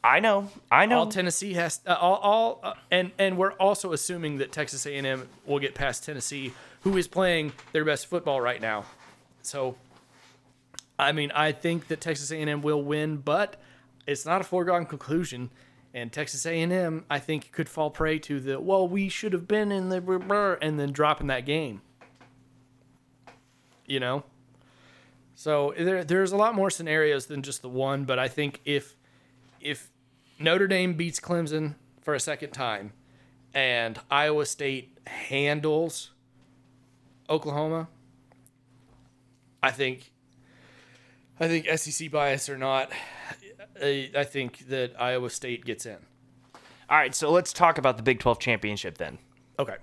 I know, I know. All Tennessee has uh, all all uh, and and we're also assuming that Texas A&M will get past Tennessee, who is playing their best football right now. So, I mean, I think that Texas A&M will win, but it's not a foregone conclusion. And Texas A&M, I think, could fall prey to the well, we should have been in the brr, brr," and then dropping that game. You know. So there, there's a lot more scenarios than just the one, but I think if if Notre Dame beats Clemson for a second time and Iowa State handles Oklahoma, I think I think SEC bias or not, I, I think that Iowa State gets in. All right, so let's talk about the Big 12 championship then. Okay.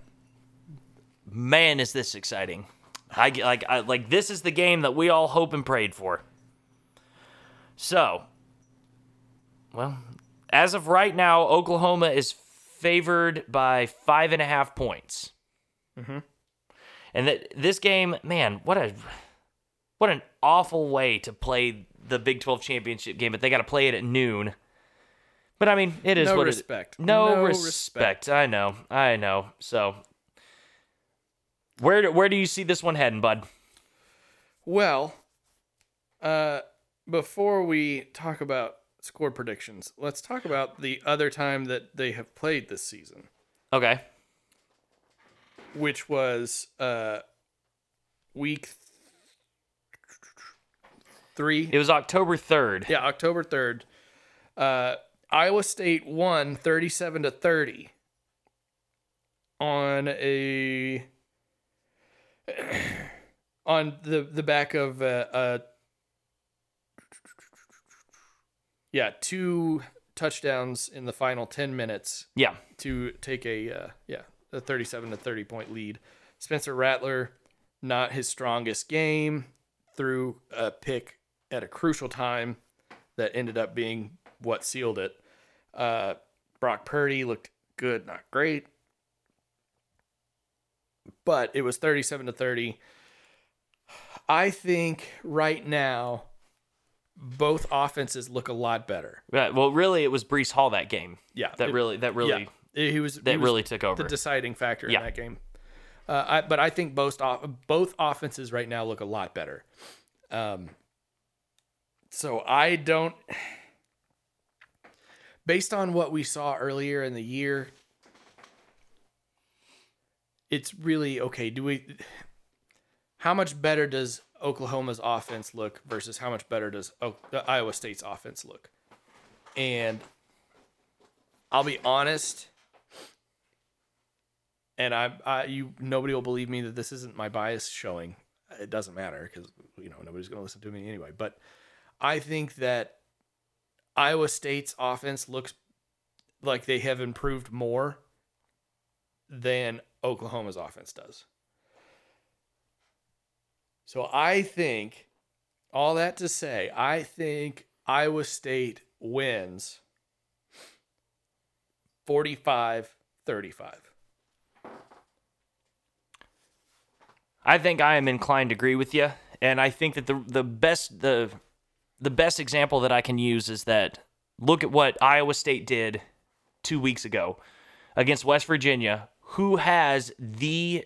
Man, is this exciting! I like I, like this is the game that we all hope and prayed for. So, well, as of right now, Oklahoma is favored by five and a half points. Mm-hmm. And that this game, man, what a what an awful way to play the Big 12 championship game. But they got to play it at noon. But I mean, it is No what respect. It, no, No respect. I know. I know. So, where do, where do you see this one heading, bud? Well, uh, before we talk about score predictions, let's talk about the other time that they have played this season, Okay. which was uh, week three. It was October third. Yeah, October 3rd. Uh, Iowa State won 37 to 30 on a on the the back of uh, uh yeah, two touchdowns in the final 10 minutes Yeah. to take a uh, yeah a 37 to 30 point lead. Spencer Rattler, not his strongest game, threw a pick at a crucial time that ended up being what sealed it. Uh, Brock Purdy looked good, not great, but it was 37 to 30. I think right now both offenses look a lot better. Right. Well, really, it was Breece Hall that game. Yeah, That it- really that really yeah, he was that he was really took over. the deciding factor Yeah. in that game. Uh, I, but I think both off, both offenses right now look a lot better. Um, so I don't, based on what we saw earlier in the year, it's really okay. Do we? How much better does Oklahoma's offense look versus how much better does Iowa State's offense look? And I'll be honest, and I, I, you, nobody will believe me that this isn't my bias showing. It doesn't matter because you know nobody's going to listen to me anyway. But I think that Iowa State's offense looks like they have improved more than Oklahoma's offense does. So I think all that to say, I think Iowa State wins 45 35. I think I am inclined to agree with you, and I think that the the best the the best example that I can use is that look at what Iowa State did two weeks ago against West Virginia, who has the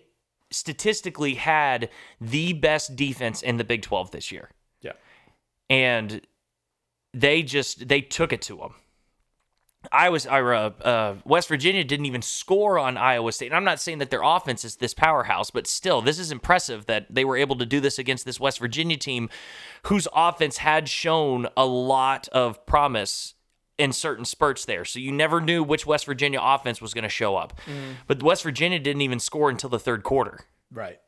statistically had the best defense in the Big 12 this year. Yeah. And they just they took it to them. I was or, uh, uh, West Virginia didn't even score on Iowa State. And I'm not saying that their offense is this powerhouse, but still, this is impressive that they were able to do this against this West Virginia team, whose offense had shown a lot of promise in certain spurts there. So you never knew which West Virginia offense was going to show up. But West Virginia didn't even score until the third quarter Right.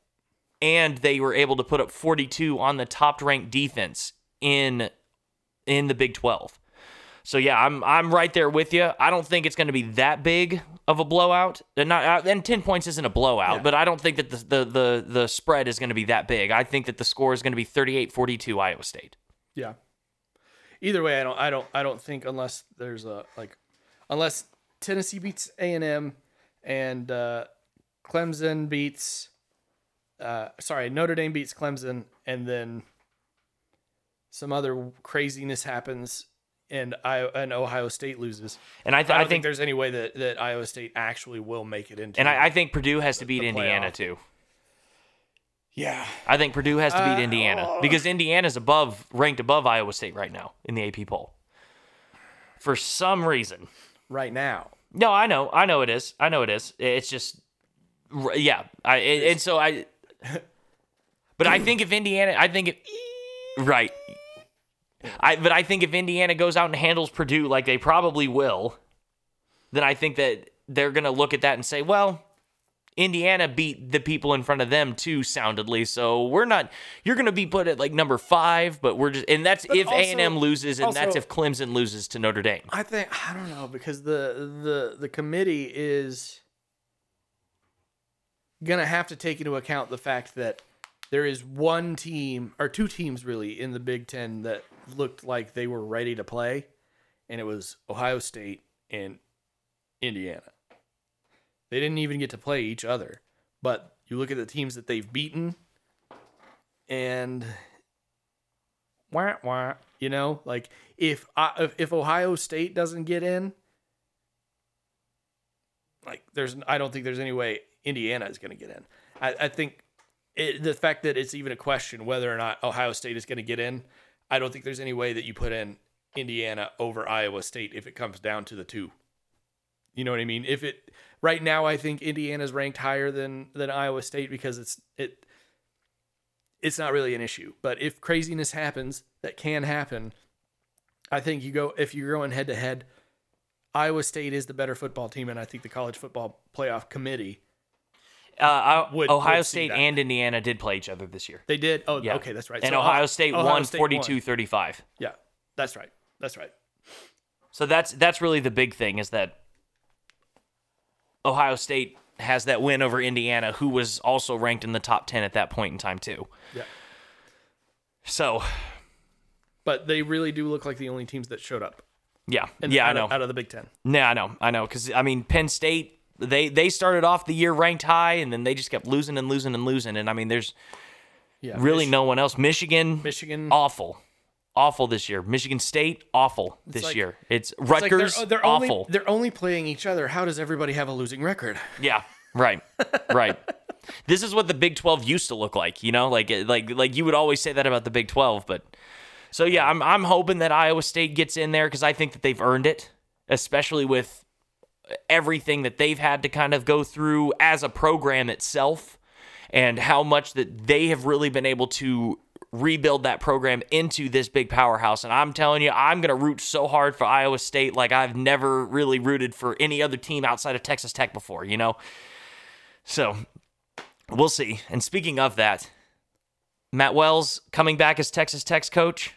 and they were able to put up 42 on the top ranked defense in in the Big 12. So yeah, I'm I'm right there with you. I don't think it's going to be that big of a blowout. And not uh, and 10 points isn't a blowout, Yeah. but I don't think that the the the, the spread is going to be that big. I think that the score is going to be 38-42 Iowa State. Yeah. Either way, I don't I don't I don't think unless there's a like unless Tennessee beats A&M and uh Clemson beats uh sorry, Notre Dame beats Clemson and then some other craziness happens and I and Ohio State loses. And I, th- I, I don't think, think there's any way that, that Iowa State actually will make it into and I, I think Purdue has to beat Indiana playoff. too. Yeah. I think Purdue has to beat Uh, Indiana oh. because Indiana's above ranked above Iowa State right now in the AP poll. For some reason. Right now. No, I know, I know it is. I know it is. It's just, yeah. I and, and so I, but I think if Indiana, I think if, right. I but I think if Indiana goes out and handles Purdue like they probably will, then I think that they're gonna look at that and say, well, Indiana beat the people in front of them too soundedly, so we're not. You're gonna be put at like number five, but we're just, and that's if A&M loses, and that's if Clemson loses to Notre Dame. I think I don't know because the the the committee is gonna have to take into account the fact that there is one team or two teams really in the Big Ten that looked like they were ready to play, and it was Ohio State and Indiana. They didn't even get to play each other, but you look at the teams that they've beaten, and wah wah. You know, like if I, if, if Ohio State doesn't get in, like there's I don't think there's any way Indiana is going to get in. I, I think it, the fact that it's even a question whether or not Ohio State is going to get in, I don't think there's any way that you put in Indiana over Iowa State if it comes down to the two. You know what I mean? If it right now, I think Indiana's ranked higher than than Iowa State because it's it it's not really an issue. But if craziness happens, that can happen. I think you go if you're going head to head. Iowa State is the better football team, and I think the college football playoff committee Uh, I, Would- Ohio would State and Indiana did play each other this year. they did. Oh, Yeah. okay, that's right. And So, Ohio State Ohio won State 42 35. Yeah, that's right. That's right. So that's that's really the big thing is that Ohio State has that win over Indiana, who was also ranked in the top 10 at that point in time too. Yeah, So but they really do look like the only teams that showed up. yeah, in- yeah, I know. Of, out of the Big Ten. Yeah, I know, I know, because I mean, Penn State they they started off the year ranked high, and then they just kept losing and losing and losing. And I mean, there's Yeah, really Mich- no one else. Michigan, Michigan. awful, awful this year. Michigan State, awful this like- year. It's It's like they're- Rutgers, they're, awful. Only, they're only playing each other. How does everybody have a losing record? Yeah, right, right. This is what the Big Twelve used to look like, you know, like like like you would always say that about the Big Twelve, but so yeah, I'm I'm hoping that Iowa State gets in there because I think that they've earned it, especially with everything that they've had to kind of go through as a program itself, and how much that they have really been able to rebuild that program into this big powerhouse. And I'm telling you, I'm going to root so hard for Iowa State like I've never really rooted for any other team outside of Texas Tech before, you know? So we'll see. And speaking of that, Matt Wells coming back as Texas Tech's coach.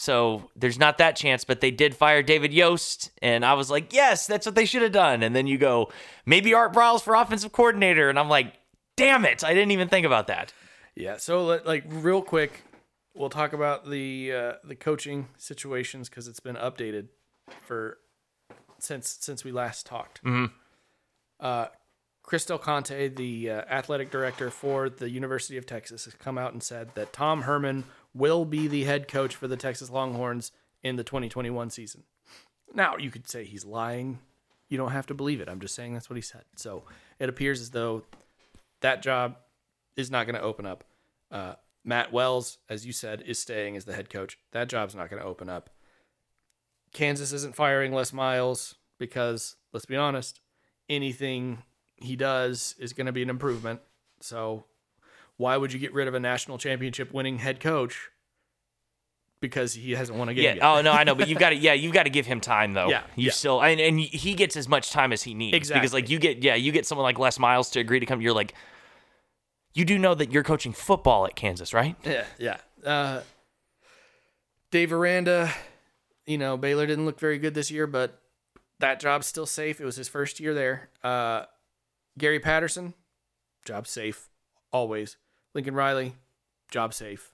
So there's not that chance, but they did fire David Yost, and I was like, yes, that's what they should have done. And then you go, maybe Art Briles for offensive coordinator, and I'm like, damn it, I didn't even think about that. Yeah. So like real quick, we'll talk about the uh, the coaching situations because it's been updated for since since we last talked. Mm-hmm. Uh, Chris Del Conte, the uh, athletic director for the University of Texas, has come out and said that Tom Herman will be the head coach for the Texas Longhorns in the 2021 season. Now, you could say he's lying. You don't have to believe it. I'm just saying that's what he said. So it appears as though that job is not going to open up. Uh, Matt Wells, as you said, is staying as the head coach. That job's not going to open up. Kansas isn't firing Les Miles because, let's be honest, anything he does is going to be an improvement. So, why would you get rid of a national championship winning head coach because he hasn't won a game Yeah. yet? Oh no, I know, but you've got to. Yeah, you've got to give him time though. Yeah, You yeah. still, and, and he gets as much time as he needs. Because like you get, yeah, you get someone like Les Miles to agree to come. You're like, you do know that you're coaching football at Kansas, right? Yeah, yeah. Uh, Dave Aranda, you know, Baylor didn't look very good this year, but that job's still safe. It was his first year there. Uh, Gary Patterson, job safe, always. Lincoln Riley, job safe.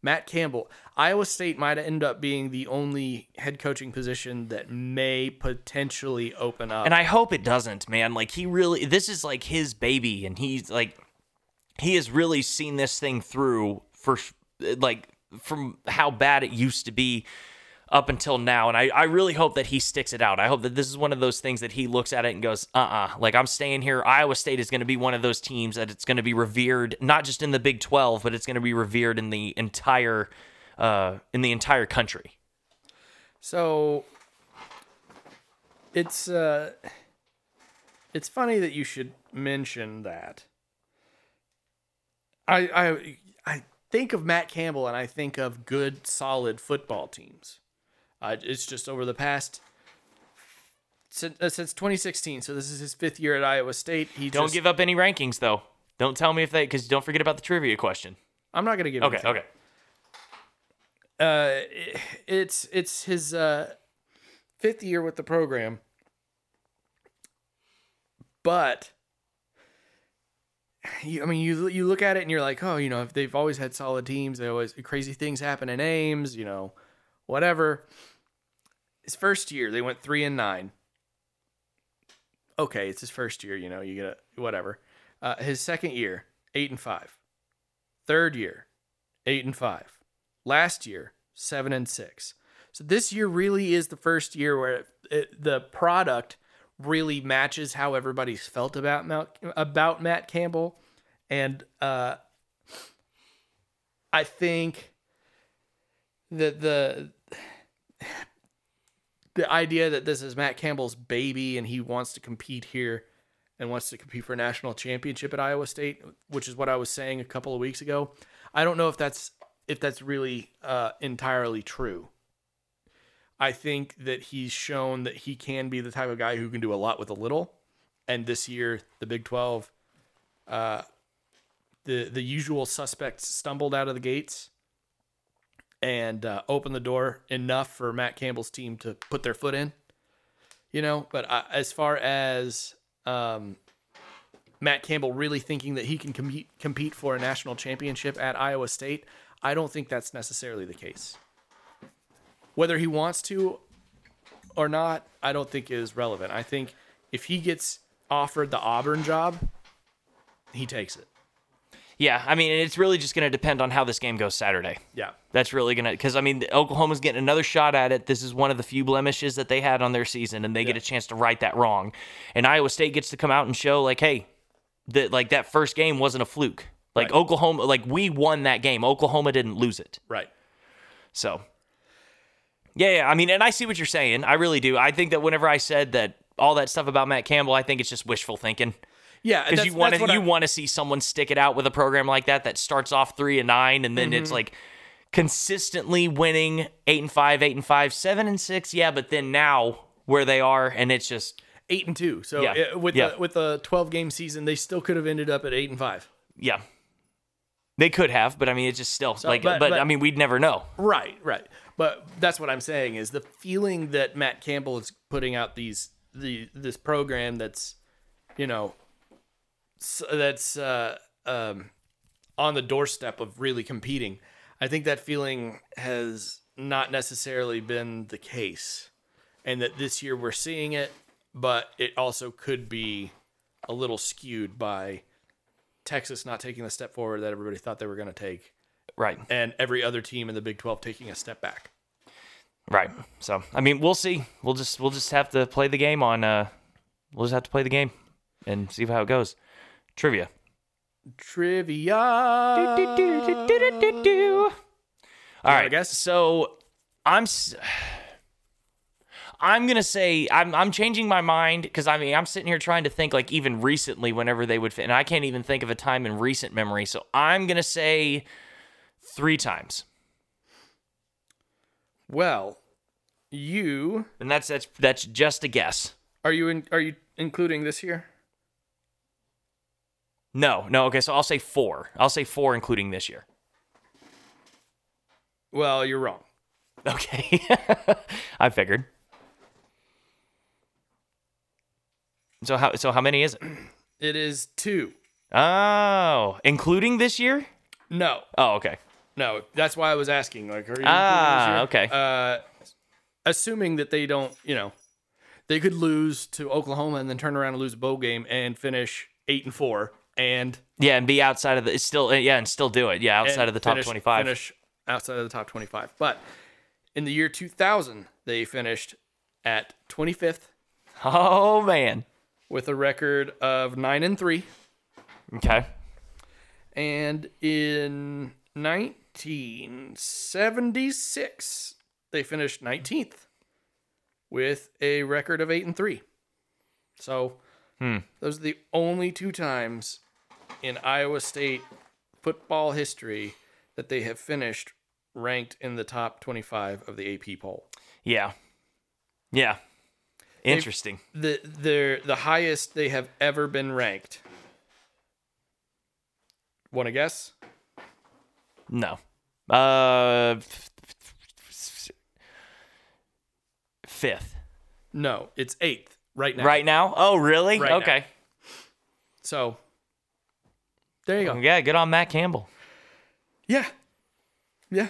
Matt Campbell, Iowa State might end up being the only head coaching position that may potentially open up. And I hope it doesn't, man. Like he really, this is like his baby, and he's like, he has really seen this thing through for like from how bad it used to be up until now. And I, I really hope that he sticks it out. I hope that this is one of those things that he looks at it and goes, uh uh like I'm staying here. Iowa State is going to be one of those teams that it's going to be revered, not just in the Big 12, but it's going to be revered in the entire, uh, in the entire country. So it's uh it's funny that you should mention that. I I I think of Matt Campbell and I think of good solid football teams. Uh, it's just over the past since, uh, since 2016. So this is his fifth year at Iowa State. He Don't just, give up any rankings, though. Don't tell me if they, because don't forget about the trivia question. I'm not gonna give. Okay, anything. okay. uh, it- it's it's his uh, fifth year with the program, but you, I mean, you you look at it and you're like, oh, you know, if they've always had solid teams, they always crazy things happen in Ames, you know, whatever. His first year, they went three and nine. Okay, it's his first year, you know, you get a whatever. Uh, his second year, eight and five. Third year, eight and five. Last year, seven and six. So this year really is the first year where it, it, the product really matches how everybody's felt about Matt, about Matt Campbell, and uh, I think that the the idea that this is Matt Campbell's baby and he wants to compete here and wants to compete for a national championship at Iowa State, which is what I was saying a couple of weeks ago. I don't know if that's if that's really uh, entirely true. I think that he's shown that he can be the type of guy who can do a lot with a little. And this year, the Big Twelve, uh, the the usual suspects stumbled out of the gates and uh, opened the door enough for Matt Campbell's team to put their foot in. You know, but uh, as far as um, Matt Campbell really thinking that he can compete compete for a national championship at Iowa State, I don't think that's necessarily the case. Whether he wants to or not, I don't think is relevant. I think if he gets offered the Auburn job, he takes it. Yeah, I mean, it's really just going to depend on how this game goes Saturday. Yeah. That's really going to, because I mean, Oklahoma's getting another shot at it. This is one of the few blemishes that they had on their season, and they get a chance to right that wrong. And Iowa State gets to come out and show, like, hey, that like that first game wasn't a fluke. Like Right. Oklahoma, like we won that game. Oklahoma didn't lose it. Right. So, yeah, yeah. I mean, and I see what you're saying. I really do. I think that whenever I said that all that stuff about Matt Campbell, I think it's just wishful thinking. Yeah, because you want to you want to see someone stick it out with a program like that that starts off three and nine and then Mm-hmm. it's like consistently winning eight and five, eight and five, seven and six. Yeah, but then now where they are and it's just eight and two. So Yeah. it- with Yeah. the with the twelve game season, they still could have ended up at eight and five. yeah, they could have, but I mean it's just still like, but- but, but- I mean we'd never know. Right, right. But that's what I'm saying is the feeling that Matt Campbell is putting out these the this program that's you know that's uh, um, on the doorstep of really competing. I think that feeling has not necessarily been the case, and that this year we're seeing it, but it also could be a little skewed by Texas not taking the step forward that everybody thought they were going to take Right, and every other team in the Big 12 taking a step back. right. So I mean we'll see. We'll just we'll just have to play the game on. uh We'll just have to play the game and see how it goes. Trivia. Trivia. All right, I guess. So I'm s- I'm gonna say I'm I'm changing my mind because I mean I'm sitting here trying to think like even recently whenever they would fit, and I can't even think of a time in recent memory. So I'm gonna say three times, Well, you and that's that's that's just a guess. are you in, are you including this year? No, no. Okay, so I'll say four. I'll say four, including this year. Well, you're wrong. Okay, I figured. So how so how many is it? It is two. Oh, including this year? No, Oh, okay. no. That's why I was asking. Like, are you Ah, okay. Uh, assuming that they don't, you know, they could lose to Oklahoma and then turn around and lose a bowl game and finish eight and four and Yeah, and be outside of the still yeah, and still do it. Yeah, outside of the top finish- 25. Finish outside of the top 25. But in the year 2000, they finished at 25th Oh man. with a record of 9 and 3 Okay. and in 1976 they finished 19th with a record of 8 and 3. So hmm. those are the only two times in Iowa State football history that they have finished ranked in the top 25 of the AP poll. Yeah. Yeah. Interesting. The the the highest they have ever been ranked. Want to guess? No. Uh fifth. No, it's eighth right now. Right now? Oh, really? Right now. okay. So there you go. Yeah, good on Matt Campbell. Yeah. Yeah.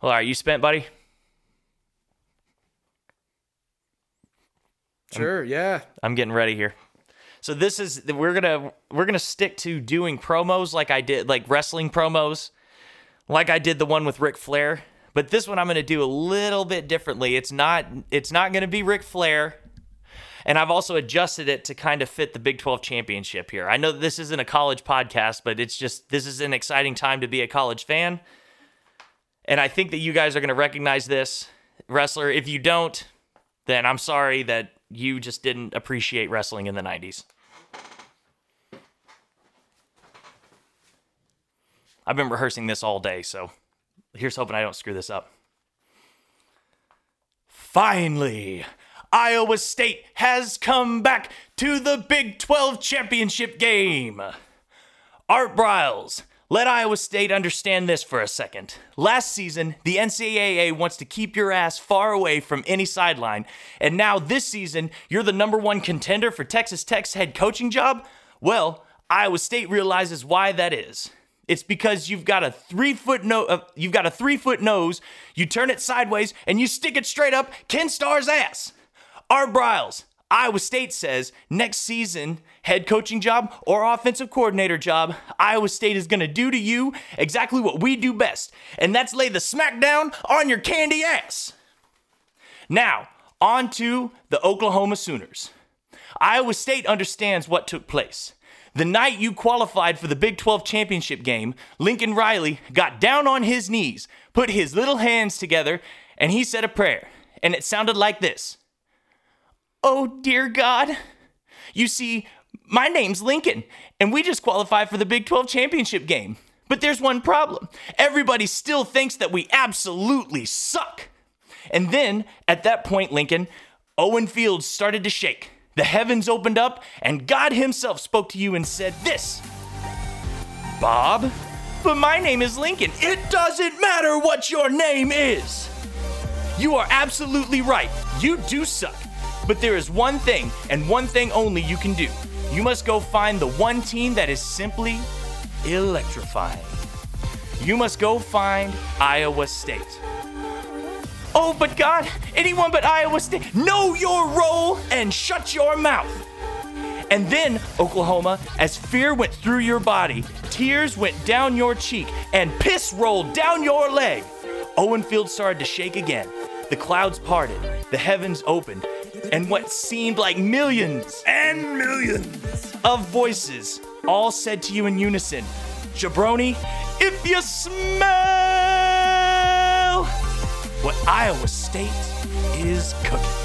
Well, all right, you spent, buddy? Sure. Yeah. I'm getting ready here. So this is we're gonna we're gonna stick to doing promos like I did like wrestling promos, like I did the one with Ric Flair. But this one I'm going to do a little bit differently. It's not it's not going to be Ric Flair. And I've also adjusted it to kind of fit the Big 12 championship here. I know this isn't a college podcast, but it's just this is an exciting time to be a college fan. And I think that you guys are going to recognize this wrestler. If you don't, then I'm sorry that you just didn't appreciate wrestling in the 90s. I've been rehearsing this all day, so here's hoping I don't screw this up. Finally, Iowa State has come back to the Big 12 championship game. Art Briles, let Iowa State understand this for a second. Last season, the NCAA wants to keep your ass far away from any sideline, and now this season, you're the number one contender for Texas Tech's head coaching job? Well, Iowa State realizes why that is. It's because you've got a three foot no, uh, you've got a three foot nose. You turn it sideways and you stick it straight up Ken Starr's ass. Art Briles, Iowa State says next season, head coaching job or offensive coordinator job, Iowa State is going to do to you exactly what we do best, and that's lay the smackdown on your candy ass. Now, on to the Oklahoma Sooners. Iowa State understands what took place. The night you qualified for the Big 12 championship game, Lincoln Riley got down on his knees, put his little hands together, and he said a prayer. And it sounded like this Oh, dear God. You see, my name's Lincoln, and we just qualified for the Big 12 championship game. But there's one problem everybody still thinks that we absolutely suck. And then, at that point, Lincoln, Owen Fields started to shake. The heavens opened up, and God Himself spoke to you and said, This, Bob, but my name is Lincoln. It doesn't matter what your name is. You are absolutely right. You do suck. But there is one thing, and one thing only you can do. You must go find the one team that is simply electrifying. You must go find Iowa State. Oh, but God, anyone but Iowa State, know your role and shut your mouth. And then, Oklahoma, as fear went through your body, tears went down your cheek, and piss rolled down your leg, Owen Field started to shake again. The clouds parted, the heavens opened, and what seemed like millions and millions of voices all said to you in unison Jabroni, if you smell what Iowa State is cooking.